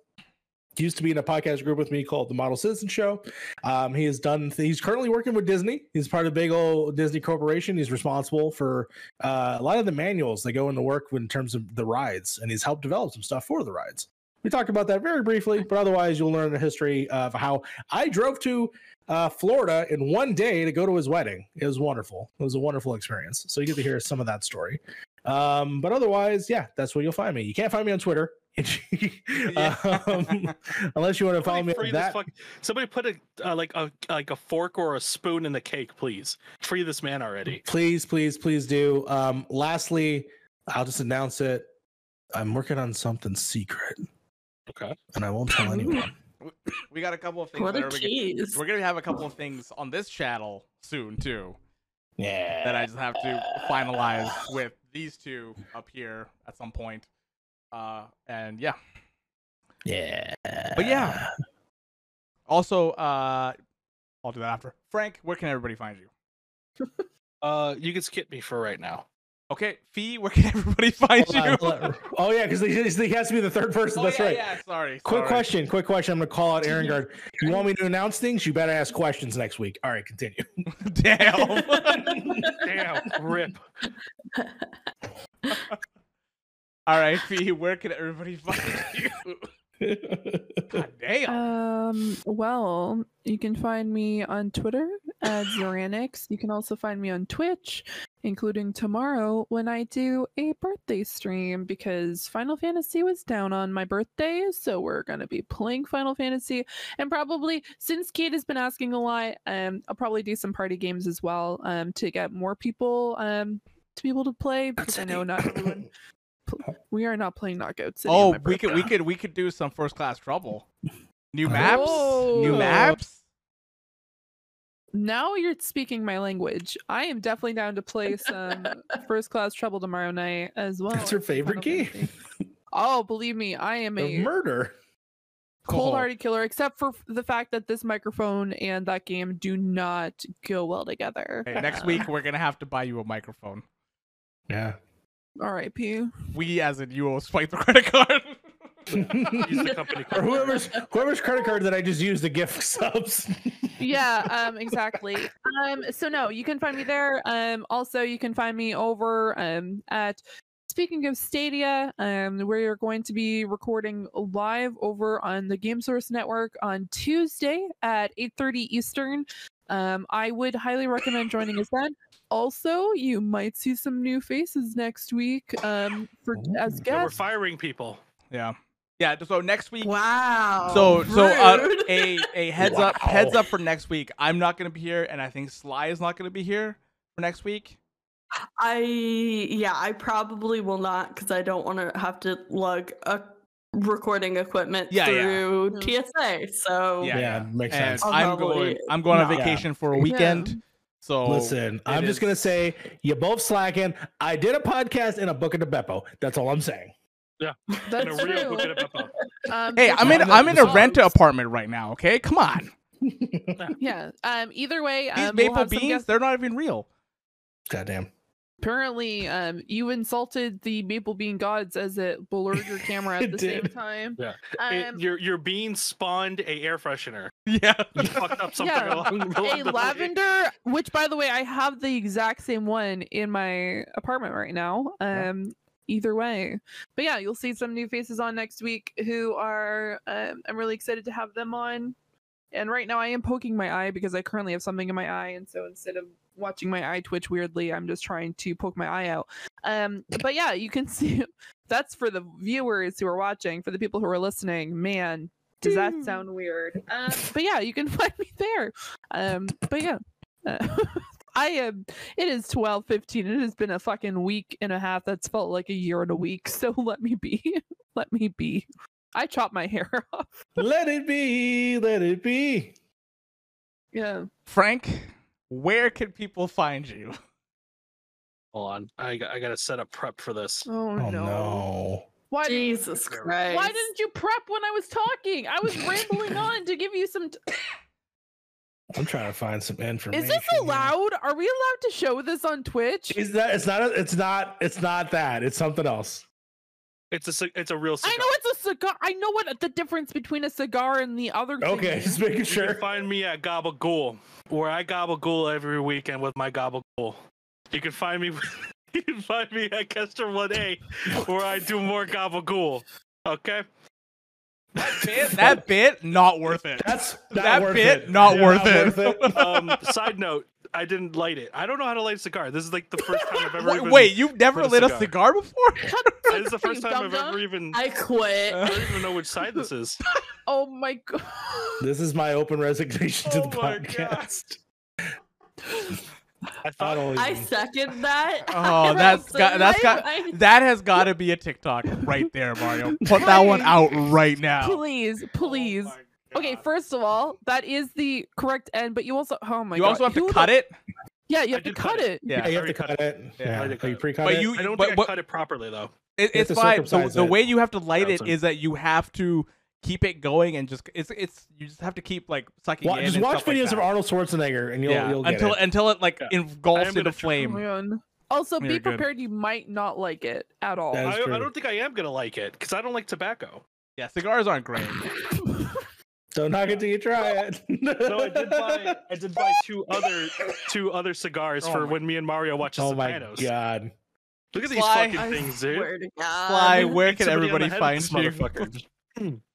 used to be in a podcast group with me called the Model Citizen Show. Um, he has done. He's currently working with Disney. He's part of big old Disney Corporation. He's responsible for uh, a lot of the manuals that go into work in terms of the rides, and he's helped develop some stuff for the rides. We talked about that very briefly, but otherwise, you'll learn the history of how I drove to uh, Florida in one day to go to his wedding. It was wonderful. It was a wonderful experience. So you get to hear some of that story. Um, but otherwise, yeah, that's where you'll find me. You can't find me on Twitter. um, unless you want to follow me free on this that. fuck- Somebody put a uh, like a like a fork or a spoon in the cake, please. Free this man already. Please, please, please do. Um, lastly, I'll just announce it. I'm working on something secret, Okay. and I won't tell anyone. We got a couple of things. What that a are gonna- we're gonna have a couple of things on this channel soon too. Yeah. that I just have to finalize with these two up here at some point. Uh, and yeah. Yeah. But yeah. Also, uh, I'll do that after. Frank, where can everybody find you? Uh, you can skip me for right now. Okay, Fee, where can everybody find Hold you? hold on. Oh yeah, because he, he has to be the third person. Oh, That's yeah, right. Yeah, sorry. Quick sorry. question. Quick question. I'm gonna call out Aaron Guard. You want me to announce things? You better ask questions next week. All right, continue. Damn. Damn, rip. All right, Fee, where can everybody find you? God damn. Um, well, you can find me on Twitter at Zoranix. You can also find me on Twitch, including tomorrow when I do a birthday stream because Final Fantasy was down on my birthday. So we're going to be playing Final Fantasy. And probably, since Kate has been asking a lot, um, I'll probably do some party games as well um, to get more people um, to be able to play because I know not everyone. pl- oh. We are not playing Knockout City. oh, we could we could we could do some first class trouble. New Oh. maps? New maps? Now you're speaking my language. I am definitely down to play some first class trouble tomorrow night as well. That's your favorite game? Oh, believe me, I am Of a murder. cold Oh. hearted killer, except for the fact that this microphone and that game do not go well together. Hey, next week we're gonna have to buy you a microphone. Yeah. R.I.P. We, as in you, will swipe the credit card. Use the company or whoever's whoever's credit card that I just used to gift subs. Yeah, um, exactly. Um, so no, you can find me there. Um, also you can find me over um at speaking of Stadia, um, we're going to be recording live over on the Game Source Network on Tuesday at 8:30 Eastern. Um, I would highly recommend joining us then. Also, you might see some new faces next week um, for as Ooh. Yeah, we're firing people. Yeah. Yeah. So next week. Wow. So so uh, a a heads up heads up for next week. I'm not gonna be here, and I think Sly is not gonna be here for next week. I yeah, I probably will not because I don't want to have to lug a recording equipment Yeah, yeah. through Mm. TSA. So Yeah, Yeah, yeah. makes And sense. I'll I'm going. I'm going on not. vacation for a weekend. So Listen, I'm it just gonna say you both slacking. I did a podcast and a book of the Beppo. That's all I'm saying. Yeah, That's And a real true. book of Um, Hey, I'm in. I'm I'm in a dogs. rent apartment right now. Okay, come on. Yeah. Um. Either way, These um, we'll maple have beans, guests- they're not even real. Goddamn. Apparently, um, you insulted the maple bean gods as it blurred your camera at It the same time. Yeah. Um, It- your your bean spawned a air freshener. Yeah. You fucked up something Yeah. along, along a the way. A lavender, which by the way, I have the exact same one in my apartment right now. Um, either way, but yeah, you'll see some new faces on next week who are. Um, I'm really excited to have them on. And right now, I am poking my eye because I currently have something in my eye, and so instead of watching my eye twitch weirdly, I'm just trying to poke my eye out. Um, but yeah, you can see. That's for the viewers who are watching. For the people who are listening, man, does that sound weird? Um, but yeah, you can find me there. Um, but yeah, uh, I am. It is twelve fifteen. It has been a fucking week and a half. That's felt like a year and a week. So let me be. let me be. I chopped my hair off. let it be. Let it be. Yeah. Frank, where can people find you? Hold on, I got, I got to set up prep for this. Oh, Oh no. no. Why? did- Jesus Christ. Why didn't you prep when I was talking? I was rambling on to give you some. T- I'm trying to find some information. Is this allowed? Are we allowed to show this on Twitch? Is that? It's not. A, it's not. It's not that. It's something else. It's a ci- it's a real cigar. I know it's a cigar. I know what the difference between a cigar and the other. thing Okay, is. just making sure. You can find me at Gabagool, where I gabagool every weekend with my Gabagool. You can find me. you can find me at Kester One A, where I do more Gabagool. Okay. That Bit- that bit not worth it. That's not That worth bit, it. not Yeah, worth it. it. Um, side note: I didn't light it. I don't know how to light a cigar. This is like the first time I've ever. Wait, even, wait, you've never lit a lit a cigar. cigar before? This is the first time I've ever even. I quit. I don't even know which side this is. Oh my god. This is my open resignation to Oh the podcast. I I thought don't I second that. Oh, that's got- that's got- That has got to be a TikTok right there, Mario. Put that one out right now. Please, please. Oh Okay, first of all, that is the correct end, but you also oh my god. you god. also have to who cut the- it. Yeah, you have to did cut cut it. it. Yeah, Yeah, you have to cut cut it. Yeah, Yeah, I did cut you it. pre-cut But it? you- I don't but- think but- I cut it properly though. It, You it's to fine. The, circumcise the it. way you have to light it Thousand. is that you have to keep it going and just it's it's you just have to keep like sucking Wa- in just and watch stuff like videos of that. Arnold Schwarzenegger, and you'll yeah, you'll get until it. until it like Yeah. I engulfs into gonna try- Oh flame. my god. Also, You're be good. prepared. You might not like it at all. That is I, I true. don't think I am gonna like it because I don't like tobacco. Yeah, cigars aren't great. Don't knock it till you try it. No, I did buy I did buy two other two other cigars Oh for my- when me and Mario watch The oh my god! Look at these fucking I things, dude. swear to God. Sly, where can somebody on the everybody find with you?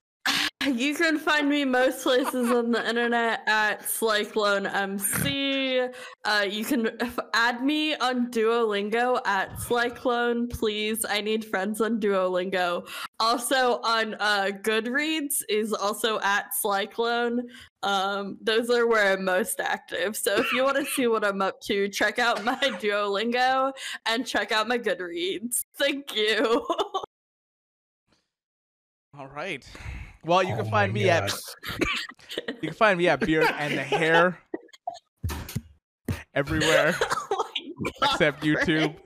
You can find me most places on the internet at Slyclone MC. Uh, you can f- add me on Duolingo at Slyclone, please. I need friends on Duolingo. Also on uh, Goodreads is also at Slyclone. Um, those are where I'm most active. So if you want to see what I'm up to, check out my Duolingo and check out my Goodreads. Thank you. All right. Well, you Oh can my find me at God. you can find me at Beard and the Hair everywhere Oh God, except Frank. YouTube.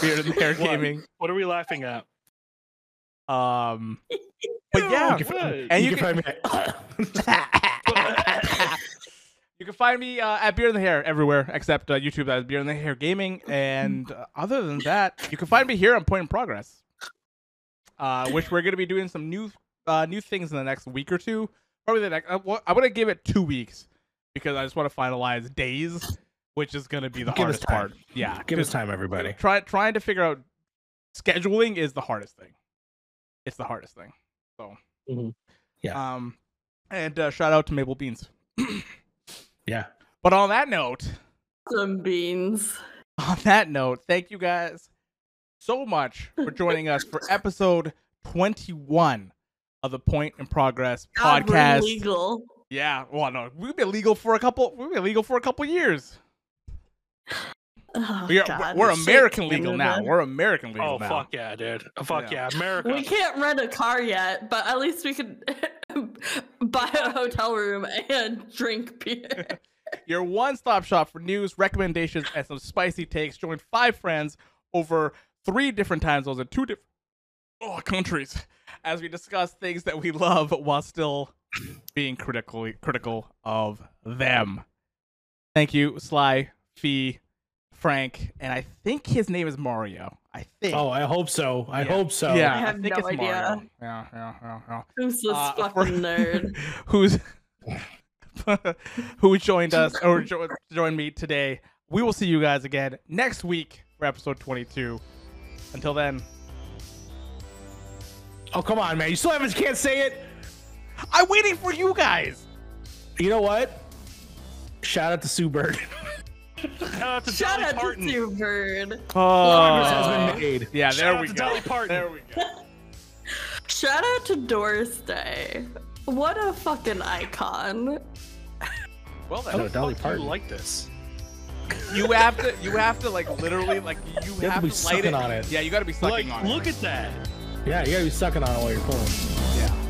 Beard and the Hair What? Gaming. What are we laughing at? Um, but yeah, You can, What? and you you can find me. At, you can find me uh, at Beard and the Hair everywhere except uh, YouTube. That is Beard and the Hair Gaming. And uh, other than that, you can find me here on Point in Progress, uh, which we're gonna be doing some new uh, new things in the next week or two. Probably the next. Uh, I'm gonna give it two weeks because I just want to finalize days, which is going to be the Give hardest part. Yeah, Give us time, everybody. Try trying to figure out scheduling is the hardest thing. It's the hardest thing. So, Mhm. Yeah. Um, and uh, shout out to Maple Beans. Yeah. But on that note, Some beans. on that note, thank you guys so much for joining us for episode 21 of the Point in Progress God, podcast. legal. Yeah, well, no, we've been legal for a couple. We've been legal for a couple years. Oh, We are, God, we're shit, American legal now. We're American legal Oh now. fuck yeah, dude! Oh, fuck Yeah. yeah, America. We can't rent a car yet, but at least we could buy a hotel room and drink beer. Your one-stop shop for news, recommendations, and some spicy takes. Join five friends over three different time zones in two different oh, countries as we discuss things that we love while still being critically critical of them. Thank you, Sly, Fee, Frank, and I think his name is Mario. I think. Oh, I hope so. I Yeah. hope so. yeah, I have think no it's idea. Mario. Yeah, yeah, yeah, yeah. Who's this Uh, fucking for- nerd? who's who joined us or jo- joined me today. We will see you guys again next week for episode 22. Until then, Oh, come on, man. You still haven't can't say it. I'm waiting for you guys. You know what? Shout out to Sue Bird. Shout out to Shout Dolly out Parton. to Sue Bird. Progress has Oh, been made. yeah, Shout there out we to go. Dolly Parton. There we go. Shout out to Doris Day. What a fucking icon. Well, No, then, Dolly You Parton. like this? you have to, you have to like literally, like you, have to be to light sucking it. on it. Yeah, you got to be sucking Like, on it. look at that. Yeah, you gotta be sucking on it while you're pulling. Yeah.